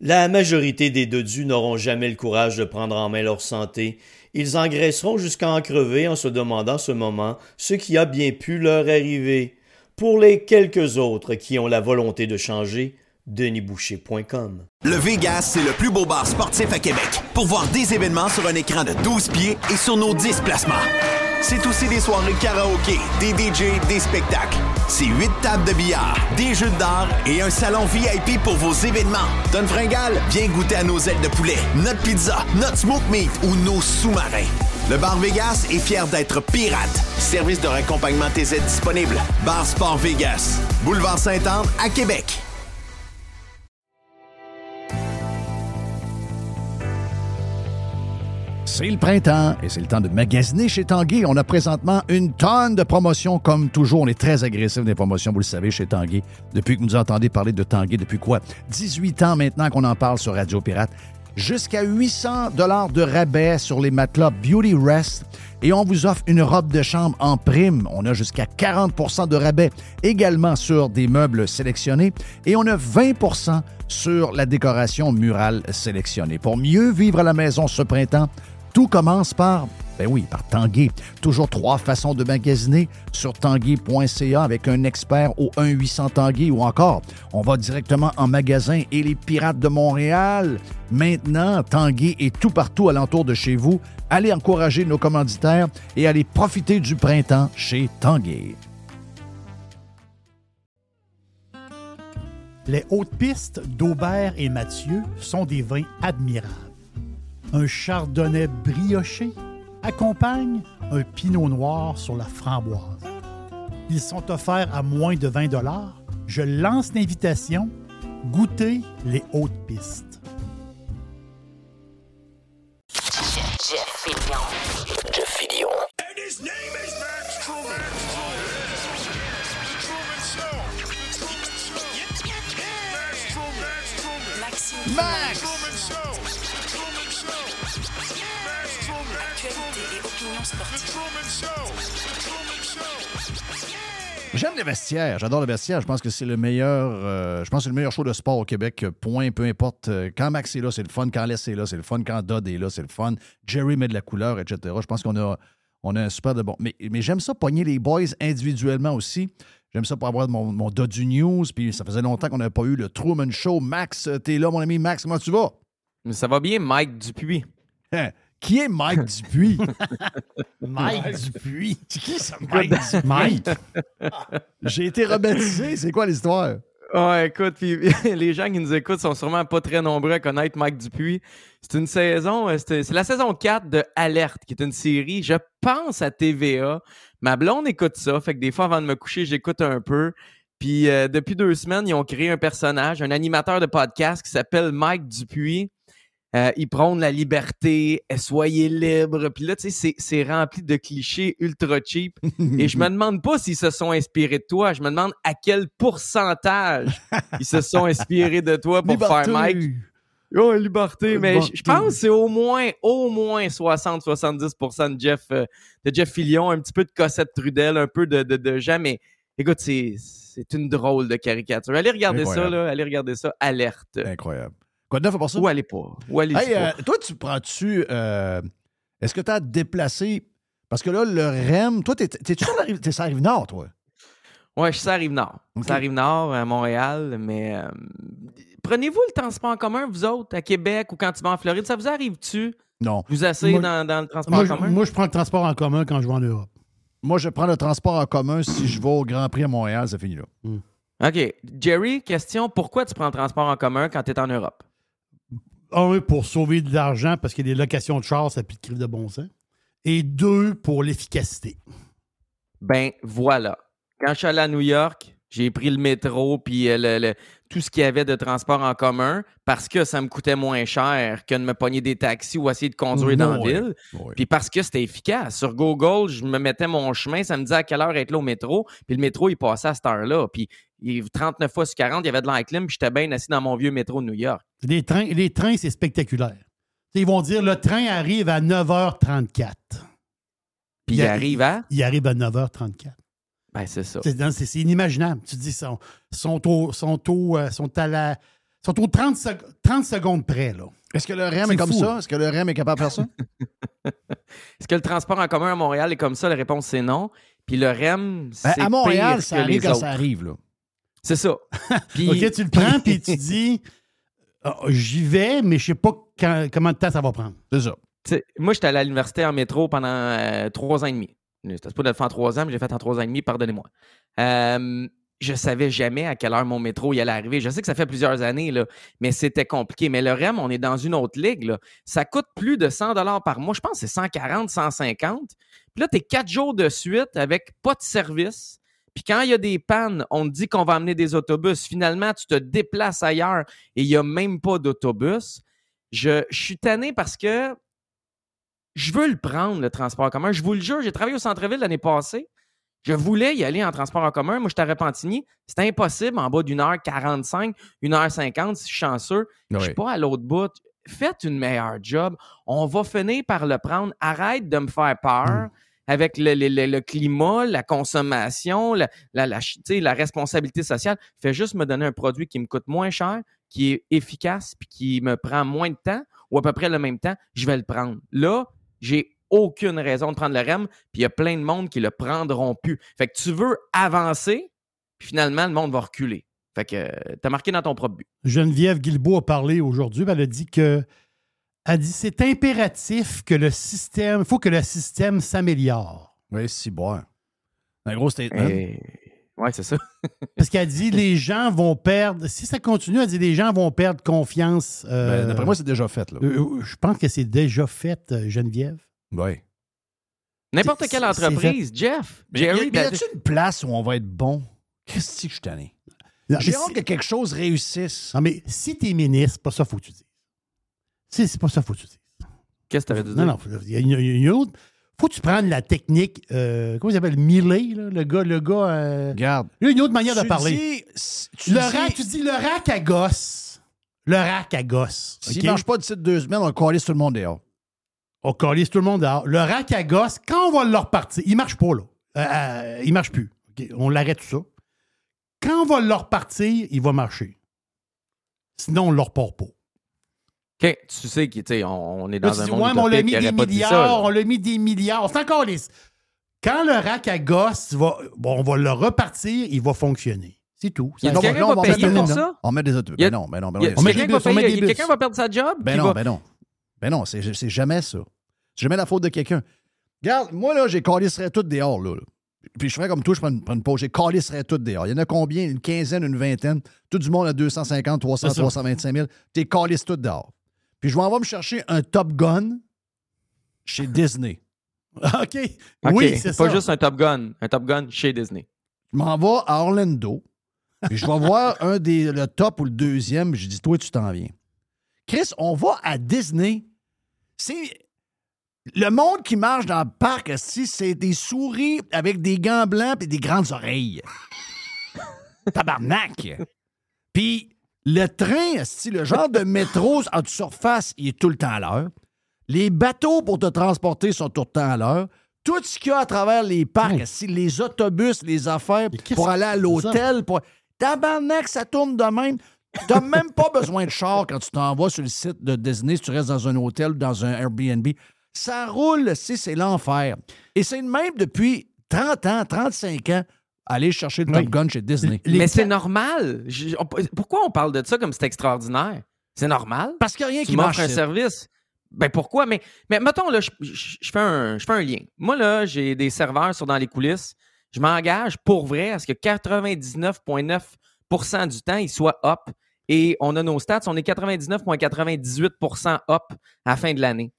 La majorité des dodus n'auront jamais le courage de prendre en main leur santé. Ils engraisseront jusqu'à en crever en se demandant ce moment ce qui a bien pu leur arriver. Pour les quelques autres qui ont la volonté de changer, denisboucher.com. Le Vegas, c'est le plus beau bar sportif à Québec. Pour voir des événements sur un écran de 12 pieds et sur nos 10 placements. C'est aussi des soirées karaoké, des DJ, des spectacles. C'est 8 tables de billard, des jeux d'art et un salon VIP pour vos événements. Donne fringale, viens goûter à nos ailes de poulet, notre pizza, notre smoke meat ou nos sous-marins. Le Bar Vegas est fier d'être pirate. Service de raccompagnement TZ disponible. Bar Sport Vegas. Boulevard Sainte-Anne à Québec. C'est le printemps et c'est le temps de magasiner chez Tanguy. On a présentement une tonne de promotions. Comme toujours, on est très agressif des promotions, vous le savez, chez Tanguy. Depuis que vous nous entendez parler de Tanguy, depuis quoi? 18 ans maintenant qu'on en parle sur Radio Pirate. Jusqu'à 800 dollars de rabais sur les matelas Beauty Rest. Et on vous offre une robe de chambre en prime. On a jusqu'à 40% de rabais également sur des meubles sélectionnés. Et on a 20% sur la décoration murale sélectionnée. Pour mieux vivre à la maison ce printemps, tout commence par, ben oui, par Tanguay. Toujours trois façons de magasiner sur tanguay.ca avec un expert au 1-800 Tanguay ou encore, on va directement en magasin et les Pirates de Montréal. Maintenant, Tanguay est tout partout alentour de chez vous. Allez encourager nos commanditaires et allez profiter du printemps chez Tanguay. Les hautes pistes d'Aubert et Mathieu sont des vins admirables. Un chardonnay brioché accompagne un pinot noir sur la framboise. Ils sont offerts à moins de 20 Je lance l'invitation. Goûtez les hautes pistes. Jeff Fillion. Jeff Fillion. Max! J'aime les vestiaires. J'adore le vestiaire. Je pense que c'est le meilleur. euh, je pense que c'est le meilleur show de sport au Québec. Point, peu importe. Euh, Quand Max est là, c'est le fun. Quand Les est là, c'est le fun. Quand Dodd est là, c'est le fun. Jerry met de la couleur, etc. Je pense qu'on a, on a un super de bon. Mais, mais j'aime ça pogner les boys individuellement aussi. J'aime ça pour avoir mon, mon Dodu News. Puis ça faisait longtemps qu'on n'avait pas eu le Truman Show. Max, t'es là, mon ami. Max, comment tu vas? Ça va bien, Mike Dupuis. Qui est Mike Dupuis? Mike Dupuis. C'est qui ça, Mike Dupuis? Mike? J'ai été rebaptisé. C'est quoi l'histoire? Ouais, écoute, puis les gens qui nous écoutent sont sûrement pas très nombreux à connaître Mike Dupuis. C'est une saison, euh, c'est c'est la saison 4 de Alerte, qui est une série, je pense, à TVA. Ma blonde écoute ça, fait que des fois, avant de me coucher, j'écoute un peu. Puis euh, depuis deux semaines, ils ont créé un personnage, un animateur de podcast qui s'appelle Mike Dupuis. Euh, il prône la liberté, euh, soyez libre. Puis là, tu sais, c'est- rempli de clichés ultra cheap. Et je me demande pas s'ils se sont inspirés de toi. Je me demande à quel pourcentage ils se sont inspirés de toi pour Liberté. faire Mike. Oh, liberté. Mais je- pense que c'est au moins, au moins 60-70% de Jeff, euh, de Jeff Fillion, un petit peu de Cossette Trudel, un peu de, de, de Jean. Mais écoute, c'est une drôle de caricature. Allez regarder ça, là. Allez regarder ça. Alerte. Incroyable. Quoi de neuf à part ça? Ou allez pas. Ou allez Hey, pas. euh, toi, tu prends-tu. euh, Est-ce que tu as déplacé. Parce que là, le REM. Toi, t'es- t'es-tu sur la rive, t'es sur la rive nord, toi? Ouais, je suis à Rive-Nord. Je suis à Rive-Nord, à Montréal, mais euh, prenez-vous le transport en commun, vous autres, à Québec ou quand tu vas en Floride? Ça vous arrive-tu? Non. Vous asseyez Moi- dans, dans le transport Moi en je, commun? moi, je prends le transport en commun quand je vais en Europe. Moi, je prends le transport en commun si je vais au Grand Prix à Montréal, ça finit là. OK. Jerry, question, pourquoi tu prends le transport en commun quand tu es en Europe? Un, pour sauver de l'argent parce que les locations de chars, ça pique de bon sens. Et deux, pour l'efficacité. Ben, voilà. Quand je suis allé à New York, j'ai pris le métro puis euh, le- le- tout ce qu'il y avait de transport en commun parce que ça me coûtait moins cher que de me pogner des taxis ou essayer de conduire dans la ville. Ouais. Puis parce que c'était efficace. Sur Google, je me mettais mon chemin, ça me disait à quelle heure être là au métro. Puis le métro, il passait à cette heure-là. Puis il- 39 fois sur 40, il y avait de l'enclim, puis j'étais bien assis dans mon vieux métro de New York. Les trains, les trains c'est spectaculaire. Ils vont dire le train arrive à 9h34. Puis il arrive à? Il arrive à 9h34. Ben, c'est ça. C'est inimaginable. Tu te dis, sont, sont, au, sont, au, euh, sont à la. sont aux 30, sec- 30 secondes près, là. Est-ce que le REM est comme fou. ça? Est-ce que le REM est capable de faire ça? Est-ce que le transport en commun à Montréal est comme ça? La réponse, c'est non. Puis le REM, Ben, c'est à Montréal, pire ça que arrive les quand autres. ça arrive, là. C'est ça. Puis- OK, tu le prends, puis tu dis, Ah, j'y vais, mais je sais pas quand- comment de temps ça va prendre. C'est ça. T'sais, moi, j'étais allé à l'université en métro pendant euh, trois ans et demi. C'était pas de le faire en trois ans, mais j'ai fait en trois ans et demi, pardonnez-moi. Euh, je savais jamais à quelle heure mon métro y allait arriver. Je sais que ça fait plusieurs années, là, mais c'était compliqué. Mais le REM, on est dans une autre ligue. là. Ça coûte plus de 100 par mois. Je pense que c'est 140, 150. Puis là, tu es quatre jours de suite avec pas de service. Puis quand il y a des pannes, on te dit qu'on va amener des autobus. Finalement, tu te déplaces ailleurs et il n'y a même pas d'autobus. Je, je suis tanné parce que je veux le prendre, le transport en commun. Je vous le jure, j'ai travaillé au centre-ville l'année passée. Je voulais y aller en transport en commun. Moi, j'étais à Repentigny. C'était impossible en bas d'une heure 45, une heure 50, si je suis chanceux. Je Oui. suis pas à l'autre bout. Faites une meilleure job. On va finir par le prendre. Arrête de me faire peur avec le, le- le- le climat, la consommation, la, la, la responsabilité sociale. Fais juste me donner un produit qui me coûte moins cher, qui est efficace, puis qui me prend moins de temps, ou à peu près le même temps, je vais le prendre. Là, j'ai aucune raison de prendre le REM, puis il y a plein de monde qui le prendront plus. Fait que tu veux avancer, puis finalement, le monde va reculer. Fait que euh, t'as marqué dans ton propre but. Geneviève Guilbeault a parlé aujourd'hui. Elle a dit que. Elle dit c'est impératif que le système. Il faut que le système s'améliore. Oui, si, bon. Un gros statement. Et- Ouais, c'est ça. Parce qu'elle dit les gens vont perdre. Si ça continue, elle dit les gens vont perdre confiance. euh, Ben, D'après moi, c'est déjà fait. Là. euh, je pense que c'est déjà fait, euh, Geneviève. Oui. N'importe quelle entreprise, Jeff, Mais y a- Jerry, mais y ben, a-tu une place où on va être bon? Qu'est-ce que je suis tanné? Non, J'ai hâte si- que quelque chose réussisse. Non, mais si t'es ministre, c'est pas ça qu'il faut que tu dises. Si, c'est pas ça qu'il faut que tu dises. qu'est-ce que t'avais dit? Non, non, il y a une, il y a une autre. Faut que tu prennes la technique, euh, comment il s'appelle, Millet, là, le gars, le gars. euh. Il y a une autre manière de parler. dis- tu le dis- rack, tu dis le rack à gosse. Le rack à gosse. S'il ne mange pas d'ici deux semaines, on coller tout le monde dehors. On calisse tout le monde dehors. Le rack à gosse, quand on va le repartir, il marche pas, là. Euh, euh, il marche plus. On l'arrête tout ça. Quand on va le repartir, il va marcher. Sinon, on le repart pas. OK, tu sais qu'on on, on est Là, dans tu un dis, monde ouais, mais on l'a mis il des milliards, ça, là. on l'a mis des milliards. C'est encore les. Quand le rack à gosse, va, bon, on va le repartir, il va fonctionner. C'est tout. Y a Ça- quelqu'un là, va mettre payer pour ça? On met des autobus. Y a- Ben non, ben non, ben a- non. quelqu'un va perdre sa job? Ben non, va- ben non. Ben non, c'est c'est jamais ça. C'est jamais la faute de quelqu'un. Regarde, moi, là, j'ai calisserais tout dehors, là. là. Puis je ferais comme toi, je prends une, prends une pause. J'ai calisserais tout dehors. Il y en a combien? Une quinzaine, une vingtaine? Tout du monde à 250, 300, C'est ça. 325 000. T'es calisses tout dehors. Puis je m'en vais me chercher un Top Gun chez Disney. OK. OK, Oui, c'est pas ça. juste un Top Gun. Un Top Gun chez Disney. Je m'en vais à Orlando. Puis je vais voir un des, le top ou le deuxième. Je dis, toi, tu t'en viens. Chris, on va à Disney. C'est. Le monde qui marche dans le parc, c'est des souris avec des gants blancs et des grandes oreilles. Tabarnak! Puis le train, si le genre de métro en surface, il est tout le temps à l'heure. Les bateaux pour te transporter sont tout le temps à l'heure. Tout ce qu'il y a à travers les parcs, si les autobus, les affaires pour aller à l'hôtel, pour... Tabarnak, ça tourne de même. T'as même pas besoin de char quand tu t'en vas sur le site de Disney, si tu restes dans un hôtel ou dans un Airbnb. Ça roule, si c'est l'enfer. Et c'est le même depuis 30 ans, 35 ans, aller chercher le Top Gun chez Disney. Mais c'est normal. Je- on- pourquoi on parle de ça comme c'est extraordinaire? C'est normal. Parce qu'il n'y a rien tu qui marche. un service. Ben pourquoi? Mais, mais mettons, là, je, je- je fais un, je fais un lien. Moi, là, j'ai des serveurs sur dans les coulisses. Je m'engage pour vrai à ce que 99,9% du temps, ils soient up. Et on a nos stats, on est 99,98% up à la fin de l'année.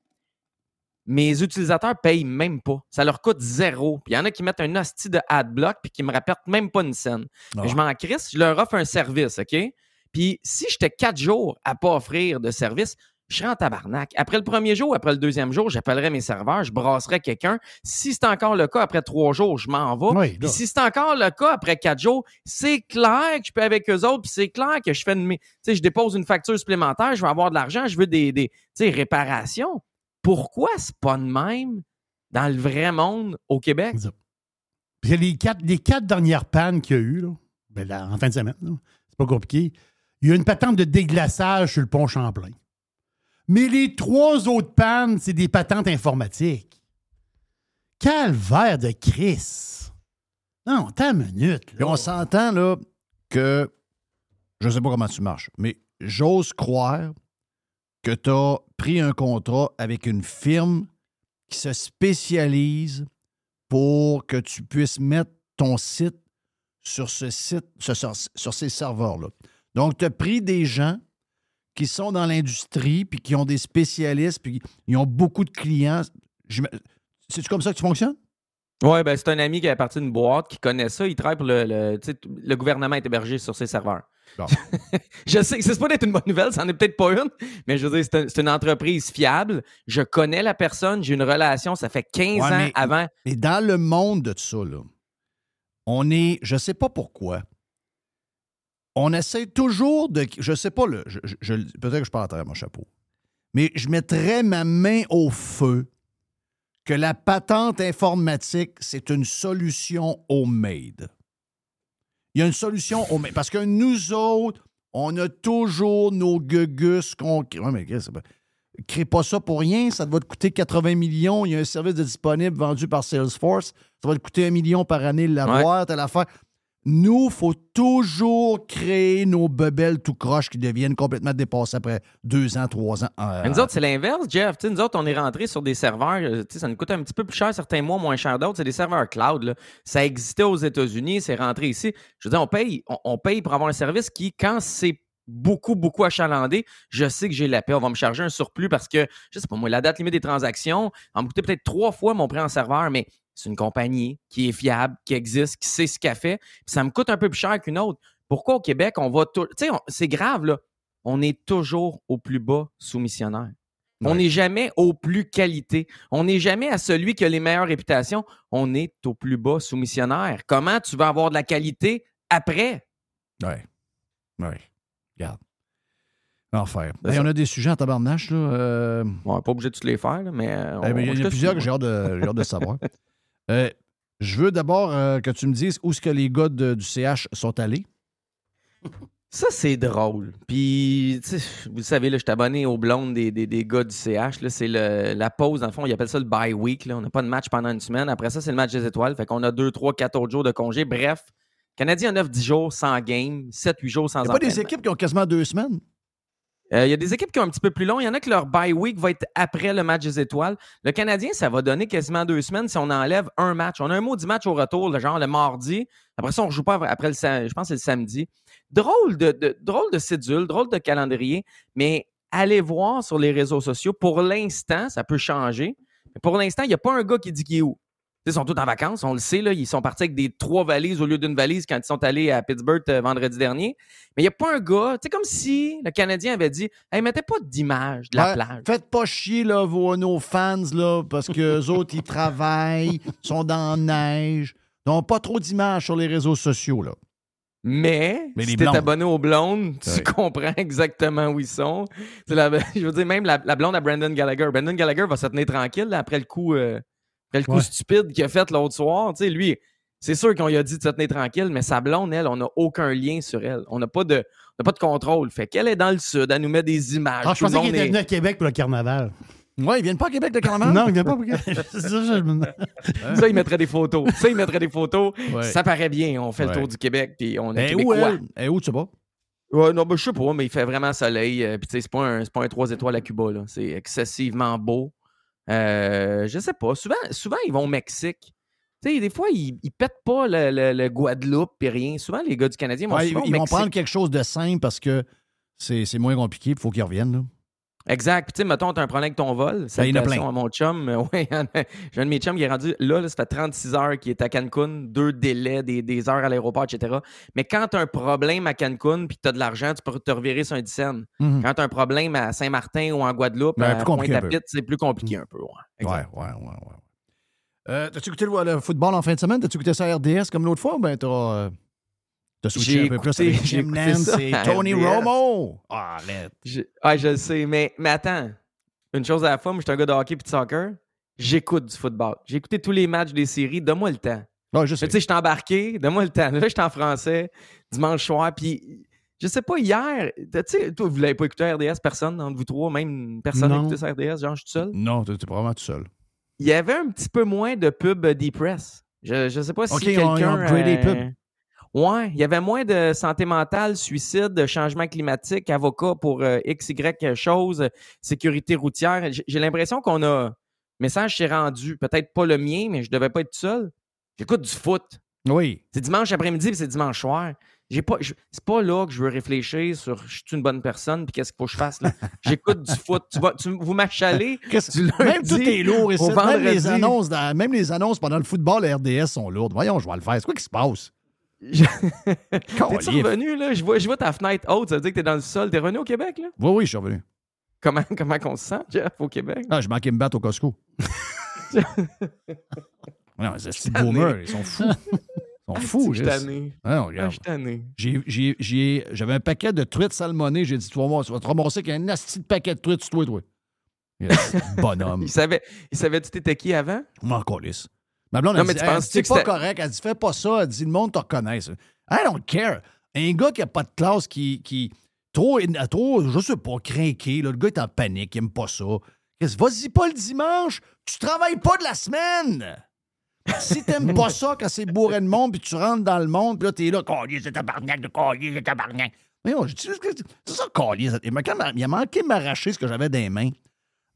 Mes utilisateurs payent même pas. Ça leur coûte zéro. Puis il y en a qui mettent un hostie de adblock puis qui me rapportent même pas une scène. Ah. Je m'en crisse, je leur offre un service, OK? Puis si j'étais quatre jours à pas offrir de service, je serais en tabarnak. Après le premier jour, après le deuxième jour, j'appellerais mes serveurs, je brasserais quelqu'un. Si c'est encore le cas après trois jours, je m'en vais. Oui, Puis là. si c'est encore le cas après quatre jours, c'est clair que je peux avec eux autres, puis c'est clair que je fais une, tu sais, je dépose une facture supplémentaire, je veux avoir de l'argent, je veux des, réparations. Pourquoi c'est pas de même dans le vrai monde au Québec? Puis les quatre, les quatre dernières pannes qu'il y a eu, là, ben là, en fin de semaine, là, c'est pas compliqué. Il y a une patente de déglaçage sur le pont Champlain. Mais les trois autres pannes, c'est des patentes informatiques. Calvaire de Chris. Non, t'as une minute. Puis on s'entend là que je sais pas comment tu marches, mais j'ose croire que tu as pris un contrat avec une firme qui se spécialise pour que tu puisses mettre ton site sur ce site, sur, ces serveurs-là. Donc, tu as pris des gens qui sont dans l'industrie, puis qui ont des spécialistes, puis ils ont beaucoup de clients. C'est-tu comme ça que tu fonctionnes? Ouais, ben c'est un ami qui est parti d'une boîte qui connaît ça. Il travaille pour le. Le, le gouvernement est hébergé sur ses serveurs. je sais que c'est pas d'être une bonne nouvelle, ça n'en est peut-être pas une, mais je veux dire, c'est un- c'est une entreprise fiable. Je connais la personne, j'ai une relation, ça fait 15 Ouais, ans mais- avant. Mais dans le monde de ça, là, on est, je sais pas pourquoi, on essaie toujours de, je sais pas, là, je, je- je- peut-être que je parle à travers mon chapeau, mais je mettrais ma main au feu que la patente informatique, c'est une solution homemade. Il y a une solution homemade. Parce que nous autres, on a toujours nos gugus qu'on... Ouais, mais crée pas ça pour rien. Ça va te coûter 80 millions. Il y a un service de disponible vendu par Salesforce. Ça va te coûter un million par année de l'avoir, telle affaire. Nous, faut toujours créer nos bebelles tout croches qui deviennent complètement dépassées après deux ans, trois ans. Euh, nous autres, c'est l'inverse, Jeff. Nous autres, on est rentré sur des serveurs, euh, ça nous coûte un petit peu plus cher certains mois, moins cher d'autres. C'est des serveurs cloud. là. Ça existait aux États-Unis, c'est rentré ici. Je veux dire, on paye, on, on pour avoir un service qui, quand c'est beaucoup, beaucoup achalandé, je sais que j'ai la paix. On va me charger un surplus parce que, je sais pas moi, la date limite des transactions va me coûter peut-être trois fois mon prix en serveur, mais c'est une compagnie qui est fiable, qui existe, qui sait ce qu'elle fait. Puis ça me coûte un peu plus cher qu'une autre. Pourquoi au Québec, on va tout. Tu sais, c'est grave, là. On est toujours au plus bas soumissionnaire. On n'est jamais au plus qualité. On n'est jamais à celui qui a les meilleures réputations. On est au plus bas soumissionnaire. Comment tu vas avoir de la qualité après? Oui. Oui. Regarde. Enfer. Ben, Hey, on a des sujets en tabarnache, là. euh, On pas obligé de tous les faire, là, mais. euh, bien, on- il y en a plusieurs que j'ai hâte de, hâte de savoir. Euh, je veux d'abord euh, que tu me dises où est-ce que les gars de- du CH sont allés. Ça, c'est drôle. Puis, vous le savez, là, je suis abonné aux blondes des, des, des gars du CH. C'est la pause, dans le fond, ils appellent ça le bye week. là. On n'a pas de match pendant une semaine. Après ça, c'est le match des étoiles. Fait qu'on a 2, 3, 4 autres jours de congé. Bref, Canadien a 9-10 jours sans game, 7-8 jours sans Il n'y a pas des équipes qui ont quasiment deux semaines? Euh, Il y a des équipes qui ont un petit peu plus long. Il y en a que leur bye week va être après le match des étoiles. Le Canadien, ça va donner quasiment deux semaines si on enlève un match. On a un maudit match au retour, le genre le mardi. Après ça, on ne joue pas après le je pense c'est le samedi. Drôle de, drôle de cédule, drôle de calendrier, mais allez voir sur les réseaux sociaux. Pour l'instant, ça peut changer. Mais pour l'instant, il n'y a pas un gars qui dit qu'il est où. Tu Ils sont tous en vacances, on le sait. Là, ils sont partis avec des trois valises au lieu d'une valise quand ils sont allés à Pittsburgh euh, vendredi dernier. Mais il n'y a pas un gars. C'est comme si le Canadien avait dit Hey, mettez pas d'image de la Ouais, plage. Faites pas chier là, vos, nos fans, là, parce que eux autres, ils travaillent, sont dans la neige. Ils n'ont pas trop d'images sur les réseaux sociaux. Là. Mais, Mais si blondes. abonné aux blondes, tu comprends exactement où ils sont. La- je veux dire, même la, la blonde à Brandon Gallagher. Brandon Gallagher va se tenir tranquille là, après le coup, euh, après le coup Ouais. stupide qu'il a fait l'autre soir. Tu sais, lui, c'est sûr qu'on lui a dit de se tenir tranquille, mais sa blonde, elle, on n'a aucun lien sur elle. On n'a pas de, on n'a pas de contrôle. Fait qu'elle est dans le sud, elle nous met des images. Ah, je pensais qu'il monde était est- venu à Québec pour le carnaval. Ouais, ils viennent pas à Québec de carnaval? Non, il vient pas pour Québec. Ça, je me- Ça, il mettrait des photos. Ça, il mettrait des photos. Ouais. Ça paraît bien. On fait le tour du Québec, puis on est Eh, où elle? Eh, où tu sais pas? Ouais, non, ben, je sais pas, mais il fait vraiment soleil. euh, Puis, tu sais, c'est pas un, c'est pas un 3 étoiles à Cuba, là. C'est excessivement beau. Euh, je sais pas. Souvent, souvent, ils vont au Mexique. Tu sais, des fois, ils, ils pètent pas le, le- le Guadeloupe et rien. Souvent, les gars du Canadien vont Ouais, ils vont prendre quelque chose de simple parce que c'est c'est moins compliqué, il faut qu'ils reviennent. Là. Exact. Puis, tu sais, mettons, t'as un problème avec ton vol. Ben, il y en a plein. à mon chum. Euh, Ouais, j'ai un de mes chums qui est rendu là, là, ça fait 36 heures qu'il est à Cancun, deux délais, des, des heures à l'aéroport, etc. Mais quand t'as un problème à Cancun puis que t'as de l'argent, tu peux te revirer sur un dizaine. Mhm. Quand t'as un problème à Saint-Martin ou en Guadeloupe, Ben, à. Pointe-à-Pitre, c'est plus compliqué un peu. Ouais. Ouais, Exact. ouais, ouais, ouais. Euh, T'as-tu écouté le, le football en fin de semaine? T'as-tu écouté ça à RDS comme l'autre fois ben t'as euh, t'as switché un peu plus écouté- avec j'ai Jim Nance et Tony RDS. Romo? Ah, lettre. Je, ah, je le sais, mais, mais attends. Une chose à la fois, moi, je suis un gars de hockey et de soccer. J'écoute du football. J'ai écouté tous les matchs des séries. Donne-moi le temps. Ouais, je Mais sais. Tu sais, je suis embarqué, donne-moi le temps. Là, je suis en français, dimanche soir, puis je sais pas, hier, tu sais, toi, vous l'avez pas écouté à RDS, personne d'entre vous trois, même personne n'a Non. écouté ça RDS, genre, je suis tout seul? Non, t'es t'es probablement tout seul. Il y avait un petit peu moins de pub euh, Depress. Je, je sais pas si Ok, ils ont- ils ont quelqu'un... upgradé les euh, pubs. Ouais, il y avait moins de santé mentale, suicide, changement climatique, avocat pour euh, X, Y chose, euh, sécurité routière. J'ai l'impression qu'on a. Message s'est rendu. Peut-être pas le mien, mais je devais pas être seul. J'écoute du foot. Oui. C'est dimanche après-midi puis c'est dimanche soir. J'ai pas. C'est pas là que je veux réfléchir sur je suis une bonne personne puis qu'est-ce qu'il faut que je fasse là. J'écoute du foot. Tu vas, tu, vous m'achalez. Qu'est-ce- du Même tout est lourd ici. Même les, annonces dans- même les annonces pendant le football, la RDS sont lourdes. Voyons, je vais le faire. C'est quoi qui se passe? T'es-tu Calif. revenu là? Je vois, je vois ta fenêtre haute, ça veut dire que t'es dans le sol. T'es revenu au Québec là? Oui, oui, je suis revenu. Comment, comment qu'on se sent, Jeff, au Québec? Ah, je manquais me battre au Costco. non, ces petits boomers, ils sont fous. Ils sont fous, Je suis. Ah Ah, je J'avais un paquet de truites salmonées. J'ai dit, tu vas, voir, tu vas te ramasser avec un asti de paquet de truites sur toi, toi. Yes, bonhomme. Il savait, il savait tu t'étais qui avant? Je m'en calisse. Ma blonde, elle dit, Hey, c'est pas correct. Elle dit, fais pas ça. Elle dit, le monde te reconnaît. ça. I don't care. Un gars qui a pas de classe, qui, qui trop, trop, je sais pas, craqué, le gars est en panique, il aime pas ça. Qu'est-ce- Vas-y pas le dimanche. Tu travailles pas de la semaine. Si t'aimes pas ça quand c'est bourré de monde, puis tu rentres dans le monde, puis là, t'es là, collier, c'est tabarnak de collier, c'est tabarnak. Mais non, c'est ça, collier. Il a manqué de m'arracher ce que j'avais dans les mains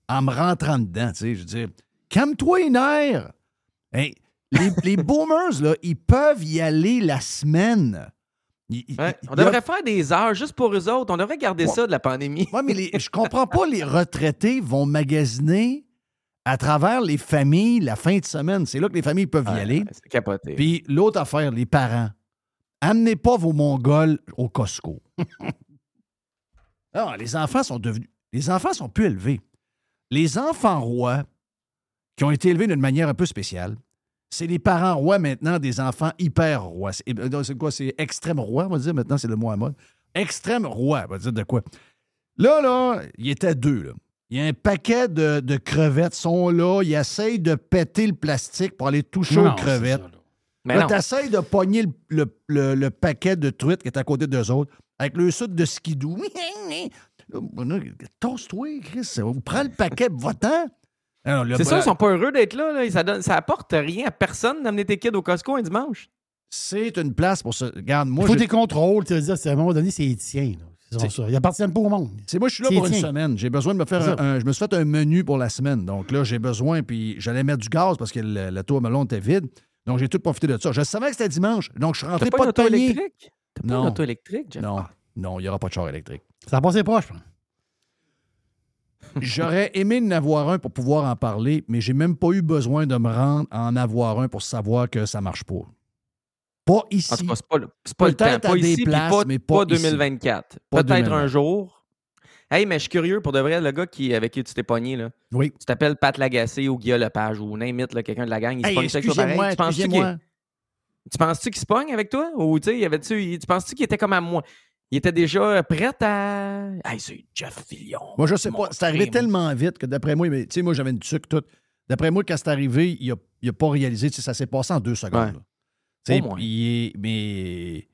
en me rentrant dedans, tu sais. Je veux dire, calme-toi les nerfs. Hey, les, les boomers, là, ils peuvent y aller la semaine. Il- il- Ouais, il on a- devrait faire des heures juste pour eux autres. On devrait garder ça de la pandémie. Ouais, mais les- je comprends pas, les retraités vont magasiner à travers les familles la fin de semaine. C'est là que les familles peuvent y Ouais, aller. C'est capoté. Puis l'autre affaire, les parents. Amenez pas vos Mongols au Costco. Alors, les enfants sont devenus. Les enfants sont plus élevés. Les enfants rois, qui ont été élevés d'une manière un peu spéciale, c'est les parents rois maintenant des enfants hyper rois. C'est euh, c'est quoi? C'est extrême roi, on va dire. Maintenant, c'est le mot à mode. Extrême roi, on va dire de quoi? Là, là, il était deux. Là. Il y a un paquet de, de crevettes sont là. Ils essayent de péter le plastique pour aller toucher Non, aux crevettes. Mais là, t'essayes de pogner le, le- le- le paquet de truites qui est à côté d'eux autres avec le sucre de skidoo. Tosse-toi, Chris. Prends le paquet, va-t'en. Le- C'est ça, ils sont pas heureux d'être là. là. Ça, donne, ça apporte rien à personne d'amener tes kids au Costco un dimanche. C'est une place pour ça. Regarde, moi, Il faut je- des contrôles, tu veux dire, c'est à un moment donné, c'est les tiens. Ils appartiennent pas au monde. C'est moi, je suis là pour une tiens. semaine. J'ai besoin de me faire un, Je me suis fait un menu pour la semaine. Donc là, j'ai besoin, puis j'allais mettre du gaz parce que le, le tour melon était vide. Donc j'ai tout profité de ça. Je savais que c'était dimanche. Donc je suis rentré pas pas, une de auto électrique? T'as pas Non. une auto électrique, Jeff? Non, non, il n'y aura pas de char électrique. Ça a passé proche, je pense. J'aurais aimé en avoir un pour pouvoir en parler, mais j'ai même pas eu besoin de me rendre à en avoir un pour savoir que ça marche pas. Pas ici. En tout cas, c'est pas, le- c'est pas le temps. Pas des ici, puis places, pas, mais pas pas ici. 2024. Pas Peut-être 2024. un jour. Hey, mais je suis curieux pour de vrai, le gars qui, avec qui tu t'es pogné, là. Oui. Tu t'appelles Pat Lagacé ou Guillaume Lepage ou n'importe quelqu'un de la gang. Il se Hey, pogne pareil. excusez-moi, Tu penses-tu qu'il- Tu penses-tu qu'il se pogne avec toi? Ou tu sais, Tu penses-tu qu'il était comme à moi? Il était déjà prêt à. Hey, c'est Jeff Fillion. Moi, je sais pas. C'est arrivé tellement vite que d'après moi, tu sais, moi, j'avais une tuque toute. D'après moi, quand c'est arrivé, il a, il a pas réalisé. Tu sais, Ça s'est passé en deux secondes. Ouais. Au moins. il est- mais.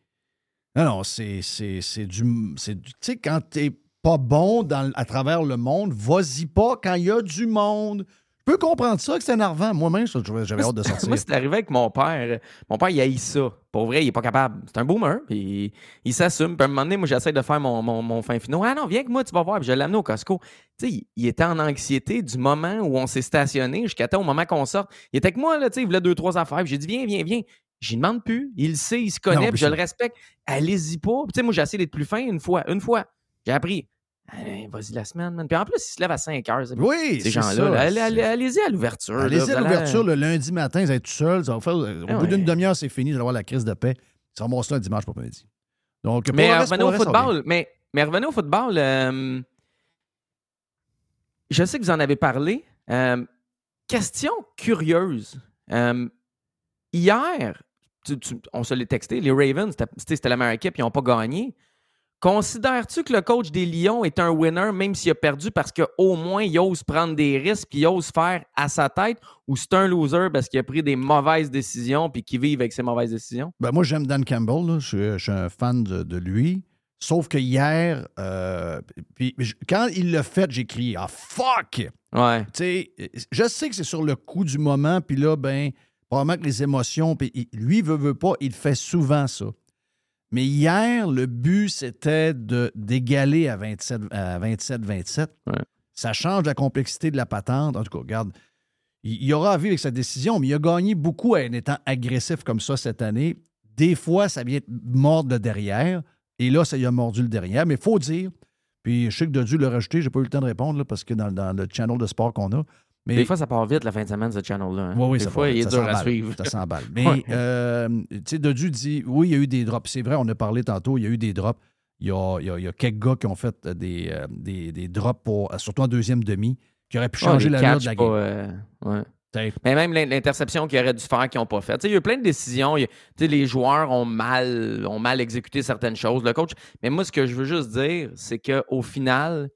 Non, non, c'est c'est- c'est du. c'est du- Tu sais, quand t'es pas bon dans, à travers le monde, vas-y pas quand il y a du monde. Je peux comprendre ça, que c'est énervant. Moi-même, j'avais hâte de sortir. Moi, c'est arrivé avec mon père. Mon père, il haït ça. Pour vrai, il est pas capable. C'est un boomer, puis il, s'assume. Puis à un moment donné, moi, j'essaie de faire mon, mon, mon fin finaux. Ah non, viens avec moi, tu vas voir. Puis je l'ai amené au Costco. Tu sais, il, était en anxiété du moment où on s'est stationné jusqu'à temps au moment qu'on sorte. Il était avec moi, là, tu sais, il voulait deux, trois affaires. Puis j'ai dit, viens, viens, viens. J'y demande plus. Il le sait, il se connaît, Non, puis je ça- le respecte. Allez-y pas. Puis tu sais, moi, j'ai essayé d'être plus fin une fois. Une fois. J'ai appris. Vas-y la semaine, man. Puis en plus, il se lève à 5 heures. Oui, ces gens-là. Allez-y à l'ouverture. Allez-y à l'ouverture le lundi matin, vous êtes tout seul. Ça va faire, au Ah bout d'une demi-heure, c'est fini. Vous allez avoir la crise de paix. Ça va ça un dimanche pour midi. Donc, pour Mais le reste, revenez pour reste, football. Mais, mais revenez au football. euh, je sais que vous en avez parlé. Euh, question curieuse. Euh, hier, tu- tu- on se l'est texté, les Ravens, c'était meilleure équipe, ils n'ont pas gagné. Considères-tu que le coach des Lions est un winner, même s'il a perdu, parce qu'au moins il ose prendre des risques puis il ose faire à sa tête, ou c'est un loser parce qu'il a pris des mauvaises décisions puis qu'il vive avec ses mauvaises décisions? Ben, moi, j'aime Dan Campbell. là. Je, suis- je suis un fan de, de lui. Sauf que hier, euh, puis quand il l'a fait, j'ai crié Ah, fuck! Ouais. Je sais que c'est sur le coup du moment, puis là, ben, probablement que les émotions, puis il- lui, veut, veut pas, il fait souvent ça. Mais hier, le but, c'était d'égaler à 27 à 27-27. Ça change la complexité de la patente. En tout cas, regarde, il, il aura à vivre avec sa décision, mais il a gagné beaucoup en étant agressif comme ça cette année. Des fois, ça vient mordre le derrière, et là, ça y a mordu le derrière. Mais il faut dire, puis je sais que Dodu l'a rajouté, j'ai pas eu le temps de répondre là, parce que dans, dans le channel de sport qu'on a. Mais Des fois, ça part vite la fin de semaine, ce channel-là. hein. oui, oui, Des ça fois, il est dur à suivre. Ça s'emballe. Mais, Ouais. euh, tu sais, Dodu dit, oui, il y a eu des drops. C'est vrai, on a parlé tantôt, il y a eu des drops. Il y a, il y a- il y a quelques gars qui ont fait euh, des, euh, des, des drops, pour, surtout en deuxième demi, qui auraient pu Ouais, changer les l'allure de la pas, game. euh, ouais. Mais même l'in- l'interception qu'ils auraient dû faire, qu'ils n'ont pas fait. Il y a eu plein de décisions. A- les joueurs ont mal, ont mal exécuté certaines choses. Le coach. Mais moi, ce que je veux juste dire, c'est qu'au final,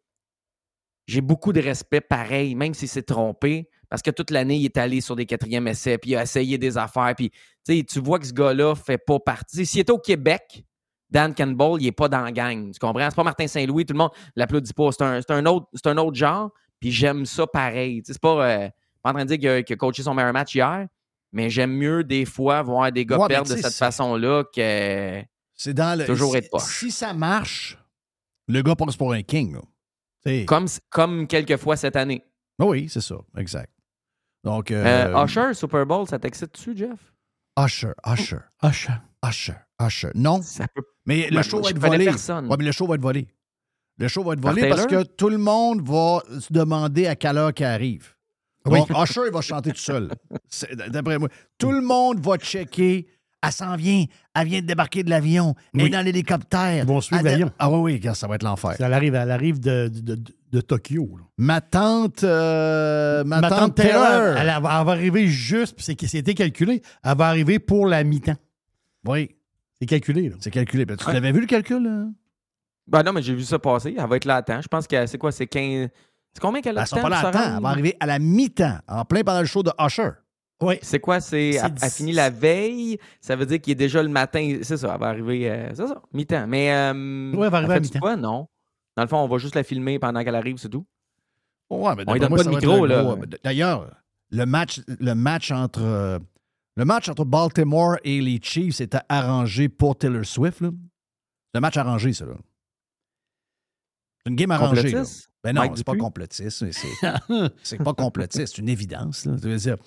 j'ai beaucoup de respect pareil, même s'il s'est trompé. Parce que toute l'année, il est allé sur des quatrièmes essais, puis il a essayé des affaires. Puis tu vois que ce gars-là fait pas partie. S'il était au Québec, Dan Campbell, il est pas dans la gang. Tu comprends? C'est pas Martin Saint-Louis, tout le monde l'applaudit pas. C'est un, autre, c'est un autre genre, puis j'aime ça pareil. C'est pas, euh, pas en train de dire qu'il a, coaché son meilleur match hier, mais j'aime mieux des fois voir des gars Ouais, perdre de cette façon-là que C'est dans le. toujours si, être poche. si ça marche, le gars passe pour un king. là. Comme, comme quelques fois cette année. Ah Oui, c'est ça, exact. Donc, Euh, euh, Usher, Super Bowl, ça t'excite-tu, Jeff? Usher, Usher, Usher, Usher, Usher. Non. Mais le Ben, show va être volé. personne. Ouais, mais le show va être volé. Le show va être Par volé parce que tout le monde va se demander à quelle heure qu'il arrive. Oui. Usher, il va chanter tout seul. D'après moi. Tout le monde va checker. Elle s'en vient. Elle vient de débarquer de l'avion. Elle est dans l'hélicoptère. Ils vont suivre l'avion. Ah oui, oui, ça va être l'enfer. Elle arrive, elle arrive de, de, de- de Tokyo. là. Ma tante, euh, ma, Ma tante, tante Taylor. Taylor, elle, elle va elle va arriver juste, puis c'est- c'était calculé, elle va arriver pour la mi-temps. Oui. C'est calculé. là. C'est calculé. Tu Ouais. l'avais vu le calcul? Là? Ben non, mais j'ai vu ça passer. Elle va être là à temps. Je pense que c'est quoi? C'est 15. C'est combien qu'elle a de temps pas là à temps. Elle va arriver à la mi-temps, en plein pendant le show de Usher. Oui. C'est quoi? C'est. Dix- finit la veille? Ça veut dire qu'il est déjà le matin? C'est ça, elle va arriver. euh, c'est ça, mi-temps. Mais. Euh, Ouais, elle va arriver à mi-temps. quoi? Non. Dans le fond, on va juste la filmer pendant qu'elle arrive, c'est tout. Ouais, mais On lui donne moi, pas de micro, là. gros- D'ailleurs, le match, le match entre euh, le match entre Baltimore et les Chiefs était arrangé pour Taylor Swift. là. C'est un match arrangé, ça. là. C'est une game arrangée. là. Complotiste? Ben non, Mike c'est pas complotiste. C'est c'est pas complotiste, c'est une évidence. là. Dire,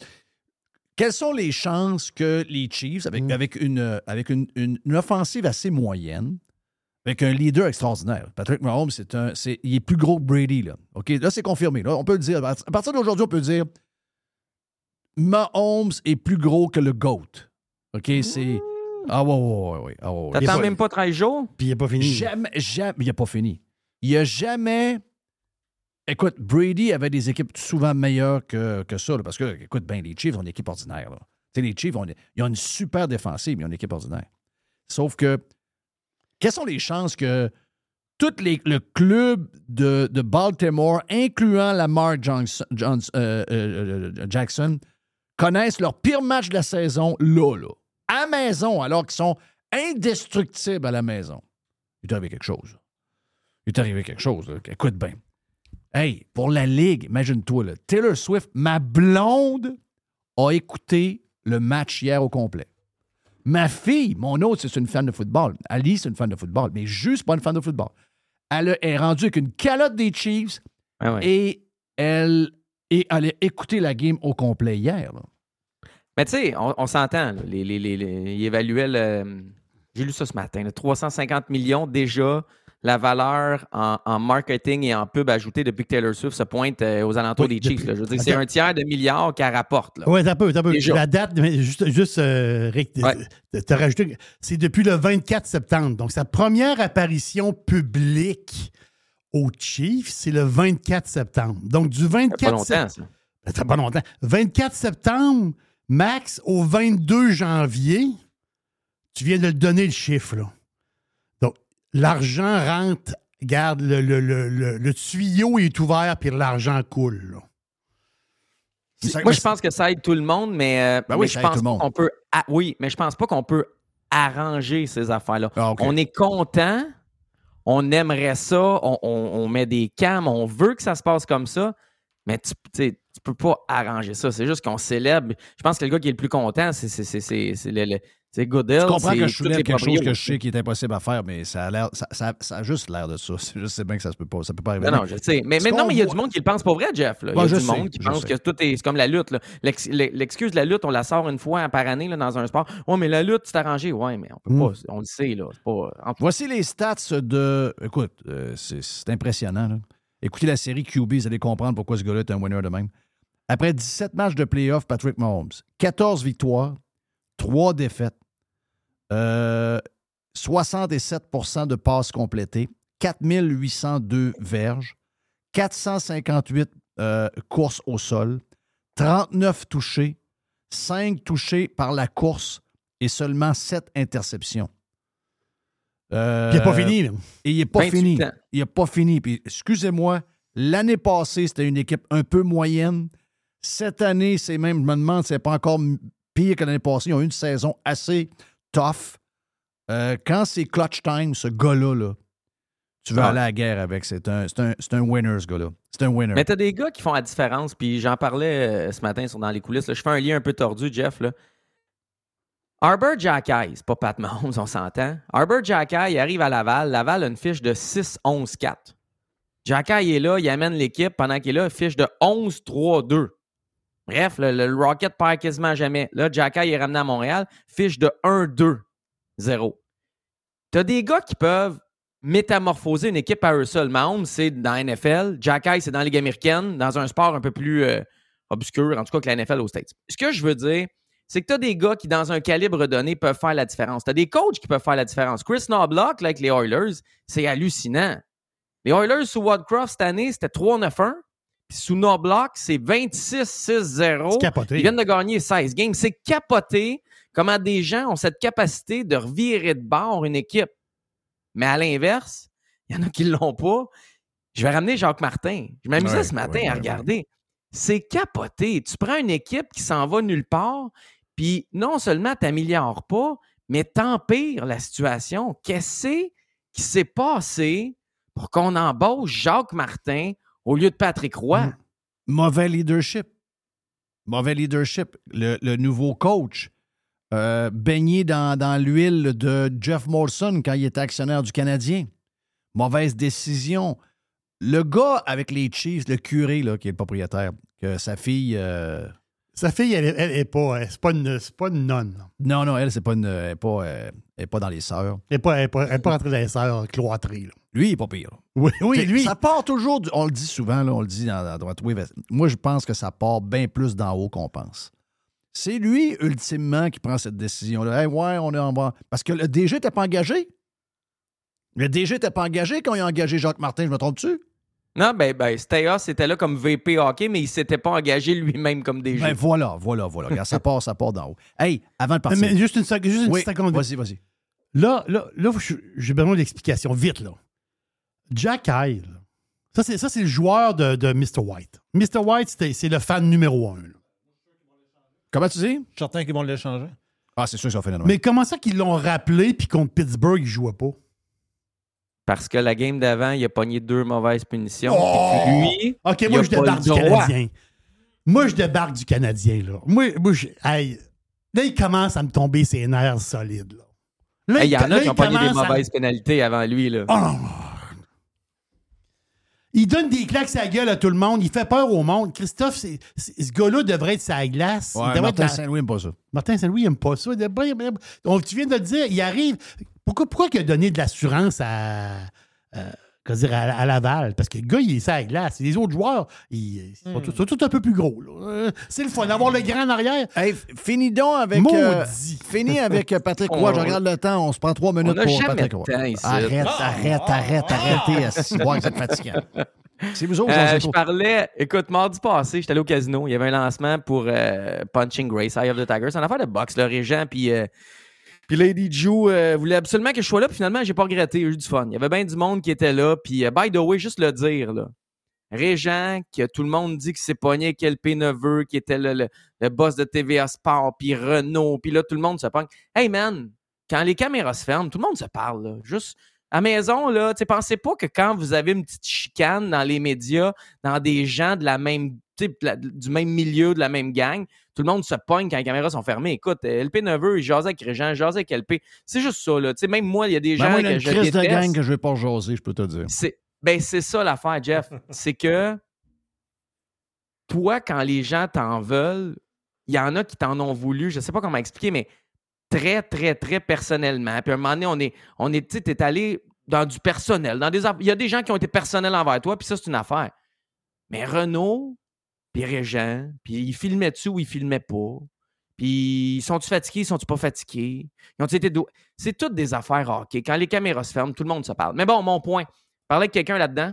quelles sont les chances que les Chiefs, avec, avec, une, euh, avec une, une- une offensive assez moyenne, avec un leader extraordinaire. Patrick Mahomes, c'est un, c'est, il est plus gros que Brady. Là, OK? là c'est confirmé. Là, on peut le dire. À partir d'aujourd'hui, on peut dire Mahomes est plus gros que le GOAT. OK? C'est. Ah, ouais, ouais, ouais. ouais. Ah, ouais, ouais. T'attends pas- même pas 13 jours? Puis il n'est pas fini. Jamais, jamais. Il n'a pas fini. Il a jamais. Écoute, Brady avait des équipes souvent meilleures que, que ça. parce que, écoute, ben, les Chiefs ont une équipe ordinaire. là. Les Chiefs, ils ont une super défensive, mais ils ont une équipe ordinaire. Sauf que, quelles sont les chances que tout les, le club de, Baltimore, incluant Lamar Johnson- euh, euh, euh, Jackson, connaissent leur pire match de la saison là, là, à maison, alors qu'ils sont indestructibles à la maison? Il est arrivé quelque chose. Il est arrivé quelque chose. là. Écoute bien. Hey, pour la Ligue, imagine-toi, Taylor Swift, ma blonde, a écouté le match hier au complet. Ma fille, mon autre, c'est une fan de football. Ali, c'est une fan de football, mais juste pas une fan de football. Elle est rendue avec une calotte des Chiefs et elle, et elle a écouté la game au complet hier. là. Mais tu sais, on, on s'entend. Les, les, les- les- il évaluait le. J'ai lu ça ce matin. là, 350 millions déjà la valeur en, en marketing et en pub ajoutée depuis que Taylor Swift se pointe euh, aux alentours Oui, des Chiefs. là. Je veux dire, c'est un tiers de milliard qu'elle rapporte. Oui, t'as peu, t'as peu. Déjà. La date, mais juste, juste euh, Rick, t- t'as rajouté, c'est depuis le 24 septembre. Donc, sa première apparition publique au Chiefs, c'est le 24 septembre. Donc, du 24 pas longtemps, sept- ça. Ça pas longtemps. 24 septembre, max, au 22 janvier, tu viens de le donner le chiffre, là. L'argent rentre, garde, le, le- le- le- tuyau est ouvert, puis l'argent coule. là. Moi, je pense que ça aide tout le monde, mais, euh, Ben oui, mais ça je pense qu'on peut. oui, mais je pense pas qu'on peut arranger ces affaires-là. Ah, On est content, on aimerait ça, on, on- on met des cams, on veut que ça se passe comme ça, mais tu sais, tu peux pas arranger ça. C'est juste qu'on célèbre. Je pense que le gars qui est le plus content, c'est c'est- c'est- c'est- c'est le- c'est Goodell. Tu comprends que je soulève quelque chose que je sais qui est impossible à faire, mais ça a l'air, ça, ça- ça a juste l'air de ça. C'est- Je sais bien que ça se peut pas, ça peut pas arriver. Non, non, je sais. Mais, mais non, mais il y a voit- du monde qui le pense pas vrai, Jeff. là. Il y a je du sais, monde qui je pense sais. que tout est c'est comme la lutte. L'excuse de la lutte, on la sort une fois par année là, dans un sport. Ouais, mais la lutte, c'est arrangé. Ouais, mais on peut Mm. pas. On le sait, là. C'est pas. Voici les stats de. Écoute, euh, c'est c'est impressionnant. là. Écoutez la série QB, vous allez comprendre pourquoi ce gars-là est un winner de même. Après 17 matchs de playoff, Patrick Mahomes, 14 victoires, 3 défaites, euh, 67% de passes complétées, 4802 verges, 458 euh, courses au sol, 39 touchés, 5 touchés par la course et seulement 7 interceptions. Euh, Puis il est pas fini, là. Et il n'est pas 28 fini. Il n'est pas fini. Puis, excusez-moi, l'année passée, c'était une équipe un peu moyenne. Cette année, c'est même, je me demande c'est pas encore pire que l'année passée. Ils ont eu une saison assez tough. Euh, quand c'est clutch time, ce gars-là, là, tu veux Ah. aller à la guerre avec. C'est un, c'est un, un winner, ce gars-là. C'est un winner. Mais t'as des gars qui font la différence, puis j'en parlais euh, ce matin sur dans les coulisses. là. Je fais un lien un peu tordu, Jeff. Là. Arbor Jackay, c'est pas Pat Mahomes, on s'entend. Arbor Jackay, il arrive à Laval. Laval a une fiche de 6-11-4. Jackay est là, il amène l'équipe pendant qu'il est là, fiche de 11-3-2. Bref, le, Rocket perd quasiment jamais. Là, Jackay est ramené à Montréal, fiche de 1-2-0. T'as des gars qui peuvent métamorphoser une équipe à eux seuls. Mahomes, c'est dans la NFL. Jackay, c'est dans la Ligue américaine, dans un sport un peu plus euh, obscur, en tout cas que la NFL aux States. Ce que je veux dire, c'est que tu as des gars qui, dans un calibre donné, peuvent faire la différence. Tu as des coachs qui peuvent faire la différence. Chris Knobloch, là, avec les Oilers, c'est hallucinant. Les Oilers sous Wadcroft cette année, c'était 3-9-1. Puis sous Knobloch, c'est 26-6-0. C'est capoté. Ils viennent de gagner 16 games. C'est capoté comment des gens ont cette capacité de revirer de bord une équipe. Mais à l'inverse, il y en a qui ne l'ont pas. Je vais ramener Jacques Martin. Je m'amusais Ouais, ce matin ouais, à ouais, regarder. C'est capoté. Tu prends une équipe qui s'en va nulle part, puis non seulement tu n'améliores pas, mais t'empires la situation. Qu'est-ce qui s'est passé pour qu'on embauche Jacques Martin au lieu de Patrick Roy? Mauvais leadership. Mauvais leadership. Le, le nouveau coach, euh, baigné dans, dans l'huile de Jeff Molson quand il était actionnaire du Canadien. Mauvaise décision. Le gars avec les Chiefs, le curé là, qui est le propriétaire, que sa fille. euh, Sa fille, elle, elle, elle est pas, c'est pas une, pas une nonne. Non, non, elle, c'est pas une, elle est pas, euh, elle est pas dans les sœurs. Elle n'est pas, elle est pas, elle est pas rentrée dans les sœurs cloîtrées. là. Lui, il est pas pire. Oui, oui, lui. Ça part toujours, du- on le dit souvent, là, on le dit dans droite. Oui, moi, je pense que ça part bien plus d'en haut qu'on pense. C'est lui, ultimement, qui prend cette décision-là. Hey, ouais, on est en bas. Parce que le DG n'était pas engagé. Le DG n'était pas engagé quand il a engagé Jacques Martin, je me trompe-tu? Non, ben, ben Steos était là comme VP hockey, mais il s'était pas engagé lui-même comme DG. Ben voilà, voilà, voilà. Regarde, ça part, ça part d'en haut. Hey, avant de partir. Mais juste une, sec- juste une Oui, petite seconde. Vas-y, vas-y. Là, là, là je- j'ai besoin d'explications. Vite, là. Jack Hyle, ça, c'est, ça, c'est le joueur de, de Mr. White. Mr. White, c'est le fan numéro un. là. Comment tu dis? Je suis certain qu'ils vont l'échanger. Ah, c'est sûr que ça fait une Mais comment ça qu'ils l'ont rappelé puis contre Pittsburgh, il jouait pas? Parce que la game d'avant, il a pogné deux mauvaises punitions. Oh! Puis lui, OK, moi, je débarque du droit. Canadien. Moi, je débarque du Canadien, là. Moi, moi je- hey, là, il commence à me tomber ses nerfs solides, là. Là, Hey, Il y en a qui ont pogné des commence à- mauvaises pénalités avant lui. Là. Oh non! Il donne des claques à la gueule à tout le monde. Il fait peur au monde. Christophe, ce gars-là devrait être sa glace. il Ouais, devrait Martin la- Saint-Louis n'aime pas ça. Martin Saint-Louis n'aime pas ça. Il dit, on- tu viens de le dire, il arrive. Pourquoi, pourquoi il a donné de l'assurance à, euh, dire, à, à Laval? Parce que le gars, il est ça à la glace. Les autres joueurs, ils, ils sont, tous- sont tous un peu plus gros. là. Euh, C'est le fun d'avoir le grand en arrière. Hey, finis donc avec. euh, Maudit. finis avec euh, Patrick Roy. Je regarde le temps. On se prend trois minutes On a pour Patrick Roy. temps ici. Arrête, Ah. arrête, arrête, arrêtez. à six mois, vous êtes fatigant. C'est vous autres, Euh, je parlais, écoute, mardi passé, j'étais allé au casino. Il y avait un lancement pour euh, Punching Grace, Eye of the Tiger. C'est une affaire de boxe, le Régent. Puis euh, Puis Lady Ju euh, voulait absolument que je sois là, puis finalement, j'ai pas regretté, j'ai eu du fun. Il y avait bien du monde qui était là, puis euh, by the way, juste le dire, là. Régent, que tout le monde dit que c'est pogné avec LP Neveu, qui était le, le- boss de TVA Sport, puis Renault, puis là, tout le monde se pogne. Hey man, quand les caméras se ferment, tout le monde se parle, là. Juste à maison, là, pensez pas que quand vous avez une petite chicane dans les médias, dans des gens de la même, la- du même milieu, de la même gang, tout le monde se pogne quand les caméras sont fermées. Écoute, euh, LP Neveu, il jasait avec Régent, il jasait avec LP. C'est juste ça, là. Tu sais, même moi, il y a des Ben, gens moi, il y a que une je crise de gang que je vais pas jaser, je peux te dire. C'est ben c'est ça l'affaire, Jeff. c'est que toi, quand les gens t'en veulent, il y en a qui t'en ont voulu, je sais pas comment expliquer, mais très, très, très personnellement. Puis à un moment donné, on est, on est, tu allé dans du personnel. Dans des, aff- il y a des gens qui ont été personnels envers toi, puis ça, c'est une affaire. Mais Renault, puis Régent, puis ils filmaient-tu ou ils filmaient pas? Puis sont-tu fatigués, sont-tu pas fatigués? Ils ont été dou- C'est toutes des affaires hockey. Quand les caméras se ferment, tout le monde se parle. Mais bon, mon point. Parler avec quelqu'un là-dedans.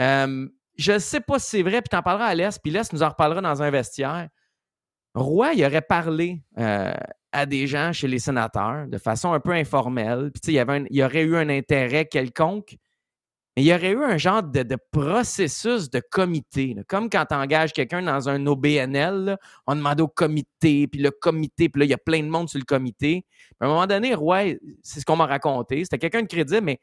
Euh, je sais pas si c'est vrai, puis t'en parleras à l'Est, puis l'Est nous en reparlera dans un vestiaire. Roy, il aurait parlé euh, à des gens chez les sénateurs de façon un peu informelle. Puis, il y, il aurait eu un intérêt quelconque. Il y aurait eu un genre de, processus de comité. Comme quand tu engages quelqu'un dans un OBNL, on demande au comité, puis le comité, puis là, il y a plein de monde sur le comité. À un moment donné, Roy, c'est ce qu'on m'a raconté. C'était quelqu'un de crédible, mais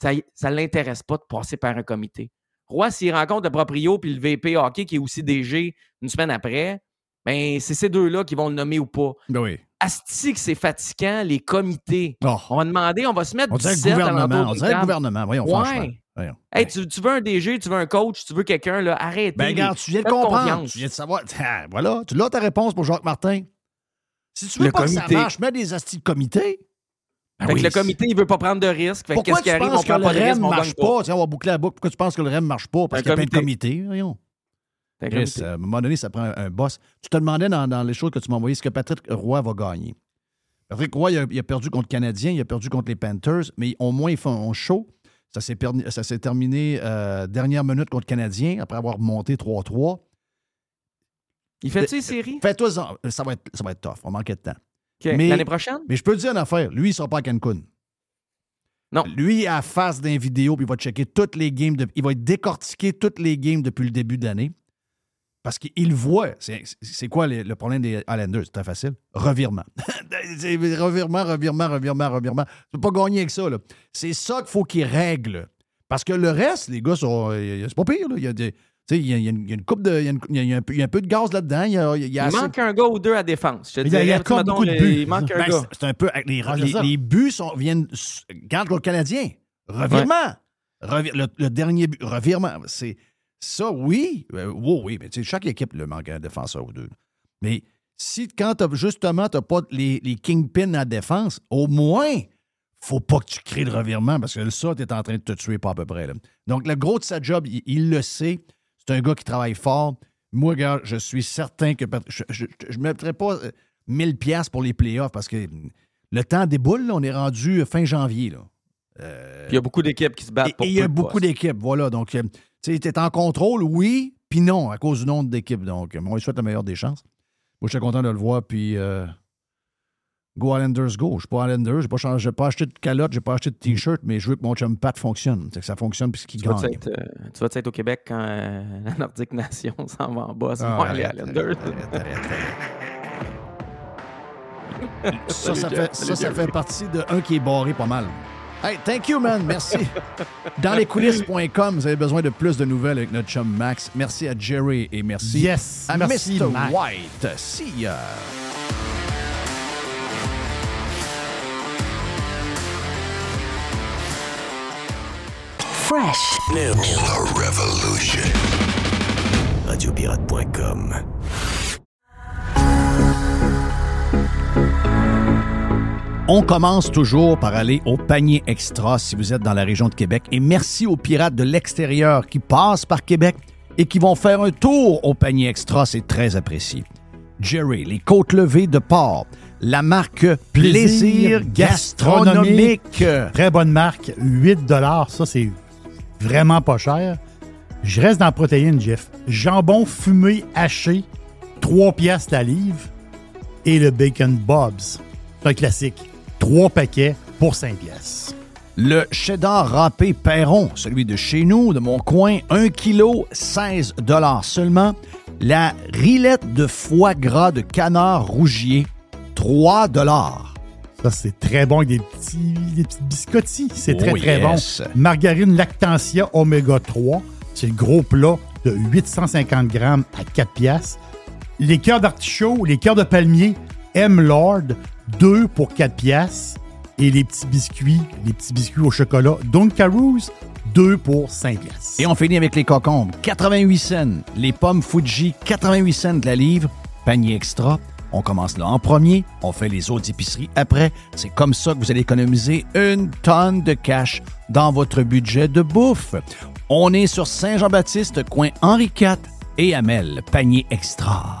ça ne l'intéresse pas de passer par un comité. Roy, s'il rencontre le proprio puis le VP hockey qui est aussi DG une semaine après, ben c'est ces deux-là qui vont le nommer ou pas. Ben oui. Asti que c'est fatigant, les comités. Oh. On va demander, on va se mettre On du dirait le 17 gouvernement. On dirait le gouvernement. Voyons, Ouais. franchement. Voyons. Hey, tu, tu veux un DG, tu veux un coach, tu veux quelqu'un, là, arrête. Ben, regarde, tu viens de comprendre. Tu viens de savoir. Ah, voilà, tu l'as ta réponse pour Jacques Martin. Si tu veux Le pas que comité. ça marche, mets des astis de comité. Ben fait oui, que le c'est- comité, il veut pas prendre de risques. Fait que Pourquoi qu'est-ce qui tu arrive? penses On que prend le pas de marche pas? Tiens, on va boucler la boucle. Pourquoi tu penses que le REM marche pas? Parce qu'il y a plein de comité. comités. Voyons. Chris, à un moment donné, ça prend un, un boss. Tu te demandais dans, dans les choses que tu m'as envoyées ce que Patrick Roy va gagner. Patrick Roy, il a, il a perdu contre le Canadien, il a perdu contre les Panthers, mais au moins, ils font un show. Ça s'est ça terminé euh, dernière minute contre le Canadien, après avoir monté 3-3. Il fait-tu les séries? Fais-toi ça va être ça va être tough, on manquait de temps. L'année prochaine? Mais je peux te dire une affaire, lui, il ne sera pas à Cancun. Non. Lui, à face d'un vidéo, puis il va checker toutes les games, de- il va décortiquer toutes les games depuis le début de l'année. Parce qu'il voit. C'est c'est quoi le, le problème des Highlanders? C'est très facile. Revirement. Revirement, revirement, revirement, revirement. Tu peux pas gagner avec ça. là. C'est ça qu'il faut qu'ils règlent. Parce que le reste, les gars, euh, c'est pas pire. là. Il y a des. tu sais, Il y, a, il y a une, il y a une coupe de. Il y a, une- il y a un, peu, il y a un peu de gaz là-dedans. Il, y a, il y a Il assez- manque un gars ou deux à défense. Je te il y a, y beaucoup de buts. Il manque un Ben, gars. c'est- C'est un peu. Les, Ah, les- buts sont, viennent. Garde contre le Canadien. Revirement. Revir- le, le dernier but. Revirement. C'est. Ça, oui. Euh, oui, oui. Mais tu sais, chaque équipe le manque un défenseur ou deux. Mais si, quand t'as- justement, tu n'as pas les, les kingpins à défense, au moins, faut pas que tu crées le revirement parce que ça, tu es en train de te tuer pas à peu près. là. Donc, le gros de sa job, il, il le sait. C'est un gars qui travaille fort. Moi, gars, je suis certain que je ne mettrais pas euh, 1000 pièces pour les playoffs parce que le temps déboule. là. on est rendu fin janvier. Là. Euh, Il y a beaucoup d'équipes qui se battent pour il y a beaucoup d'équipes, voilà. Donc, euh, tu sais, t'es en contrôle, oui, puis non, à cause du nombre d'équipes. Donc, euh, on lui souhaite la meilleure des chances. Moi, je suis content de le voir, puis euh, go Islanders, go. Je suis pas pas, changé- j'ai pas acheté de calotte, j'ai pas acheté de T-shirt, mais je veux que mon chum Pat fonctionne. C'est que ça fonctionne, puis qu'il Tu vas gagne. être, euh, tu vas être au Québec quand euh, la Nordique Nation s'en va en bas. C'est Ah, moi, les arrête, Islanders? Ça, ça fait, ça, ça fait partie de un qui est barré pas mal. Hey, thank you, man. Merci. Dans les coulisses.com, vous avez besoin de plus de nouvelles avec notre chum Max. Merci à Jerry et merci Yes, à merci, Mr. Max. White. See ya. Fresh. The Revolution. Radiopirate.com. On commence toujours par aller au panier extra si vous êtes dans la région de Québec. Et merci aux pirates de l'extérieur qui passent par Québec et qui vont faire un tour au panier extra. C'est très apprécié. Jerry, les côtes levées de porc, la marque Plaisir Gastronomique. Très bonne marque, 8 Ça, c'est vraiment pas cher. Je reste dans la protéine, Jeff. Jambon fumé haché, 3 piastres la livre. Et le bacon Bob's. C'est un classique. Trois paquets pour 5 pièces. Le cheddar râpé Perron, celui de chez nous, de mon coin, 1 kg, 16 seulement. La rillette de foie gras de canard rougier, 3 Ça, c'est très bon avec des petits, des petits biscottis. C'est très, Oh très bon. Margarine Lactantia Oméga 3. C'est le gros plat de 850 grammes à 4 piastres. Les cœurs d'artichaut, les cœurs de palmier, M. Lord, 2 pour 4 piastres. Et les petits biscuits, les petits biscuits au chocolat Dunkaroos, 2 pour 5 piastres. Et on finit avec les cocombes, 88 cents. Les pommes Fuji, 88 cents de la livre. Panier extra. On commence là en premier, on fait les autres épiceries après. C'est comme ça que vous allez économiser une tonne de cash dans votre budget de bouffe. On est sur Saint-Jean-Baptiste, coin Henri IV et Amel, panier extra.